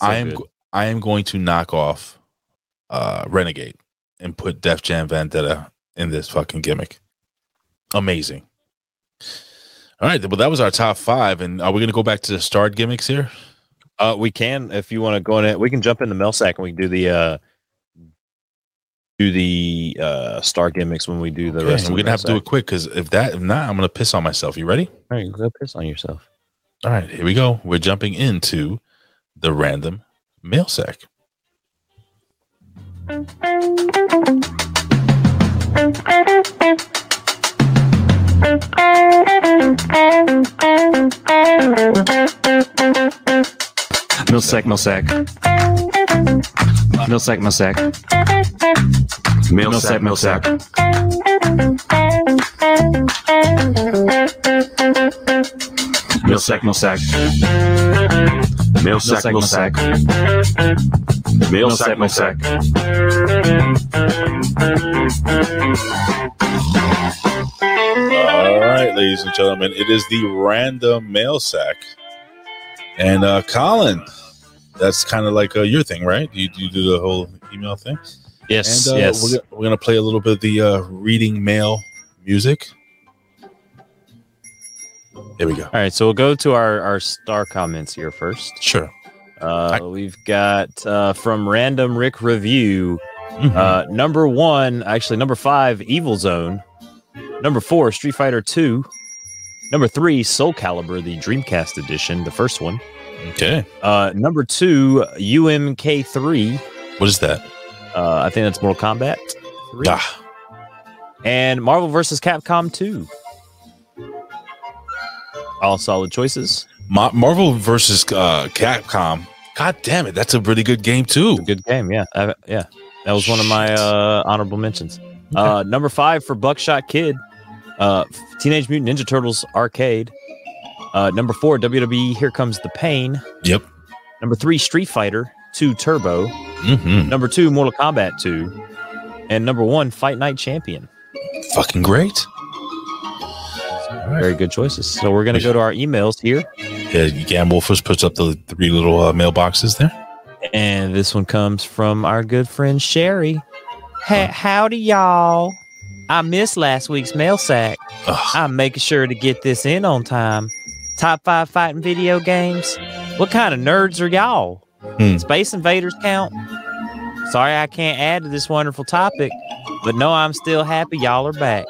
so I am good. I am going to knock off uh Renegade and put Def Jam Vendetta in this fucking gimmick. Amazing. All right, well that was our top five, and are we going to go back to the starred gimmicks here? Uh, we can if you want to go in it. We can jump in the mail sack and we can do the uh do the uh, star gimmicks when we do the Okay, rest. of we're gonna have to do it quick because if that if not, I'm gonna piss on myself. You ready? All right, go piss on yourself. All right, here we go. We're jumping into the random mail sack. Milsec, Milsec. Milsec, Milsec. Milsec, Milsec. Milsec, Milsec. Milsec, Milsec. Milsec, Milsec. All right, ladies and gentlemen, it is the random mail sack. And uh Colin, that's kind of like uh, your thing, right? You, you do the whole email thing. Yes, And uh, yes. We're, gonna- we're gonna play a little bit of the uh, reading mail music. Here we go. All right, so we'll go to our, our star comments here first. Sure. Uh, we've got uh, from Random Rick Review, Mm-hmm. uh, number one, actually number five, Evil Zone. Number four, Street Fighter Two. Number three, Soul Calibur, the Dreamcast edition, the first one. Okay. Uh, number two, UMK three. What is that? Uh, I think that's Mortal Kombat. 3. Ah. And Marvel vs. Capcom 2. All solid choices. Ma- Marvel versus uh, Capcom. God damn it, that's a really good game too. Good game, yeah. I- yeah. That was one of my uh, honorable mentions. Uh, number five for Buckshot Kid, uh, Teenage Mutant Ninja Turtles Arcade. Uh, number four, WWE Here Comes the Pain. Yep. Number three, Street Fighter 2 Turbo. Mhm. Number two, Mortal Kombat 2. And number one, Fight Night Champion. Fucking great. Very good choices. So we're going to go to our emails here. Yeah, Gamble first puts up the three little uh, mailboxes there. And this one comes from our good friend Sherry. Hey, howdy, y'all. I missed last week's mail sack. I'm making sure to get this in on time. Top five fighting video games. What kind of nerds are y'all? Hmm. Space Invaders count? Sorry I can't add to this wonderful topic, but no, I'm still happy y'all are back.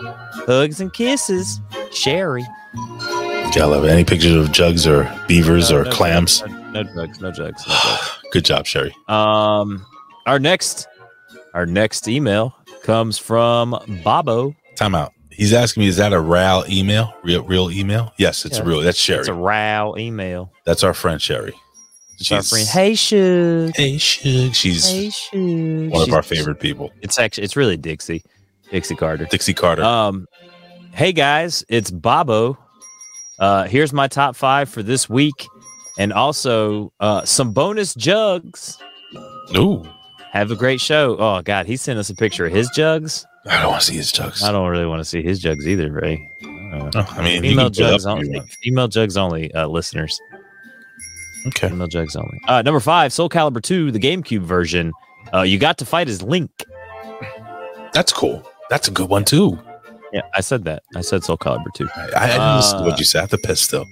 Hugs and kisses, Sherry. Yeah, I love it. Any pictures of jugs or beavers No, or no clams? jugs, No, no jugs, no jugs, no jugs. Good job, Sherry. Um, our next, our next email comes from Bobo. Time out. He's asking me, is that a RAL email? Real, real email? Yes, it's Yeah. real. That's Sherry. It's a row email. That's our friend Sherry. It's our friend. Hey, Shug. Hey, Shug. She's Hey, Shug. one of She's- our favorite people. It's actually it's really Dixie, Dixie Carter. Dixie Carter. Um, hey guys, it's Bobo. Uh, here's my top five for this week, and also uh, some bonus jugs. Ooh, have a great show. Oh God, he sent us a picture of his jugs. I don't want to see his jugs. I don't really want to see his jugs either, Ray. Uh, I mean, female can put it up jugs only. Female jugs only. Uh, listeners. Okay. Female jugs only. Uh, number five, Soul Calibur two, the GameCube version. Uh, you got to fight as Link. That's cool. That's a good one too. Yeah, I said that. I said Soul Calibur two. I, I didn't listen to Uh, what you said. I have to piss still.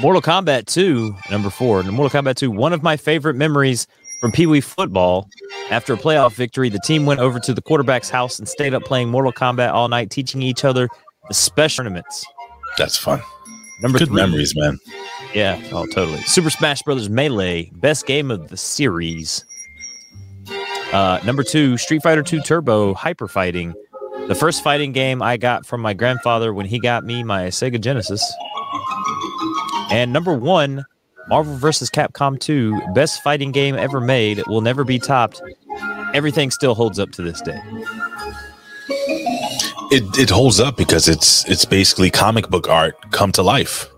Mortal Kombat 2, number four. And Mortal Kombat 2, one of my favorite memories from Pee Wee football. After a playoff victory, the team went over to the quarterback's house and stayed up playing Mortal Kombat all night, teaching each other the special tournaments. That's fun. Number Good three. memories, man. Yeah, oh, totally. Super Smash Brothers Melee, best game of the series. Uh, number two, Street Fighter 2 Turbo Hyper Fighting, the first fighting game I got from my grandfather when he got me my Sega Genesis. And number one, Marvel vs. Capcom 2, best fighting game ever made, will never be topped. Everything still holds up to this day. It it holds up because it's it's basically comic book art come to life.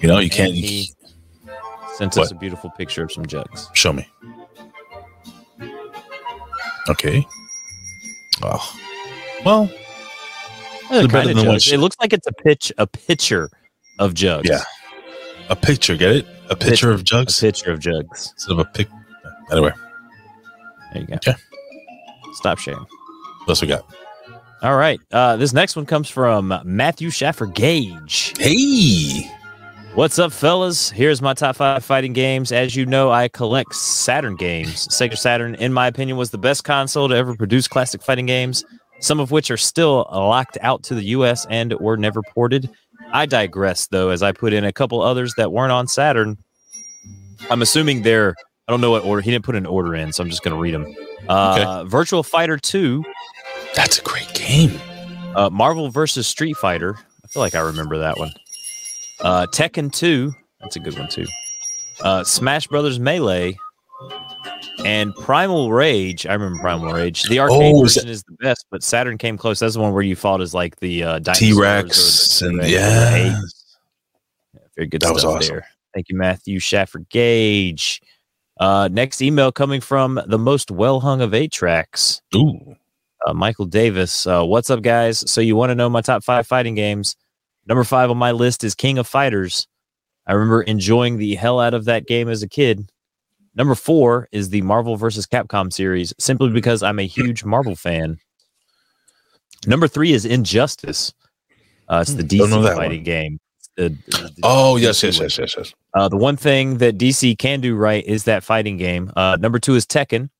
You know, you can't he sent What? a beautiful picture of some jugs. show me. Okay. Oh, well, They're They're better than one jugs. It looks like it's a pitch, a picture of jugs. yeah. A picture, get it? A picture of jugs A picture of jugs. instead of a pic. Anyway, There you go. Okay. Stop sharing. what else we got? All right. Uh, this next one comes from Matthew Schaffer Gage. Hey, What's up, fellas? Here's my top five fighting games. As you know, I collect Saturn games. Sega Saturn, in my opinion, was the best console to ever produce classic fighting games, some of which are still locked out to the US and were never ported. I digress, though, as I put in a couple others that weren't on Saturn. I'm assuming they're, I don't know what order. He didn't put an order in, so I'm just going to read them. Uh, Virtual Fighter 2. That's a great game. Uh, Marvel versus Street Fighter. I feel like I remember that one. Uh, Tekken 2. That's a good one, too. Uh, Smash Brothers Melee. And Primal Rage. I remember Primal Rage. The arcade Oh, version is the best, but Saturn came close. That's the one where you fought as like the uh, T Rex and the yeah. Yeah, very good That was stuff awesome. there. Thank you, Matthew Shaffer Gage. Uh, next email coming from the most well hung of eight tracks. Ooh. Uh, Michael Davis. Uh, what's up, guys? So you want to know my top five fighting games? Number five on my list is King of Fighters. I remember enjoying the hell out of that game as a kid. Number four is the Marvel vs. Capcom series, simply because I'm a huge Marvel fan. Number three is Injustice. Uh, it's the Hmm, DC fighting one. game. The- the- Oh yes, DC yes, yes, yes, yes. uh, the one thing that DC can do right is that fighting game. Uh, number two is Tekken.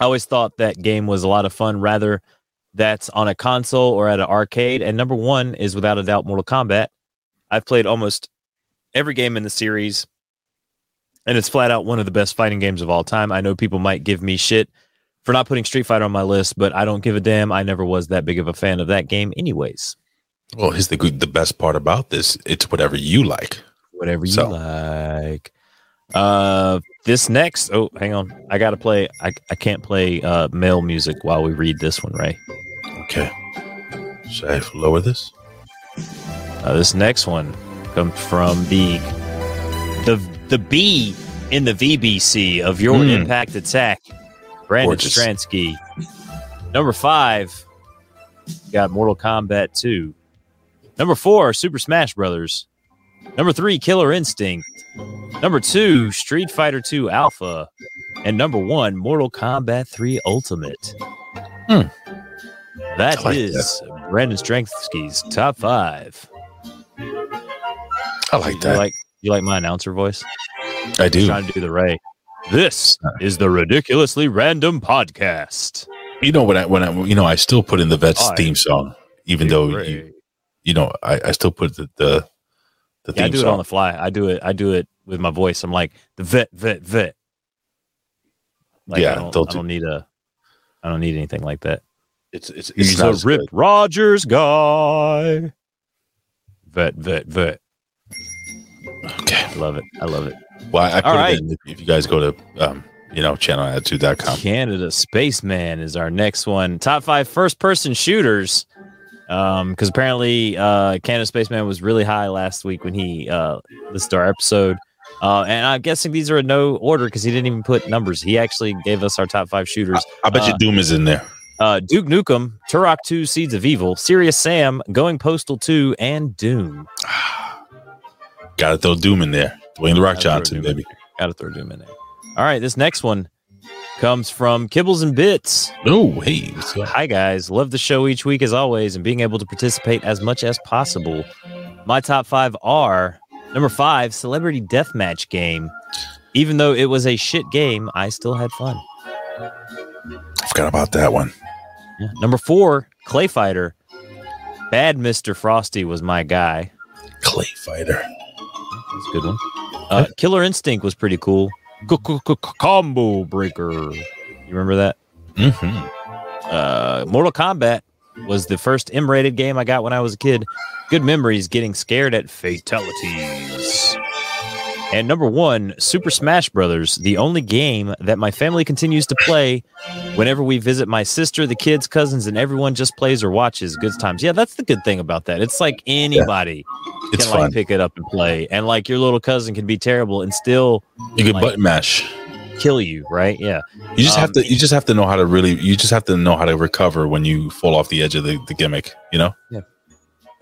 I always thought that game was a lot of fun, rather that's on a console or at an arcade. And number one is without a doubt Mortal Kombat. I've played almost every game in the series, and it's flat out one of the best fighting games of all time. I know people might give me shit for not putting Street Fighter on my list, but I don't give a damn. I never was that big of a fan of that game, anyways. Well, here's the good, the best part about this. It's whatever you like. whatever you So. like. Uh, this next. Oh, hang on. I gotta play. I I can't play uh male music while we read this one, Ray. Okay. Should I lower this? Uh, this next one comes from the the the B in the VBC of your Hmm. Impact Attack, Brandon Gorgeous. Stransky. Number five, got Mortal Kombat 2. Number four, Super Smash Brothers. Number three, Killer Instinct. Number two, Street Fighter 2 Alpha. And number one, Mortal Kombat 3 Ultimate. Hmm. That like is Brandon Stransky's top five. I like You that. like you like my announcer voice? I do. I'm Trying to do the Ray. This uh. is the ridiculously random podcast. You know when I when I you know I still put in the Vets I theme song, even though you, you know I, I still put the the, the Yeah, I do it on the fly. I do it. I do it with my voice. I'm like the vet, vet, vet. Like, Yeah, I don't, they'll I don't need a. I don't need anything like that. it's it's it's He's not a Rip good. Rogers guy. Vet, vet, vet. I love it. I love it. Well, I, I put All it right. in if, you guys go to um you know channelattitude.com. Canada Spaceman is our next one. Top five first person shooters. Um, because apparently uh Canada Spaceman was really high last week when he uh listened to our episode. Uh and I'm guessing these are in no order because he didn't even put numbers. He actually gave us our top five shooters. I bet you Uh, Doom is in there. uh Duke Nukem, Turok 2 Seeds of Evil, Serious Sam, Going Postal 2, and Doom. Got to throw Doom in there. Dwayne the Rock Gotta Johnson, baby. Gotta throw Doom in there. All right, this next one comes from Kibbles and Bits. Oh, hey? Hi guys, love the show each week as always, and being able to participate as much as possible. My top five are number five, Celebrity Deathmatch game. Even though it was a shit game, I still had fun. I forgot about that one. Yeah. Number four, Clay Fighter. Bad Mr. Frosty was my guy. Clay Fighter. That's a good one. Uh, Killer Instinct was pretty cool. Combo Breaker. You remember that? Mm-hmm. Uh, Mortal Kombat was the first M-rated game I got when I was a kid. Good memories getting scared at fatalities. And number one, Super Smash Brothers, the only game that my family continues to play whenever we visit my sister, the kids, cousins, and everyone just plays or watches. Good times. Yeah, that's the good thing about that. It's like anybody It's can fun. like pick it up and play, and like your little cousin can be terrible and still You can like, button mash. kill you, right? Yeah. You just have Um, to. You just have to know how to really. You just have to know how to recover when you fall off the edge of the, the gimmick. You know.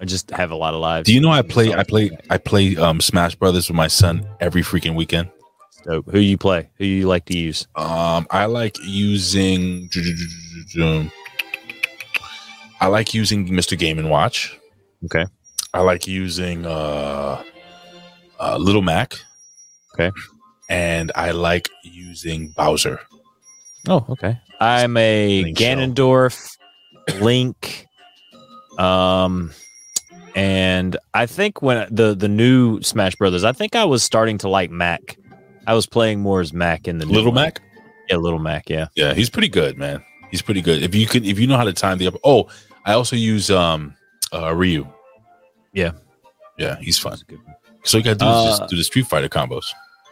I just have a lot of lives. Do you know I play? I play. I play um, Smash Brothers with my son every freaking weekend. Dope. Who you play? Who you like to use? Um, I like using. I like using Mr. Game and Watch. Okay. I like using. uh uh, Little Mac. Okay. And I like using Bowser. Oh, okay. I'm a. Ganondorf, Link, um, and I think when the the new Smash Brothers, I think I was starting to like Mac. I was playing more as Mac in the new Little. Mac? Yeah, Little Mac. Yeah. Yeah, he's pretty good, man. He's pretty good. If you could, if you know how to time the up. Oh, I also use um uh Ryu. Yeah. Yeah, he's fun. So you got to do is Uh, just do the Street Fighter combos.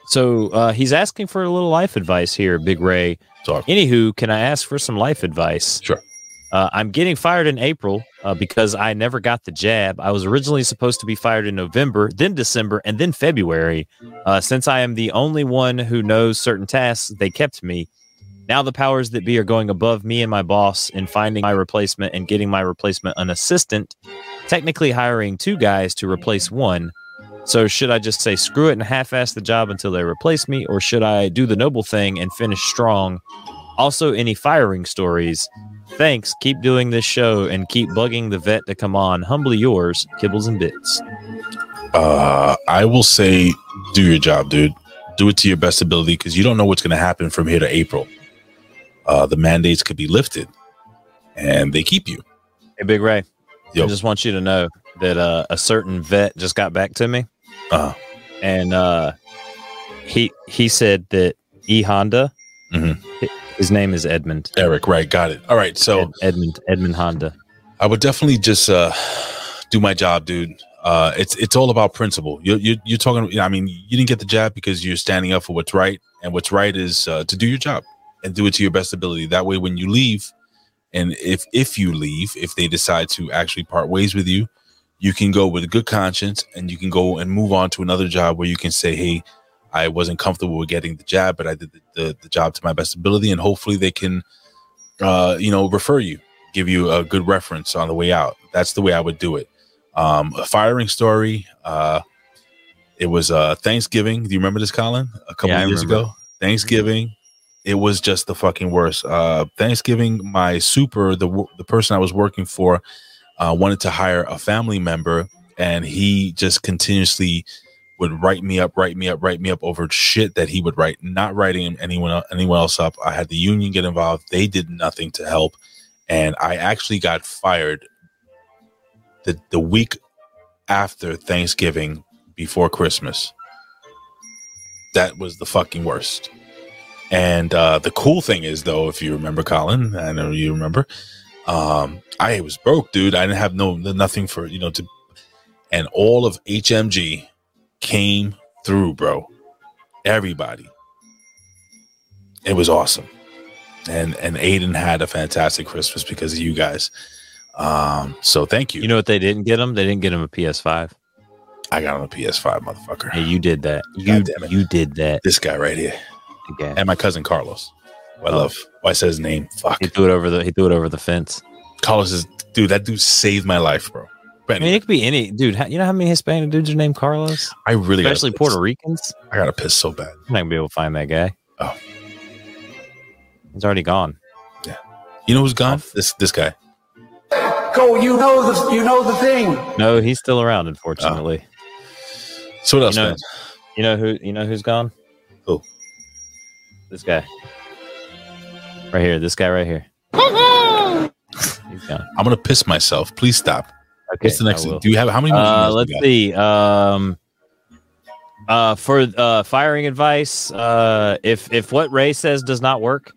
So uh, he's asking for a little life advice here, Big Ray. Talk. Anywho, can I ask for some life advice? Sure. Uh, I'm getting fired in April uh, because I never got the jab. I was originally supposed to be fired in November, then December, and then February. Uh, since I am the only one who knows certain tasks, they kept me. Now the powers that be are going above me and my boss in finding my replacement and getting my replacement an assistant, technically hiring two guys to replace one. So should I just say screw it and half-ass the job until they replace me, or should I do the noble thing and finish strong? Also, any firing stories? Thanks. Keep doing this show and keep bugging the vet to come on. Humbly yours, Kibbles and Bits. Uh, I will say, do your job, dude. Do it to your best ability because you don't know what's going to happen from here to April. Uh, the mandates could be lifted, and they keep you. Hey, Big Ray. Yo. I just want you to know that uh, a certain vet just got back to me, Uh, and uh, he he said that E Honda, Mhm. His name is Edmund. Eric, right? Got it. All right. So Ed- Edmund Edmund Honda. I would definitely just uh, do my job, dude. Uh, it's it's all about principle. You you you're talking. I mean, you didn't get the job because you're standing up for what's right, and what's right is uh, to do your job and do it to your best ability. That way, when you leave, and if if you leave, if they decide to actually part ways with you, you can go with a good conscience, and you can go and move on to another job where you can say, "Hey, I wasn't comfortable with getting the job, but I did the, the, the job to my best ability, and hopefully they can, uh, you know, refer you, give you a good reference on the way out. That's the way I would do it. Um, a firing story. Uh, it was uh, Thanksgiving. Do you remember this, Colin? A couple Yeah, of years ago, Thanksgiving. It was just the fucking worst. Uh, Thanksgiving, my super, the the person I was working for, uh, wanted to hire a family member, and he just continuously would write me up, write me up, write me up over shit that he would write, not writing anyone anyone else up. I had the union get involved; they did nothing to help, and I actually got fired the the week after Thanksgiving, before Christmas. That was the fucking worst. And uh, the cool thing is, though, if you remember, Colin, I know you remember, um, I was broke, dude. I didn't have no nothing for you know to, and all of HMG came through, bro. Everybody. It was awesome. And and Aiden had a fantastic Christmas because of you guys. Um, so thank you. You know what they didn't get him? They didn't get him a PS5. I got him a PS5, motherfucker. Hey, you did that. You God damn it. you did that. This guy right here. Okay. And my cousin Carlos. I Oh. love. Why I said his name. Fuck. He threw it over the he threw it over the fence. Carlos is dude, that dude saved my life, bro. But I mean, it could be any dude. You know how many Hispanic dudes are named Carlos? I really especially. Puerto Ricans. I gotta piss so bad. I'm not gonna be able to find that guy. Oh. he's already gone. Yeah, you know who's gone? Oh. This this guy. Go, you know the you know the thing. No, he's still around. Unfortunately. Oh. So what else, you know, man? You know who? You know who's gone? Who? This guy. Right here. This guy right here. He's gone. I'm gonna piss myself. Please stop. Okay. What's the next? Do you have how many Uh, let's see. Um, uh, for uh, firing advice, uh, if if what Ray says does not work,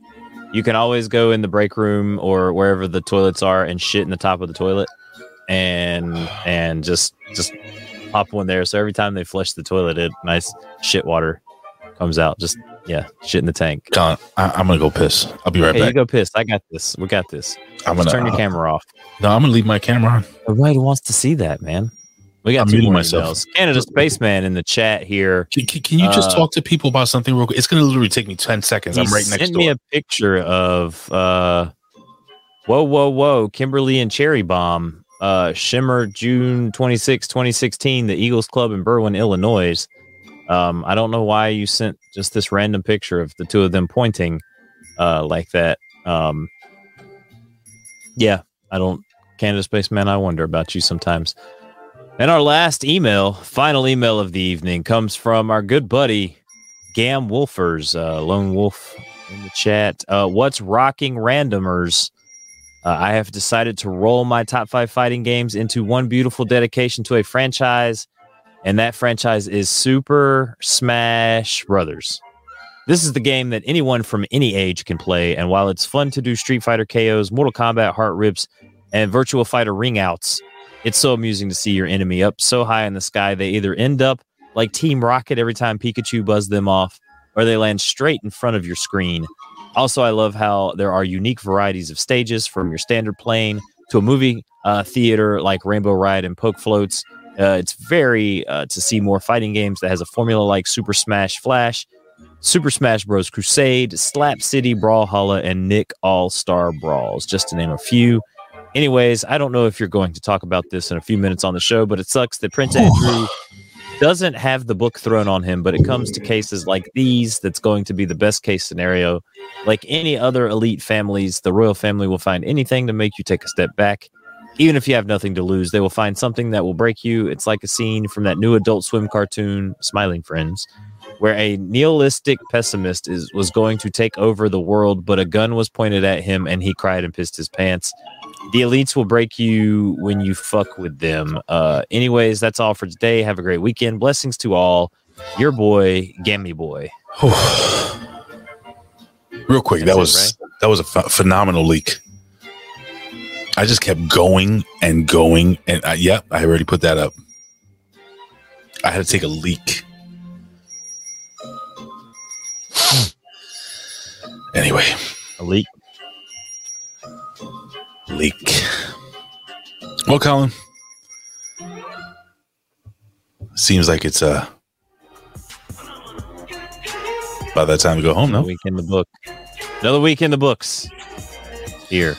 you can always go in the break room or wherever the toilets are and shit in the top of the toilet, and and just just pop one there. So every time they flush the toilet, it nice shit water comes out. Just yeah, shit in the tank. Colin, I, I'm gonna go piss. I'll be right Hey, you go piss. I got this. We got this. I'm Just gonna turn your uh, camera off. No, I'm gonna leave my camera on. Nobody wants to see that, man. We got I'm two muting more myself. emails. Canada Spaceman in the chat here. Can, can- can you just Uh, talk to people about something real quick? It's gonna literally take me 10 seconds. I'm right next sent door. me a picture of uh whoa whoa whoa Kimberly and Cherry Bomb uh Shimmer June 26 2016 the Eagles Club in Berwyn Illinois um I don't know why you sent just this random picture of the two of them pointing uh like that um yeah I don't Canada Spaceman I wonder about you sometimes And our last email, final email of the evening, comes from our good buddy Gam Wolfers, uh, Lone Wolf in the chat. Uh, what's rocking randomers? Uh, I have decided to roll my top five fighting games into one beautiful dedication to a franchise, and that franchise is Super Smash Brothers. This is the game that anyone from any age can play, and while it's fun to do Street Fighter KOs, Mortal Kombat heart rips, and Virtual Fighter ring outs, it's so amusing to see your enemy up so high in the sky they either end up like Team Rocket every time Pikachu buzzed them off, or they land straight in front of your screen. Also, I love how there are unique varieties of stages from your standard plane to a movie uh, theater like Rainbow Ride and Poke Floats. Uh, it's very uh, to see more fighting games that has a formula like Super Smash Flash, Super Smash Bros. Crusade, Slap City Brawlhalla, and Nick All Star Brawls, just to name a few. Anyways, I don't know if you're going to talk about this in a few minutes on the show, but it sucks that Prince Andrew doesn't have the book thrown on him, but it comes to cases like these that's going to be the best case scenario. Like any other elite families, the royal family will find anything to make you take a step back. Even if you have nothing to lose, they will find something that will break you. It's like a scene from that new adult swim cartoon, Smiling Friends, where a nihilistic pessimist is was going to take over the world, but a gun was pointed at him and he cried and pissed his pants. The elites will break you when you fuck with them. Uh, anyways, that's all for today. Have a great weekend. Blessings to all. Your boy, Gammy Boy. Real quick, that That's it, was that was a ph- phenomenal leak. I just kept going and going, and I, yep, I already put that up. I had to take a leak. Anyway, a leak. Leak. Well, Colin, seems like it's uh by that time to go home. No, week in the book. Another week in the books. Here.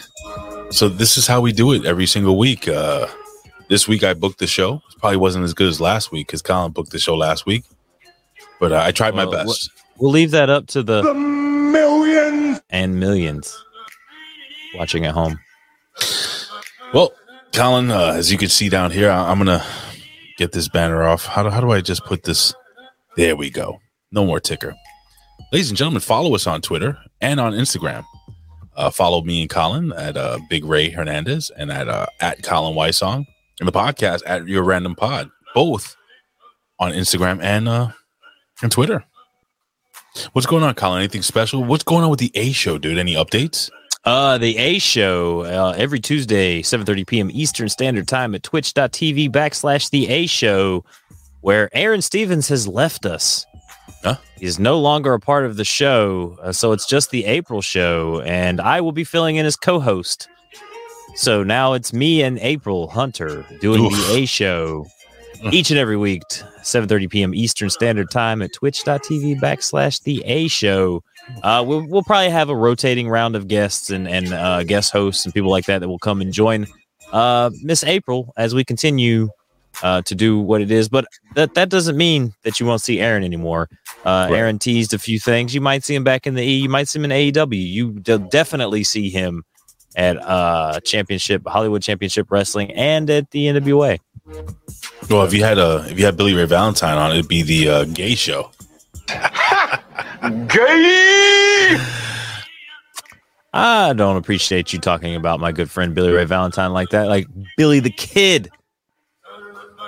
So this is how we do it every single week. Uh This week I booked the show. It probably wasn't as good as last week because Colin booked the show last week. But uh, I tried my best. We'll leave that up to the, millions and millions watching at home. Well, Colin, uh, as you can see down here, I- I'm gonna get this banner off. How do, how do I just put this? There we go. No more ticker. Ladies and gentlemen, follow us on Twitter and on Instagram. Uh, follow me and Colin at uh, Big Ray Hernandez and at uh, at Colin Wysong and the podcast at Your Random Pod, both on Instagram and uh, and Twitter. What's going on, Colin? Anything special? What's going on with the A show, dude? Any updates? Uh, the A show uh, every Tuesday, 7:30 p.m. Eastern Standard Time at twitch.tv backslash the A show, where Aaron Stevens has left us. Huh? He's no longer a part of the show, uh, so it's just the April show, and I will be filling in as co-host. So now it's me and April Hunter doing the A show each and every week, 7:30 p.m. Eastern Standard Time at twitch.tv backslash the A show. Uh, we'll, we'll probably have a rotating round of guests and, and uh, guest hosts and people like that that will come and join uh, Miss April as we continue uh, to do what it is. But that, that doesn't mean that you won't see Aaron anymore. Uh, Aaron teased a few things. You might see him back in the E. You might see him in AEW. You de- definitely see him at uh, Championship Hollywood Championship Wrestling and at the NWA. Well, if you had a if you had Billy Ray Valentine on, it'd be the uh, gay show. Gay! I don't appreciate you talking about my good friend Billy Ray Valentine like that. Like Billy the Kid.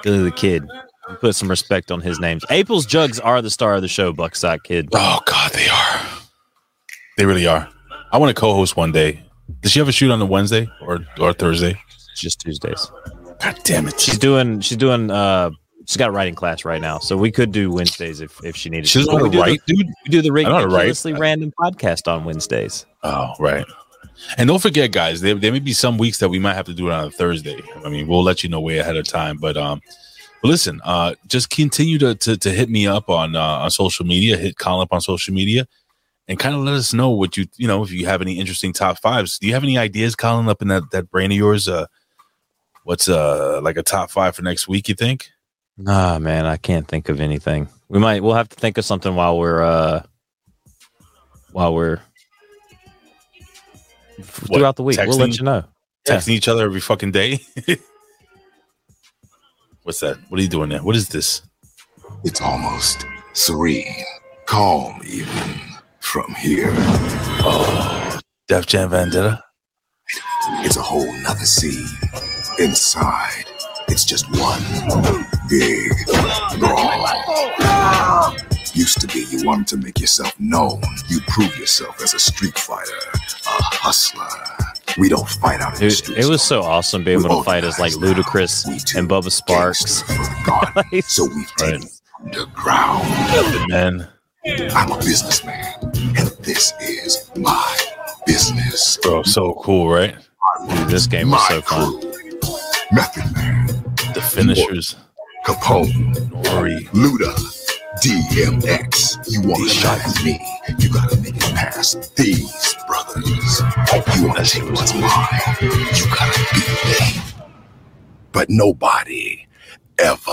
Billy the Kid. Put some respect on his names. April's Jugs are the star of the show, Buckshot Kid. Oh God, they are. They really are. I want to co-host one day. Does she ever shoot on a Wednesday or or Thursday? Just Tuesdays. God damn it. She's doing she's doing uh she's got a writing class right now. So we could do Wednesdays if, if she needed She doesn't to. We how do the- write, dude. We do the I know how to write. ridiculously random podcast on Wednesdays. Oh, right. And don't forget, guys, there, there may be some weeks that we might have to do it on a Thursday. I mean, we'll let you know way ahead of time. But um, but listen, uh, just continue to, to to hit me up on uh, on social media. Hit Colin up on social media, and kind of let us know what you you know if you have any interesting top fives. Do you have any ideas, Colin, up in that that brain of yours? Uh, what's uh like a top five for next week? You think? Nah, man, I can't think of anything. We might we'll have to think of something while we're uh while we're What, throughout the week. We'll let you know. Yeah. Texting each other every fucking day. What's that? What are you doing there? What is this? It's almost serene, calm even from here. Oh, Def Jam Vendetta. It's a whole nother scene. Inside, it's just one big brawl. Used to be you wanted to make yourself known. You prove yourself as a street fighter, a hustler. We don't fight out in the It, was so awesome being able to fight as like Ludacris and Bubba Sparxxx. so we've taken underground. Man. I'm a businessman, and this is my business. Bro, so cool, right? Dude, this game was so fun. Method Man, The finishers. Capone, Nori. Luda, DMX. You want to shot at me? You gotta make it past these brothers. You want to take what's mine? You gotta beat me. But nobody ever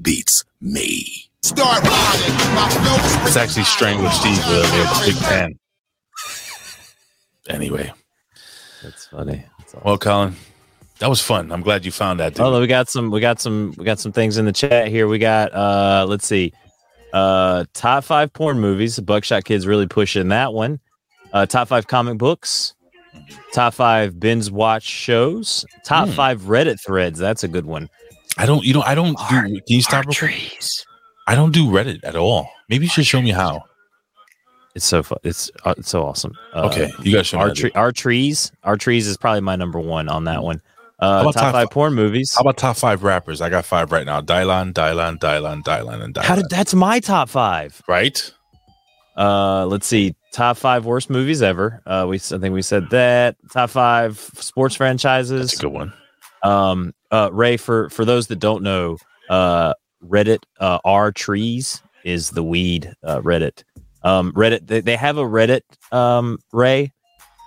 beats me. Start It's actually Strangled Steve with a, big pan. Anyway. That's funny. Well, Colin, that was fun. I'm glad you found that. Dude. Oh, we got some. We got some. We got some things in the chat here. We got. uh Let's see. Uh Top five porn movies. Buckshot Kids really pushing that one. Uh Top five comic books. Top five binge watch shows. Top Hmm. five Reddit threads. That's a good one. I don't. You know. I don't do. Can you stop? real quick? I don't do Reddit at all. Maybe you should show me how. It's so fun. It's uh, it's so awesome. Uh, Okay, you gotta show me our, how tre- our trees. Our trees is probably my number one on that one. How Uh, about top top five fi- porn movies. How about top five rappers? I got five right now. Dylan, Dylan, Dylan, Dylan, and Dylan. How did that's my top five? right? Uh, let's see. Top five worst movies ever. Uh, we I think we said that. Top five sports franchises. That's a good one. Um, uh, Ray, for for those that don't know, uh, Reddit, uh, R trees is the weed. Uh, Reddit, um, Reddit. They, they have a Reddit. Um, Ray,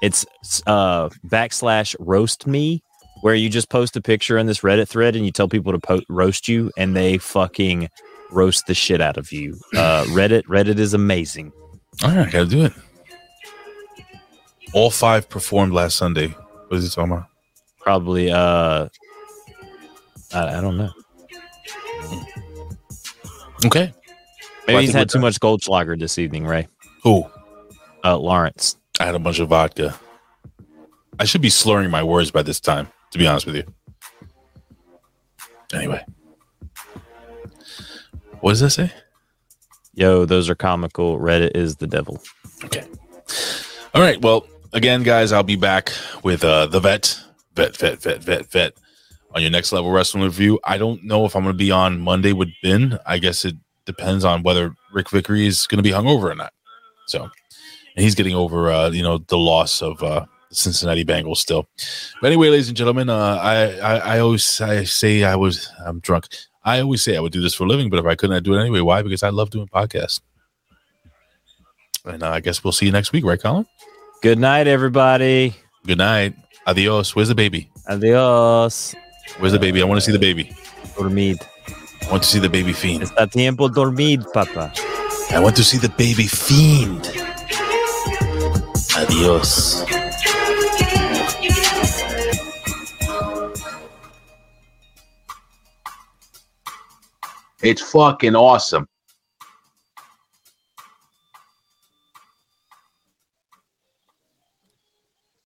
it's uh backslash roast me, where you just post a picture in this Reddit thread and you tell people to po- roast you, and they fucking roast the shit out of you. Uh, Reddit, Reddit is amazing. All right, gotta do it. All five performed last Sunday. What is he talking about? Probably. Uh, I, I don't know. Okay. Maybe Well, he's had too done. much Goldschlager this evening, Ray. Who? Uh, Lawrence. I had a bunch of vodka. I should be slurring my words by this time, to be honest with you. Anyway. What does that say? Yo, those are comical. Reddit is the devil. Okay. All right. Well, again, guys, I'll be back with uh the vet, vet, vet, vet, vet, vet on your next level wrestling review. I don't know if I'm going to be on Monday with Ben. I guess it depends on whether Rick Vickery is going to be hungover or not. So, and he's getting over, uh, you know, the loss of uh, Cincinnati Bengals still. But anyway, ladies and gentlemen, uh, I, I I always I say I was I'm drunk. I always say I would do this for a living, but if I couldn't, I'd do it anyway. Why? Because I love doing podcasts. And uh, I guess we'll see you next week, right, Colin? Good night, everybody. Good night. Adios. Where's the baby? Adios. Where's the baby? I want to see the baby. Dormid. I want to see the baby fiend. Está tiempo dormid, papa. I want to see the baby fiend. Adios. It's fucking awesome.